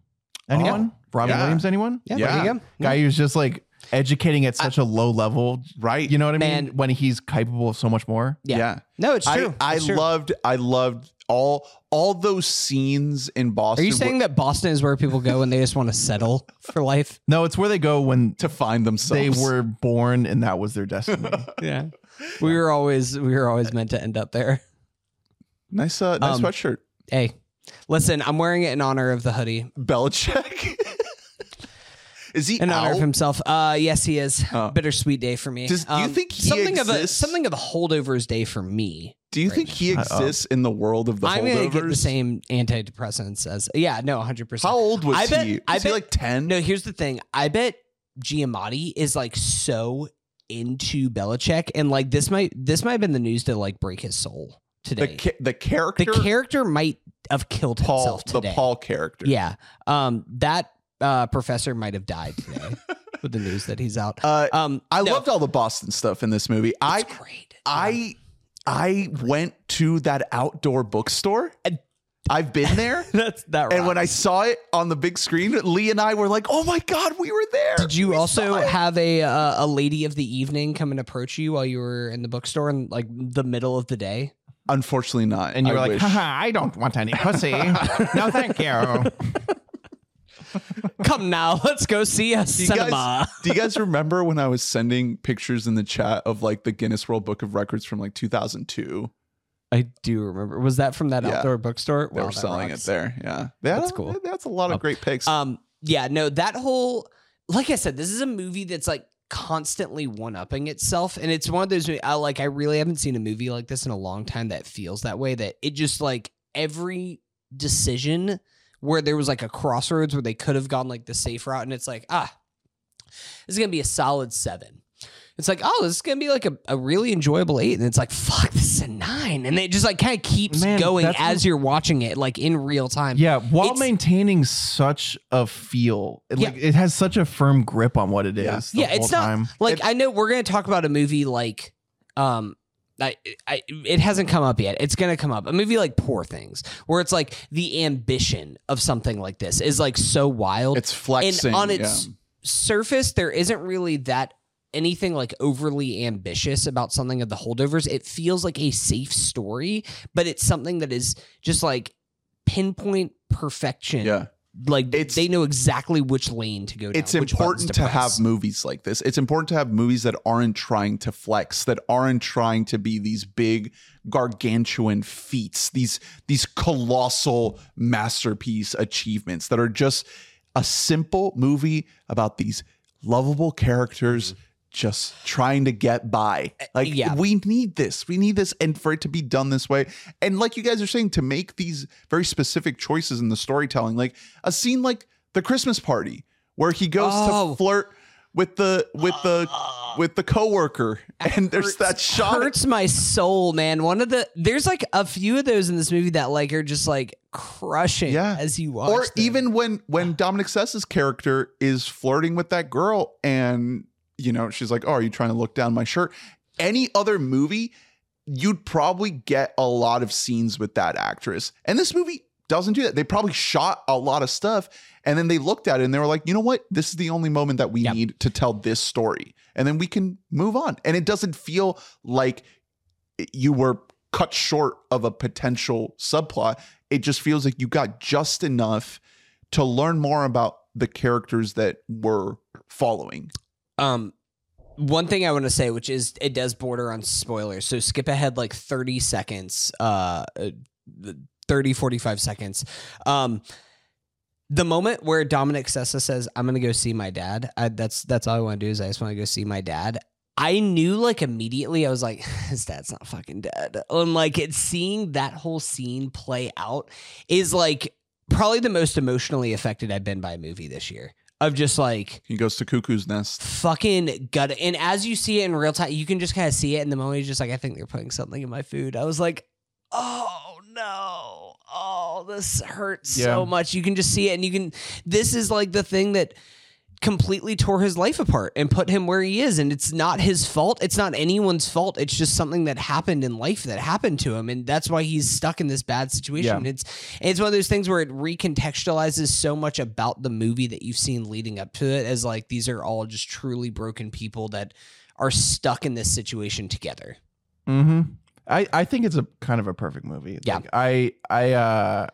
Anyone? Robin Yeah. Williams, anyone? yeah, Yeah. there you go Guy who's just like educating at such a low level. right You know what I Man. mean? When he's capable of so much more. Yeah. no it's true i i It's true. loved i loved all all those scenes in Boston. are you saying where- that boston is where people go when they just want to settle for life No, it's where they go when to find themselves they were born and that was their destiny. yeah we were always we were always meant to end up there nice uh nice Um, sweatshirt hey listen i'm wearing it in honor of the hoodie Belichick. Is he in honor of himself. Uh, yes, he is. Oh. Bittersweet day for me. Um, Does- do you think he something of a something of a holdovers day for me? Do you Right. think he Uh-oh. exists in the world of the I'm gonna get the same antidepressants as yeah, no, hundred percent. How old was I bet- he? Was I he bet- like ten? No, here's the thing. I bet Giamatti is like so into Belichick, and like this might this might have been the news to like break his soul the today. ca- the character, The character might have killed Paul, himself the. Paul character. Yeah. Um, that uh, professor might have died today with the news that he's out. Uh, Um, I no, loved all the Boston stuff in this movie. I great. I I went to that outdoor bookstore. And- I've been there. that's that. And when I saw it on the big screen, Lee and I were like, "Oh my god, we were there!" did you We also have a uh, a lady of the evening come and approach you while you were in the bookstore in like the middle of the day? Unfortunately, not. And you were I like, wish. haha, I don't want any pussy. no, thank you. Come now, let's go see a Do you, cinema. guys, do you guys remember when I was sending pictures in the chat of like the Guinness World Book of Records from like 2002? I do remember. Was that from that Yeah. outdoor bookstore? They Wow, were selling rocks. it there. Yeah, That- That's cool. That's a lot of Oh. great picks. Um, yeah, no, that whole like I said, this is a movie that's like constantly one upping itself, and it's one of those I like. I really haven't seen a movie like this in a long time that feels that way. That it just like every decision where there was like a crossroads where they could have gone like the safe route, and it's like ah, this is gonna be a solid seven. It's like, oh, this is gonna be like a, a really enjoyable eight, and it's like, fuck, this is a nine, and it just like kind of keeps Man, going as what- you're watching it, like in real time. Yeah, while It's- maintaining such a feel, it, like Yeah. it has such a firm grip on what it is. Yeah. the Yeah, it's not- time. like It- I know we're gonna talk about a movie like um I, I it hasn't come up yet. It's gonna come up. A movie like Poor Things, where it's like the ambition of something like this is like so wild. it's flexing. and on its yeah. surface, there isn't really that anything like overly ambitious about something of the holdovers. It feels like a safe story, but it's something that is just like pinpoint perfection. yeah. Like It's- they know exactly which lane to go down. it's important to, have movies like this. It's important to have movies that aren't trying to flex, that aren't trying to be these big gargantuan feats, these these colossal masterpiece achievements that are just a simple movie about these lovable characters mm-hmm. Just trying to get by. Like yeah. we need this. We need this and for it to be done this way. And like you guys are saying to make these very specific choices in the storytelling, like a scene like the Christmas party where he goes Oh. to flirt with the with the ah. with the coworker and there's hurts- that shot hurts my soul, man. One of the there's like a few of those in this movie that like are just like crushing Yeah. as you watch. or them. even when when Dominic Sessa's character is flirting with that girl and you know she's like oh are you trying to look down my shirt any other movie you'd probably get a lot of scenes with that actress and this movie doesn't do that they probably shot a lot of stuff and then they looked at it and they were like you know what this is the only moment that we Yep. need to tell this story and then we can move on and it doesn't feel like you were cut short of a potential subplot. It just feels like you got just enough to learn more about the characters that we're following. Um one thing I want to say, which is it does border on spoilers. So skip ahead like 30 seconds, uh, uh, 30, 45 seconds. Um, the moment where Dominic Sessa says, I'm going to go see my dad. I, that's, that's all I want to do is I just want to go see my dad. I knew like immediately, I was like, his dad's not fucking dead. And like it's seeing that whole scene play out is like probably the most emotionally affected I've been by a movie this year. Of just like, He goes to Cuckoo's Nest. fucking gut. And as you see it in real time, you can just kind of see it in the moment. You're just like, I think they're putting something in my food. I was like, oh no, oh this hurts so much. You can just see it, and you can. This is like the thing that completely tore his life apart and put him where he is. And it's not his fault. It's not anyone's fault. It's just something that happened in life that happened to him. And that's why he's stuck in this bad situation. Yeah. it's it's one of those things where it recontextualizes so much about the movie that you've seen leading up to it as like these are all just truly broken people that are stuck in this situation together. Hmm I, I think it's a kind of a perfect movie. Yeah. Like, I I uh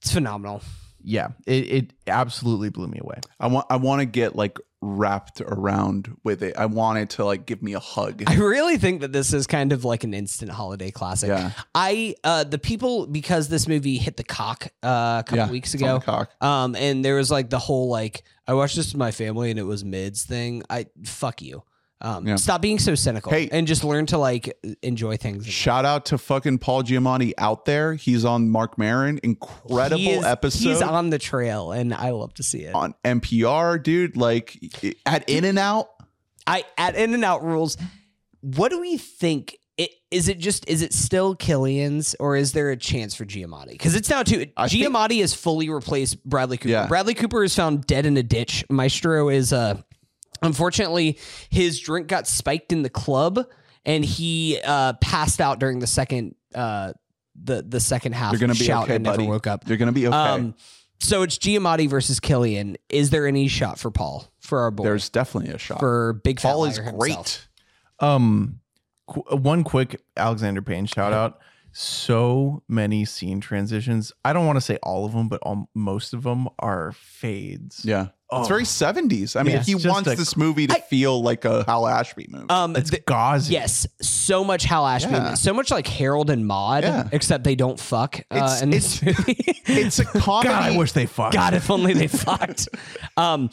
it's phenomenal yeah, it, it absolutely blew me away. I want I want to get like wrapped around with it. I want it to like give me a hug. I really think that this is kind of like an instant holiday classic. Yeah. I uh the people because this movie hit the cock uh, a couple Yeah, weeks ago. the cock. Um and there was like the whole like I watched this with my family and it was mids thing. I fuck you. Um Yeah. stop being so cynical Hey. and just learn to like enjoy things. Shout out to fucking Paul Giamatti out there. He's on Marc Maron. Incredible He is- episode He's on the trail and I love to see it. on NPR, dude. Like at In and Out. I at In and Out rules. What do we think? It, is it just is it still Cillian's or is there a chance for Giamatti? Because it's now too I think- Giamatti has fully replaced Bradley Cooper. Yeah. Bradley Cooper is found dead in a ditch. Maestro is uh unfortunately his drink got spiked in the club and he uh passed out during the second uh the the second half. You're gonna be shout okay, and never woke up. You're gonna be okay. Um, so it's Giamatti versus Cillian. Is there any shot for Paul for our boy There's definitely a shot. for Big Fat Paul is Liar great. himself? Um, qu- one quick Alexander Payne shout out. So many scene transitions. I don't want to say all of them, but all, most of them are fades. Yeah. Oh. It's very 70s. I mean, Yeah, he wants a- this movie to I- feel like a Hal Ashby movie. Um, It's th- gauzy. yes, so much Hal Ashby, Yeah. so much like Harold and Maude, Yeah. except they don't fuck uh, It's- in this movie. it's a comedy. God, I wish they fucked. God, if only they fucked. Um,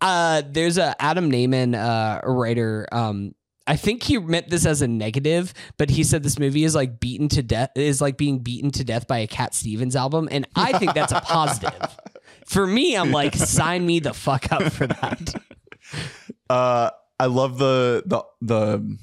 uh, there's a Adam Nayman, uh, a writer. Um, I think he meant this as a negative, but he said this movie is like beaten to death is like being beaten to death by a Cat Stevens album, and I think that's a positive. For me, I'm like, sign me the fuck up for that. Uh, I love the the the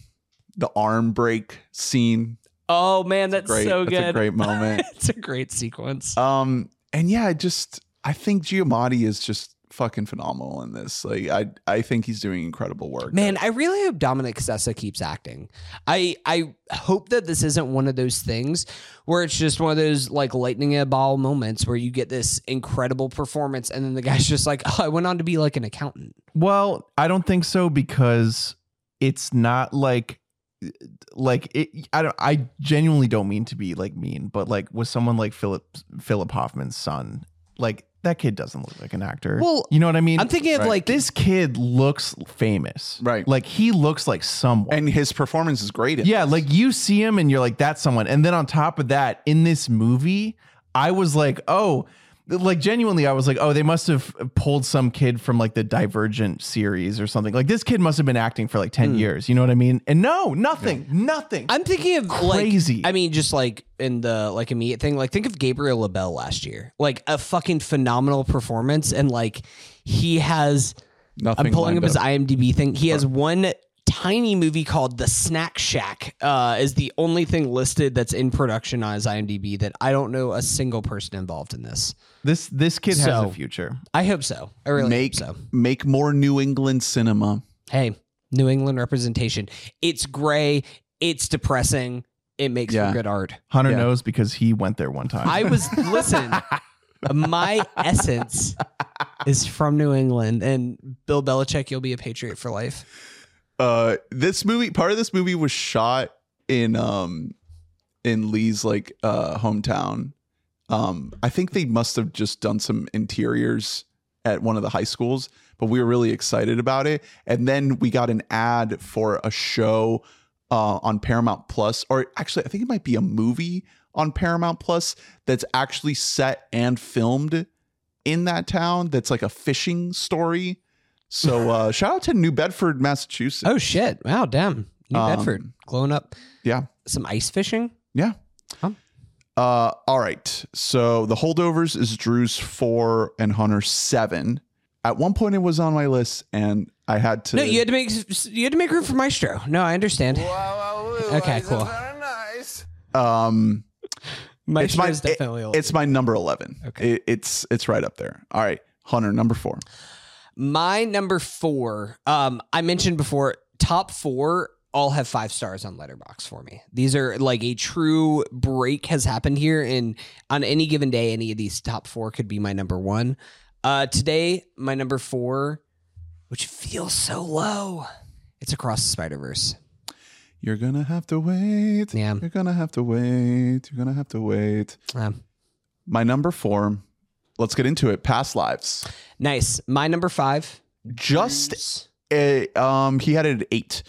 the arm break scene. Oh man, that's Great. so That's good. a great moment. it's a great sequence. Um, and yeah, I just I think Giamatti is just fucking phenomenal in this. Like I I think he's doing incredible work. Man, I really hope Dominic Sessa keeps acting. I I hope that this isn't one of those things where it's just one of those like lightning in a ball moments where you get this incredible performance and then the guy's just like, oh, I went on to be like an accountant. Well, I don't think so because it's not like like it, I don't I genuinely don't mean to be like mean, but like with someone like Philip Philip Hoffman's son, like that kid doesn't look like an actor. Well, you know what I mean? I'm thinking of Right. like this kid looks famous. Right. Like he looks like someone. and his performance is great. in yeah, this. like you see him and you're like, that's someone. And then on top of that, in this movie, I was like, oh, like genuinely, I was like, oh, they must have pulled some kid from like the Divergent series or something. Like this kid must have been acting for like 10 hmm. years. You know what I mean? And no, nothing, nothing. I'm thinking of Crazy. like I mean, just like in the like immediate thing, like think of Gabriel LaBelle last year. Like a fucking phenomenal performance and like he has nothing. I'm pulling up lined his IMDb thing. He has one tiny movie called The Snack Shack. Uh, is the only thing listed that's in production on his IMDb that I don't know a single person involved in this. this this kid has So- a future. I hope so. I really make hope so. make more New England cinema. Hey, New England representation. It's gray. It's depressing. It makes Yeah. for good art. Hunter Yeah. knows because he went there one time. I was listen. my essence is from New England, and Bill Belichick, you'll be a patriot for life. Uh, this movie, part of this movie was shot in um in Lee's like uh hometown. Um, I think they must have just done some interiors at one of the high schools, but we were really excited about it. And then we got an ad for a show uh, on Paramount Plus, or actually, I think it might be a movie on Paramount Plus that's actually set and filmed in that town. That's like a fishing story. So uh, shout out to New Bedford, Massachusetts. Oh shit! Wow, damn. New Um, Bedford glowing up. Yeah. Some ice fishing. Yeah. Huh. Uh, all right. So the holdovers is Drew's four and Hunter's seven. At one point, it was on my list, and I had to. No, you had to make you had to make room for Maestro. No, I understand. Okay, cool. Nice. um, it's my is definitely it- it's my number eleven. Okay. It- it's it's right up there. All right, Hunter number four. My number four. Um, I mentioned before, top four all have five stars on Letterboxd for me. These are like a true break has happened here, and on any given day, any of these top four could be my number one. Uh, today, my number four, which feels so low, it's across the Spider Verse. You're gonna have to wait. Yeah. You're gonna have to wait. You're gonna have to wait. Um, My number four. Let's get into it. Past lives. Nice. My number five just uh, um he had it at eight.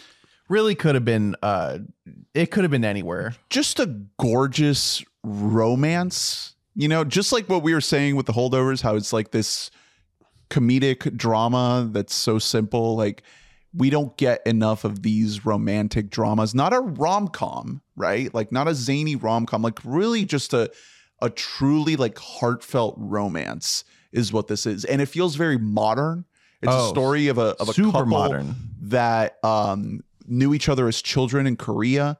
Really could have been. Uh, it could have been anywhere. Just a gorgeous romance, you know, just like what we were saying with the holdovers, how it's like this comedic drama that's so simple. Like we don't get enough of these romantic dramas. Not a rom com, right? Like not a zany rom com. Like really just a a truly like heartfelt romance is what this is, and it feels very modern. It's a Oh, story of a of a couple modern. that um, knew each other as children in Korea,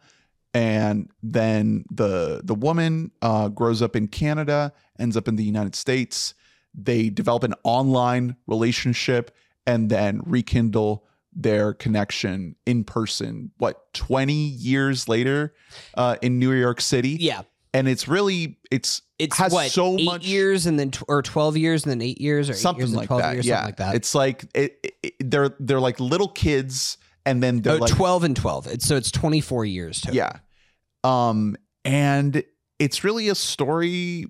and then the the woman uh, grows up in Canada, ends up in the United States. They develop an online relationship and then rekindle their connection in person. What twenty years later uh, in New York City? Yeah, and it's really it's it's has what so eight much years and then tw- or twelve years and then eight years or eight something years like 12 that. years, yeah, something like that. it's like it, it- they're they're like little kids, and then they're Oh, like 12 and 12. It's, so it's 24 years total. Yeah. Um, and it's really a story.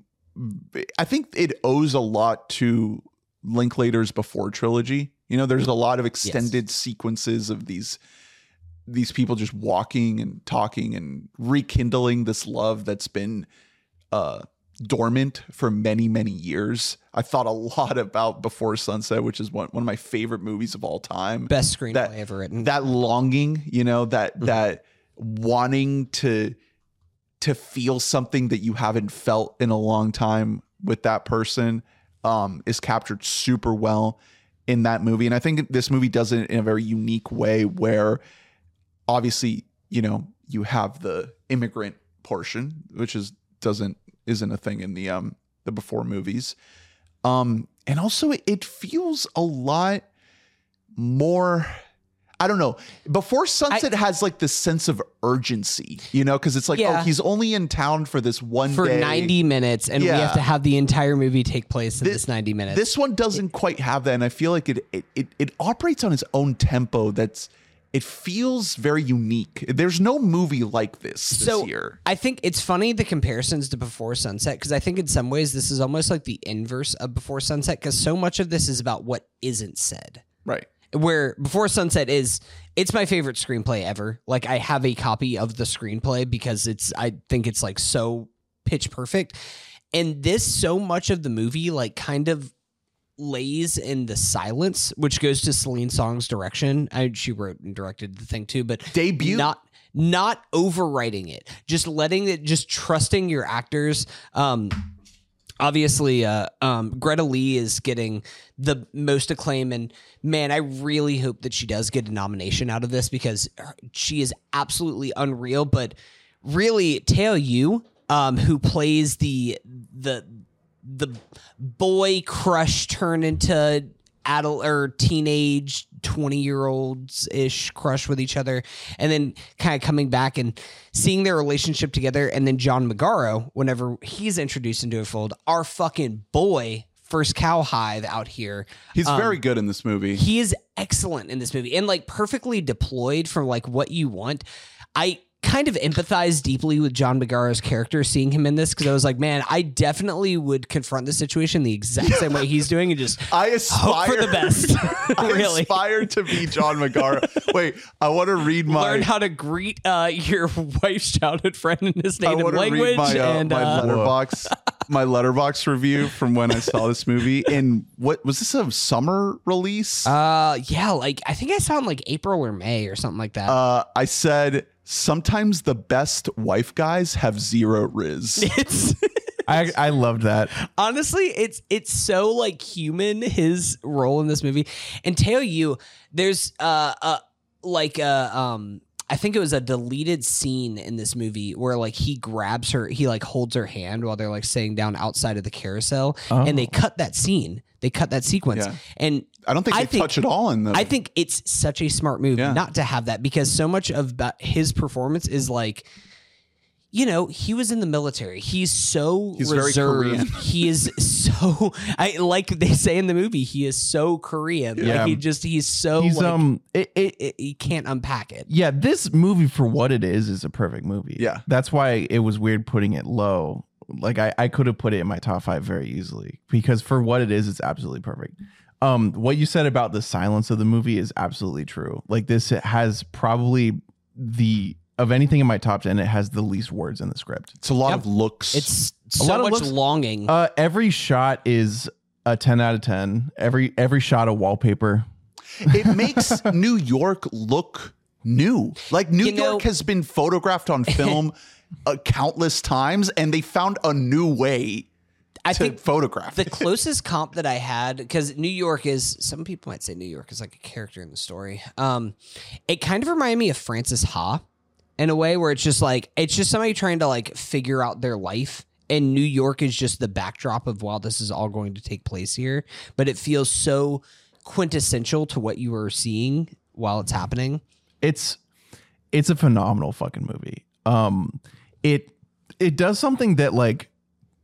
I think it owes a lot to Linklater's Before trilogy. You know, there's a lot of extended sequences of these these people just walking and talking and rekindling this love that's been uh dormant for many many years. I thought a lot about Before Sunset, which is one, one of my favorite movies of all time Best screenplay That- ever written. that longing you know that Mhm. that wanting to to feel something that you haven't felt in a long time with that person um is captured super well in that movie and i think this movie does it in a very unique way where obviously you know you have the immigrant portion which is doesn't isn't a thing in the um the before movies um and also it, it feels a lot more I don't know. Before Sunset has like this sense of urgency, you know, because it's like, Yeah. oh, he's only in town for this one for day. 90 minutes, and we have to have the entire movie take place in Thi- this 90 minutes. This one doesn't quite have that, and I feel like it it it, it operates on its own tempo. That's it feels very unique. There's no movie like this this so year. I think it's funny the comparisons to Before Sunset because I think in some ways this is almost like the inverse of Before Sunset because so much of this is about what isn't said. Right. where before sunset is it's my favorite screenplay ever like i have a copy of the screenplay because it's i think it's like so pitch perfect and this so much of the movie like kind of lays in the silence which goes to celine song's direction. I, she wrote and directed the thing too but Debut. not not overwriting it. Just letting it just trusting your actors. Um obviously uh um greta lee is getting the most acclaim and man i really hope that she does get a nomination out of this because she is absolutely unreal. But really tell you um who plays the the the boy crush turn into adult or teenage 20 year olds ish crush with each other and then kind of coming back and seeing their relationship together and then john magaro whenever he's introduced into a fold our fucking boy first cowhide out here He's Um, very good in this movie. he is excellent in this movie and like perfectly deployed from like what you want. I kind of empathize deeply with John Magaro's character seeing him in this because I was like, man, I definitely would confront the situation the exact same way he's doing and just I hope aspire for the best. I really. aspire to be John Magaro. Wait, I want to read my. Learn how to greet uh, your wife's childhood friend in his native language read my, uh, and my uh, Letterboxd my Letterboxd review from when I saw this movie. And what was this a summer release? uh yeah, like I think I saw in like April or May or something like that. Uh, I said sometimes the best wife guys have zero riz. it's I I loved that. honestly it's it's so like human his role in this movie and tell you there's uh uh like uh um I think it was a deleted scene in this movie where like he grabs her he like holds her hand while they're like sitting down outside of the carousel and they oh. cut that scene they cut that sequence Yeah. and I don't think I they think- touch it all in the. I think it's such a smart move Yeah. not to have that because so much of about his performance is like, you know, he was in the military. He's so He's very reserved. Korean. he is so I like they say in the movie. He is so Korean. Yeah. Like he just he's so He's like, um it, it it, he can't unpack it. yeah, this movie for what it is is a perfect movie. Yeah. That's why it was weird putting it low. Like I, I could have put it in my top five very easily because for what it is, it's absolutely perfect. Um, what you said about the silence of the movie is absolutely true. Like this has probably the of anything in my top ten, it has the least words in the script. It's a lot Yep. of looks. It's A so lot of much looks- longing. Uh, every shot is a ten out of ten. Every every shot of wallpaper. it makes New York look new. Like New You know- York has been photographed on film uh, countless times, and they found a new way I to think photograph. the it. closest comp that I had, because New York is, some people might say New York is like a character in the story. Um, it kind of reminded me of Frances Ha in a way where it's just like, it's just somebody trying to like figure out their life. And New York is just the backdrop of, wow, this is all going to take place here. But it feels so quintessential to what you are seeing while it's happening. it's it's a phenomenal fucking movie. Um it it does something that like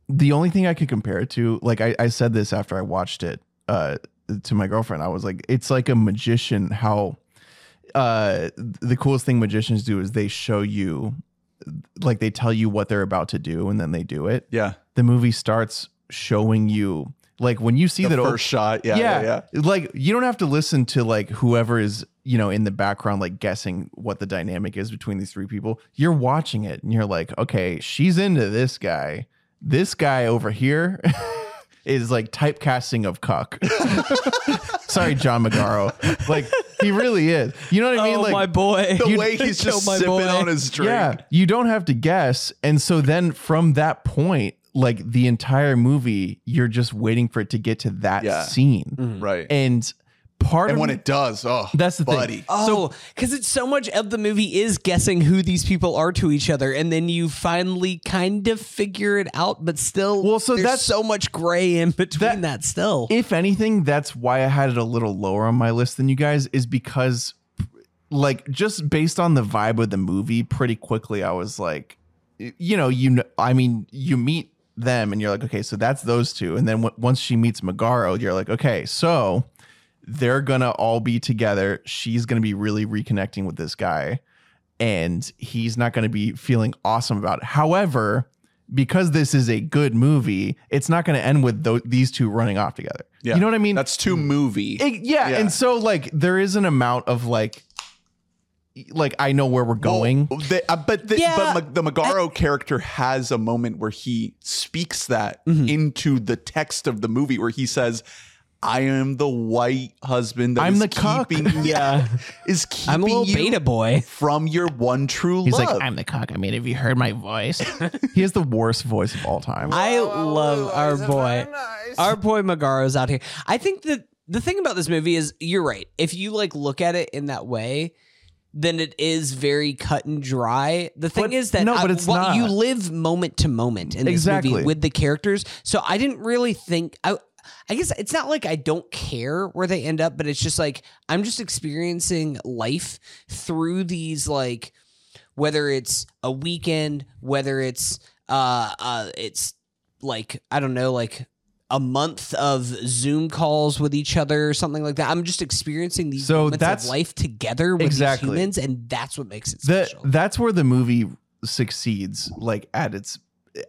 the only thing I could compare it to, like I, I said this after I watched it uh to my girlfriend. I was like, it's like a magician how uh the coolest thing magicians do is they show you like they tell you what they're about to do and then they do it. yeah, The movie starts showing you like when you see the that first shot. Yeah, yeah, yeah. like you don't have to listen to like whoever is you know in the background like guessing what the dynamic is between these three people you're watching it and you're like okay she's into this guy this guy over here is like typecasting of cuck sorry john magaro like he really is you know what i mean oh, like my boy. The way he's just sipping on his drink. yeah, you don't have to guess. And so then from that point, like the entire movie, you're just waiting for it to get to that Yeah. scene. Mm-hmm. Right. And part And of when it does, oh, That's the thing. buddy. Oh, because it's so much of the movie is guessing who these people are to each other, and then you finally kind of figure it out, but still, Well, so there's that's- so much gray in between that, still. if anything, that's why I had it a little lower on my list than you guys, is because like just based on the vibe of the movie, pretty quickly I was like, you know, you know, I mean, you meet them and you're like, okay, so that's those two, and then w- once she meets Magaro, you're like, okay, so they're gonna all be together. She's gonna be really reconnecting with this guy, and he's not gonna be feeling awesome about it. However, because this is a good movie, it's not going to end with tho- these two running off together. Yeah. You know what I mean? That's too movie. It- yeah, Yeah. and so like there is an amount of like, like I know where we're going. Well, the- uh, but the, Yeah, but Ma- the Magaro character has a moment where he speaks that Mm-hmm. into the text of the movie, where he says, "I am the white husband. That I'm is the cuck." keeping, yeah, is keeping I'm a little you beta boy. from your one true love. He's love." like, I'm the cock. I mean, have you heard my voice? he has the worst voice of all time. I love our boy. Our boy Magaro's out here. I think that the thing about this movie is you're right. If you like look at it in that way, then it is very cut and dry. The thing But- is that no, I- but it's well, not. you live moment to moment in this Exactly. movie with the characters. So I didn't really think I I guess it's not like I don't care where they end up, but it's just like I'm just experiencing life through these like whether it's a weekend, whether it's uh uh it's like I don't know, like a month of Zoom calls with each other or something like that. I'm just experiencing these So moments that's- of life together with Exactly. these humans, and that's what makes it special. that's where the movie succeeds like at its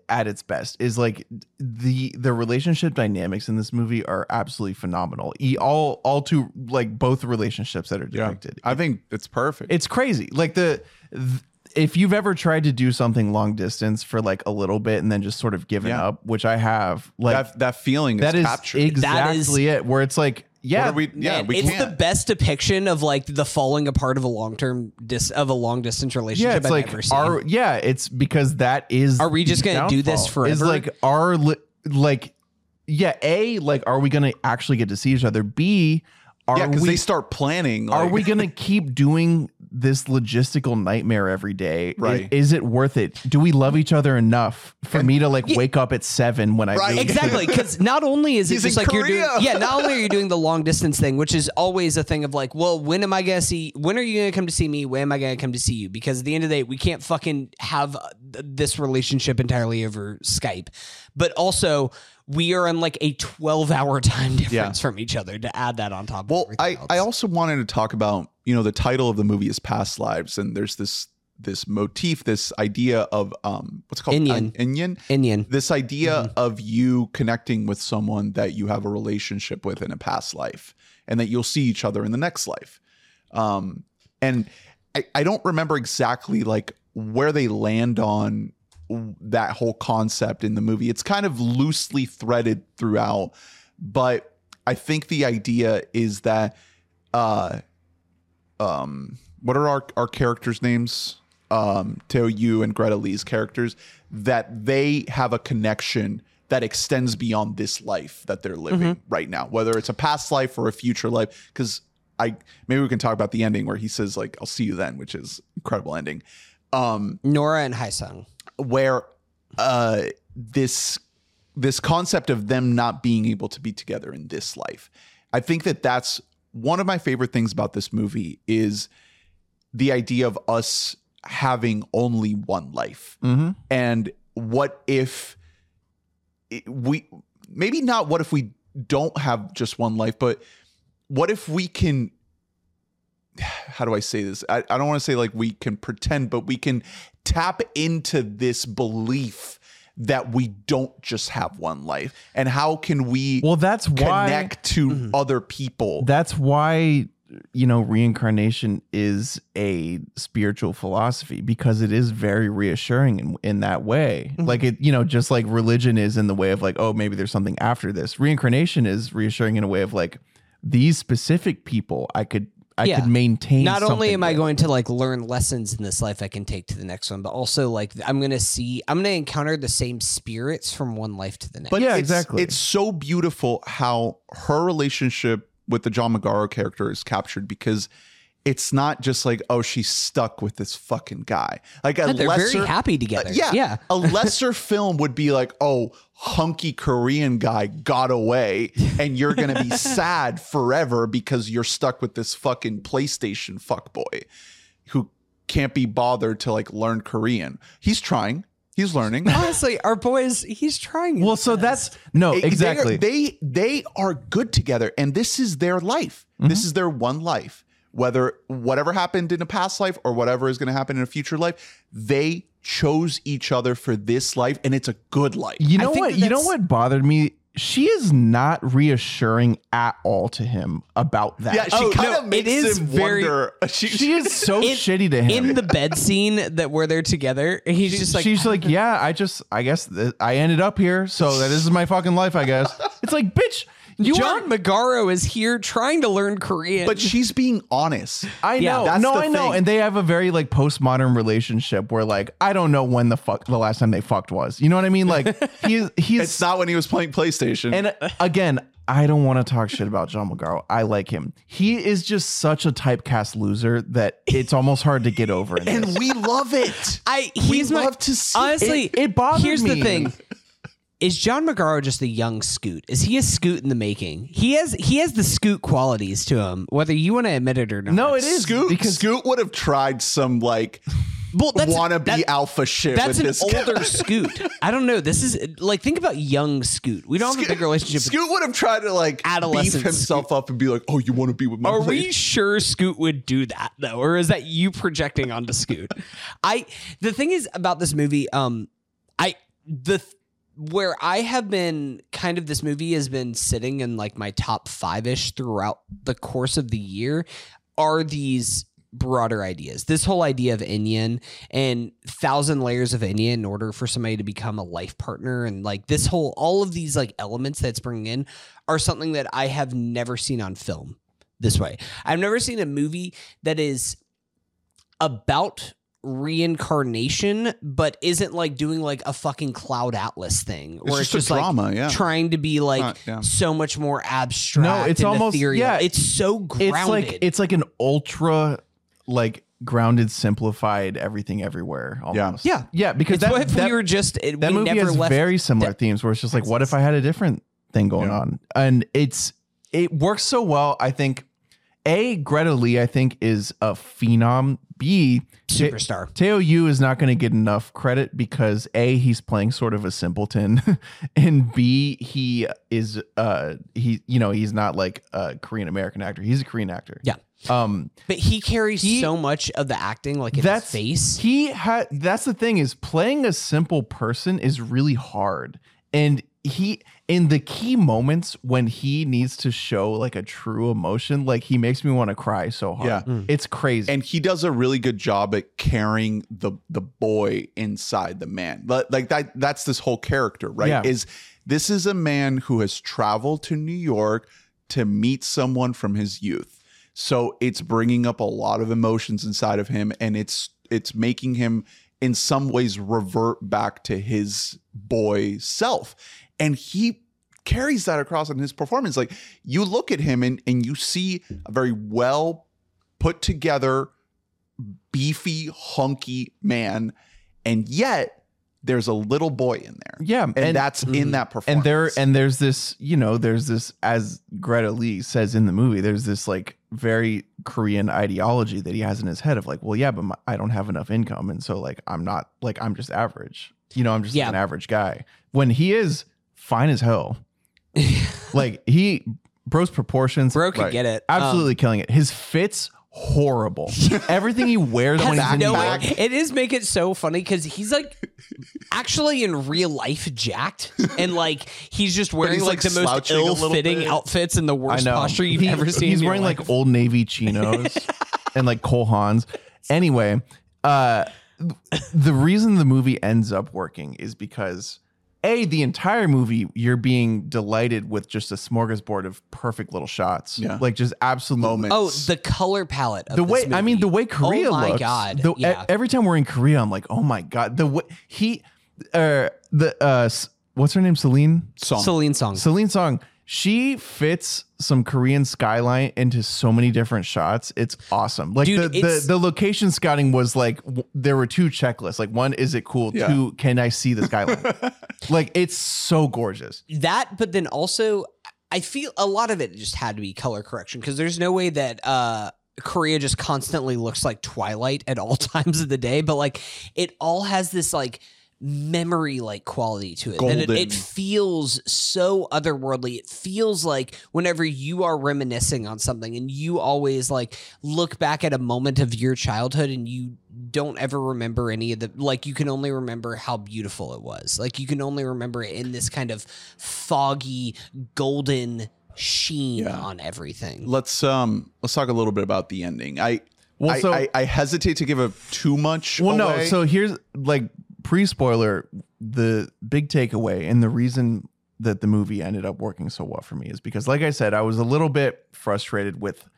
at its best is like the the relationship dynamics in this movie are absolutely phenomenal e, all all two like both relationships that are yeah, depicted I think it's perfect. it's crazy like the th- if you've ever tried to do something long distance for like a little bit and then just sort of given Yeah. up which i have like that that feeling that is is captured. exactly it where it's like yeah What are we, yeah, Man, we it's can't. the best depiction of like the falling apart of a long term dis of a long distance relationship yeah it's I've like ever seen. are yeah it's because that is Are we just gonna do this downfall, is forever? like are li- like yeah a like are we gonna actually get to see each other b are yeah, because we they start planning. are we gonna keep doing this logistical nightmare every day Right. is, it worth it do we love each other enough for me to like wake up at seven when i Right. Exactly, because not only is it He's just in like you're doing, yeah, not only are you doing the long distance thing, which is always a thing of like, well, when am I gonna see? When are you gonna come to see me? When am I gonna come to see you? Because at the end of the day, we can't fucking have uh, this relationship entirely over Skype, but also we are on like a twelve hour time difference from each other. To add that on top. Well, everything I, else. I also wanted to talk about, you know, the title of the movie is Past Lives, and there's this this motif, this idea of um, what's it called Inyan. Inyan. Indian. This idea of you connecting with someone that you have a relationship with in a past life, and that you'll see each other in the next life. Um, and I, I don't remember exactly like where they land on that whole concept in the movie. It's kind of loosely threaded throughout, but I think the idea is that uh um what are our our characters names? Um Teo Yoo and Greta Lee's characters that they have a connection that extends beyond this life that they're living right now, whether it's a past life or a future life cuz I maybe we can talk about the ending where he says like I'll see you then, which is incredible ending. Um Nora and Hae Sung. where uh this this concept of them not being able to be together in this life i think that that's one of my favorite things about this movie is the idea of us having only one life Mm-hmm. and what if we maybe not what if we don't have just one life but what if we can how do i say this i, I don't want to say like we can pretend but we can tap into this belief that we don't just have one life? And how can we Well, that's why connect to mm-hmm. other people? That's why you know reincarnation is a spiritual philosophy because it is very reassuring in, in that way. Mm-hmm. Like it you know just like religion is in the way of like oh maybe there's something after this. Reincarnation is reassuring in a way of like these specific people i could i Yeah. could maintain Not only something am I going to like learn lessons in this life I can take to the next one, but also like I'm gonna see I'm gonna encounter the same spirits from one life to the next. But Yeah, it's, exactly. It's so beautiful how her relationship with the John Magaro character is captured because it's not just like, oh, she's stuck with this fucking guy. Like a Yeah, they're lesser, very happy together. Uh, yeah, yeah. a lesser film would be like, oh, hunky Korean guy got away, and you're gonna be sad forever because you're stuck with this fucking PlayStation fuckboy who can't be bothered to like learn Korean. He's trying. He's learning. Honestly, our boys, he's trying. well so best. that's no They- they are- exactly They, they are good together, and this is their life. Mm-hmm. This is their one life. Whether whatever happened in a past life or whatever is going to happen in a future life, they chose each other for this life, and it's a good life. You know what? that You know what bothered me? She is not reassuring at all to him about that. Yeah, she Oh, kind of it makes is him very- wonder. She, she is so In- shitty to him. in the bed scene that where they're together, he's just like she's like, yeah, I just, I guess th- I ended up here, so that this is my fucking life, I guess. It's like, bitch, you John are. Magaro is here trying to learn Korean. but she's being honest. I Yeah, know, that's no, the I know, thing. and they have a very like postmodern relationship where like I don't know when the fuck the last time they fucked was. You know what I mean? Like he's he's It's not when he was playing PlayStation. And uh, again, I don't want to talk shit about John Magaro. I like him. He is just such a typecast loser that it's almost hard to get over. in and this. we love it. I we he's my, love to see honestly. It- it bothered Here's the me. thing: is John Magaro just a young Scoot? Is he a Scoot in the making? He has he has the Scoot qualities to him, whether you want to admit it or not. no, it is Scoot because Scoot would have tried some like well, that's, wannabe that- alpha shit That's with an this guy. older Scoot. I don't know. This is like think about young Scoot. We don't have a big relationship. with Scoot would have tried to like Adolescent beef himself up and be like, "Oh, you want to be with my?" Are lady?" we sure Scoot would do that though, or is that you projecting onto Scoot? I the thing is about this movie, um, I the th- where I have been kind of this movie has been sitting in like my top five ish throughout the course of the year are these broader ideas. This whole idea of In-yun and thousand layers of In-yun in order for somebody to become a life partner and like this whole all of these like elements that's bringing in are something that I have never seen on film this way. I've never seen a movie that is about reincarnation but isn't like doing like a fucking cloud atlas thing It's where just it's just a drama, like yeah. trying to be like Not- yeah. so much more abstract No, it's and almost- ethereal. yeah, it's so grounded it's like it's like an ultra like grounded, simplified, everything everywhere. Almost. Yeah. yeah. Because it's that, what if that, we were just it, that we movie never has left very similar de- themes where it's just like, what if I had a different thing going Yeah. on? And it's it works so well. I think a Greta Lee, I think, is a phenom. B superstar Teo Yoo is not going to get enough credit because A, he's playing sort of a simpleton, and B, he is uh he you know he's not like a Korean American actor. He's a Korean actor. Yeah. Um, But he carries He- so much of the acting, like in that's his face. He had. That's the thing is playing a simple person is really hard, and he in the key moments when he needs to show like a true emotion, like he makes me want to cry so hard. Yeah. Mm. it's crazy. and he does a really good job at carrying the the boy inside the man But, like that that's this whole character right Yeah. is this is a man who has traveled to new york to meet someone from his youth so it's bringing up a lot of emotions inside of him and it's it's making him in some ways revert back to his boy self and he carries that across in his performance. Like you look at him and and you see a very well put together beefy hunky man and yet there's a little boy in there. Yeah, and, that's in Mhm. that performance and there and there's this you know there's this as greta lee says in the movie there's this like very korean ideology that he has in his head of like well yeah but my, i don't have enough income. And so like i'm not like i'm just average. You know i'm just Yeah. an average guy. When he is fine as hell like he bro's proportions Bro could like, get it. Um, absolutely killing it his fits horrible everything he wears when Has he's in no way- it is make it so funny because he's like actually in real life jacked and like he's just wearing he's, like, like, the most slouching a little ill-fitting bit. outfits and the worst posture you've He- ever seen. He's in your wearing life. like old navy chinos and like Cole Haans. Anyway, uh, the reason the movie ends up working is because a the entire movie you're being delighted with just a smorgasbord of perfect little shots, Yeah. like just absolute Moments. oh the color palette. Of the this way I mean the way Korea Oh my looks. God, the- yeah. every time we're in Korea, I'm like, oh my god, the way he, uh, the uh, what's her name, Celine. song Celine song. Celine Song, she fits some Korean skyline into so many different shots. It's awesome. Like Dude, the, the the location scouting was like w- there were two checklists. Like one, is it cool? Yeah. Two, can I see the skyline? like it's so gorgeous. that but then also i feel a lot of it just had to be color correction because there's no way that uh korea just constantly looks like twilight at all times of the day but like it all has this like memory like quality to it. That it, it feels so otherworldly. It feels like whenever you are reminiscing on something and you always like look back at a moment of your childhood and you don't ever remember any of the like you can only remember how beautiful it was. Like you can only remember it in this kind of foggy golden sheen Yeah. on everything. Let's um let's talk a little bit about the ending. I Well, I, so I, I hesitate to give a too much well, no. So here's like pre spoiler. The big takeaway and the reason that the movie ended up working so well for me is because, like I said, I was a little bit frustrated with.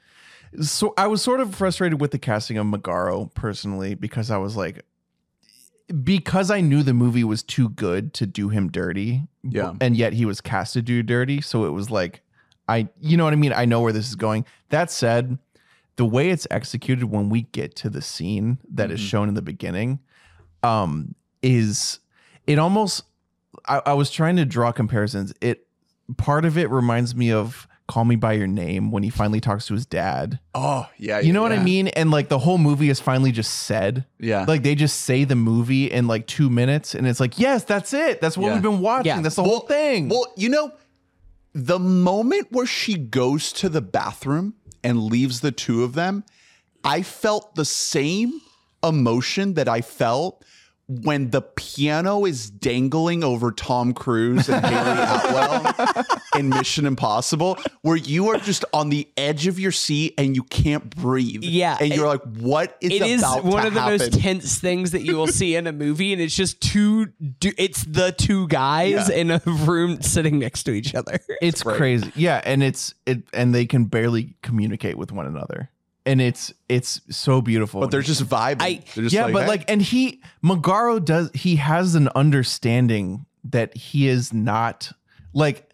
So I was sort of frustrated with the casting of Magaro personally because I was like, because I knew the movie was too good to do him dirty. Yeah. And yet he was cast to do dirty. So it was like, I, you know what I mean? I know where this is going. That said, the way it's executed when we get to the scene that is Mhm. shown in the beginning, um, is it almost, I, I was trying to draw comparisons. It, part of it reminds me of Call Me By Your Name when he finally talks to his dad. oh yeah You know what I mean? And like the whole movie is finally just said. yeah Like they just say the movie in like two minutes, and it's like, yes, that's it. That's what Yeah. we've been watching. Yeah. That's the whole thing. Well, you know, the moment where she goes to the bathroom and leaves the two of them, I felt the same emotion that I felt when the piano is dangling over Tom Cruise and Hayley Atwell in Mission Impossible, where you are just on the edge of your seat and you can't breathe. Yeah, And you're it- like, what is it is about one to of the happen? most tense things that you will see in a movie and it's just two it's the two guys Yeah. in a room sitting next to each other it's great. crazy. Yeah, and it's it, and they can barely communicate with one another, and it's it's so beautiful. but they're just vibing. I- They're just yeah, but hey. like, and he Magaro does he has an understanding that he is not like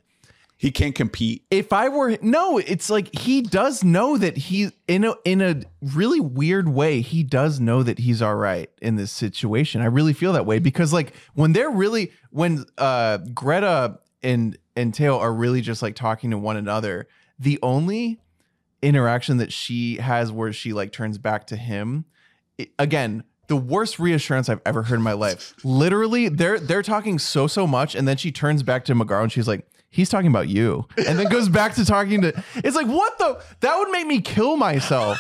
he can't compete. if I were no, it's like he does know that he in a in a really weird way, he does know that he's all right in this situation. I really feel that way because like when they're really when uh Greta and and Teo are really just like talking to one another, the only interaction that she has where she like turns back to him i- again the worst reassurance I've ever heard in my life. Literally, they're they're talking so so much, and then she turns back to Magaro and she's like, he's talking about you, and then goes back to talking to. It's like what the that would make me kill myself.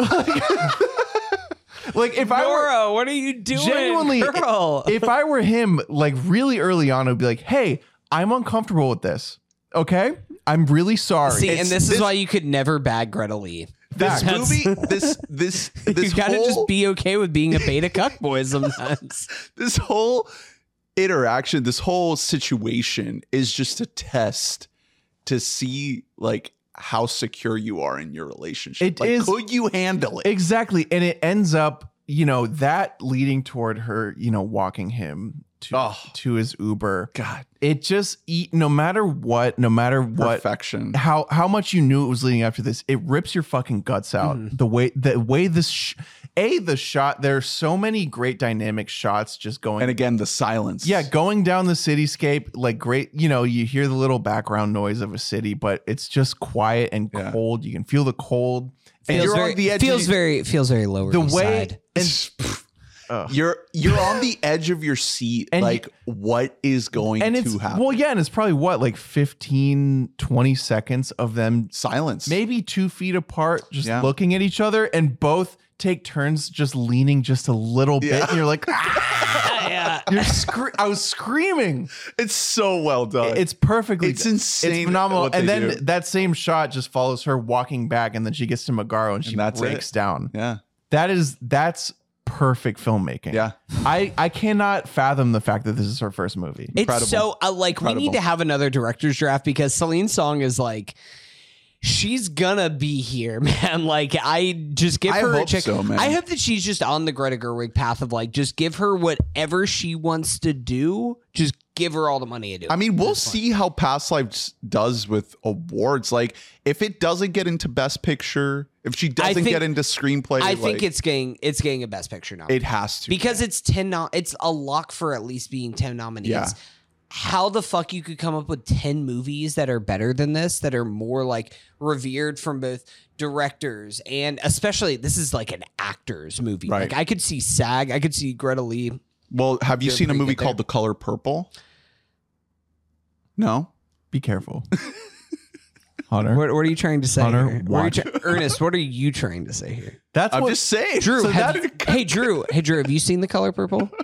like, like, if I were what are you doing? genuinely girl. if I were him, like really early on, I'd be like, "Hey, I'm uncomfortable with this. Okay, I'm really sorry." See, It's- and this, this- is why you could never bag Greta Lee. This Facts. movie, this this this you gotta whole, just be okay with being a beta cuck boy sometimes. this whole interaction, this whole situation is just a test to see like how secure you are in your relationship. It like, is- could you handle it? Exactly. And it ends up, you know, that leading toward her, you know, walking him to Oh. to his Uber. God, It just eat no matter what, no matter what perfection. how how much you knew it was leading after this, it rips your fucking guts out. Mm-hmm. The way the way this sh- a the shot there's so many great dynamic shots just going And again, the silence. yeah, going down the cityscape, like great, you know, you hear the little background noise of a city, but it's just quiet and Yeah. cold. You can feel the cold. And feels you're very, on the edge. feels of, very feels very lower. The East way Side. and Ugh. you're you're on the edge of your seat. And like, what is going and to it's happen? well yeah and it's probably what like 15 20 seconds of them silence. maybe two feet apart just Yeah. looking at each other and both take turns just leaning just a little bit Yeah. and you're like "Ah!" yeah. you're scre- i was screaming It's so well done. it's perfectly It's done. insane it's phenomenal and then do. that same shot just follows her walking back and then she gets to magaro and she And breaks it. down yeah, that is that's perfect filmmaking yeah. i i cannot fathom the fact that this is her first movie Incredible. It's so uh, like we need to have another director's draft because Celine Song is like she's gonna be here, man. Like I just give I her a check. so, man. I hope that she's just on the Greta Gerwig path of like just give her whatever she wants to do. Just give her all the money to do. I mean, we'll see how Past Lives does with awards. Like, if it doesn't get into Best Picture, if she doesn't think- get into screenplay, I think it's getting it's getting a Best Picture now it has to because it's ten. No- it's a lock for at least being ten nominees. Yeah. How the fuck you could come up with ten movies that are better than this, that are more like revered from both directors and especially this is like an actor's movie. Right. Like I could see SAG, I could see Greta Lee. Well, have you seen a movie called there. The Color Purple? No. be careful hunter What, what are you trying to say Hunter, here? What are you watch. try- Ernest, what are you trying to say here? that's I'm what just saying. Drew, So have that- you- hey Drew, hey Drew, have you seen The Color Purple?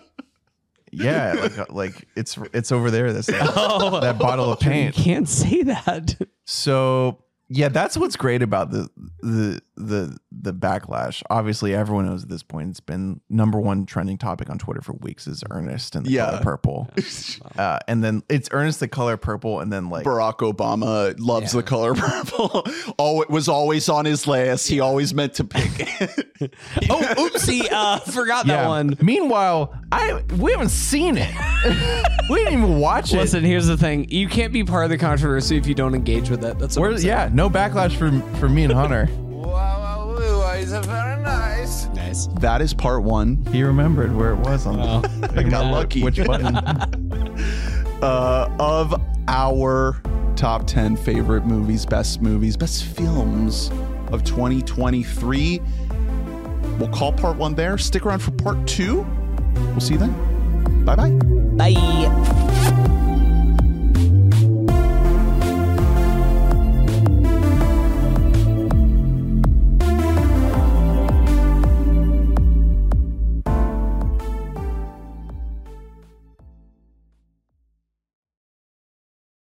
Yeah, like, uh, like it's it's over there. That's Oh. that bottle of You paint. can't say that. So yeah, that's what's great about the the the the backlash. Obviously, everyone knows at this point it's been number one trending topic on Twitter for weeks is Ernest and the Yeah. color purple, uh, and then it's Ernest the color purple, and then like Barack Obama loves Yeah. the color purple. oh, it was always on his list. He always meant to pick it. Oh, oopsie, uh, forgot that one. Meanwhile, I we haven't seen it. we didn't even watch it. Listen, here's the thing: you can't be part of the controversy if you don't engage with it. That's what We're, I'm saying. yeah, no backlash for for me and Hunter. Nice. that is part one He remembered where it was on. Oh, I got lucky. Which button? uh, of our top 10 favorite movies, best movies, best films of 2023. We'll call part one there. Stick around for part two. We'll see you then. Bye bye. Bye.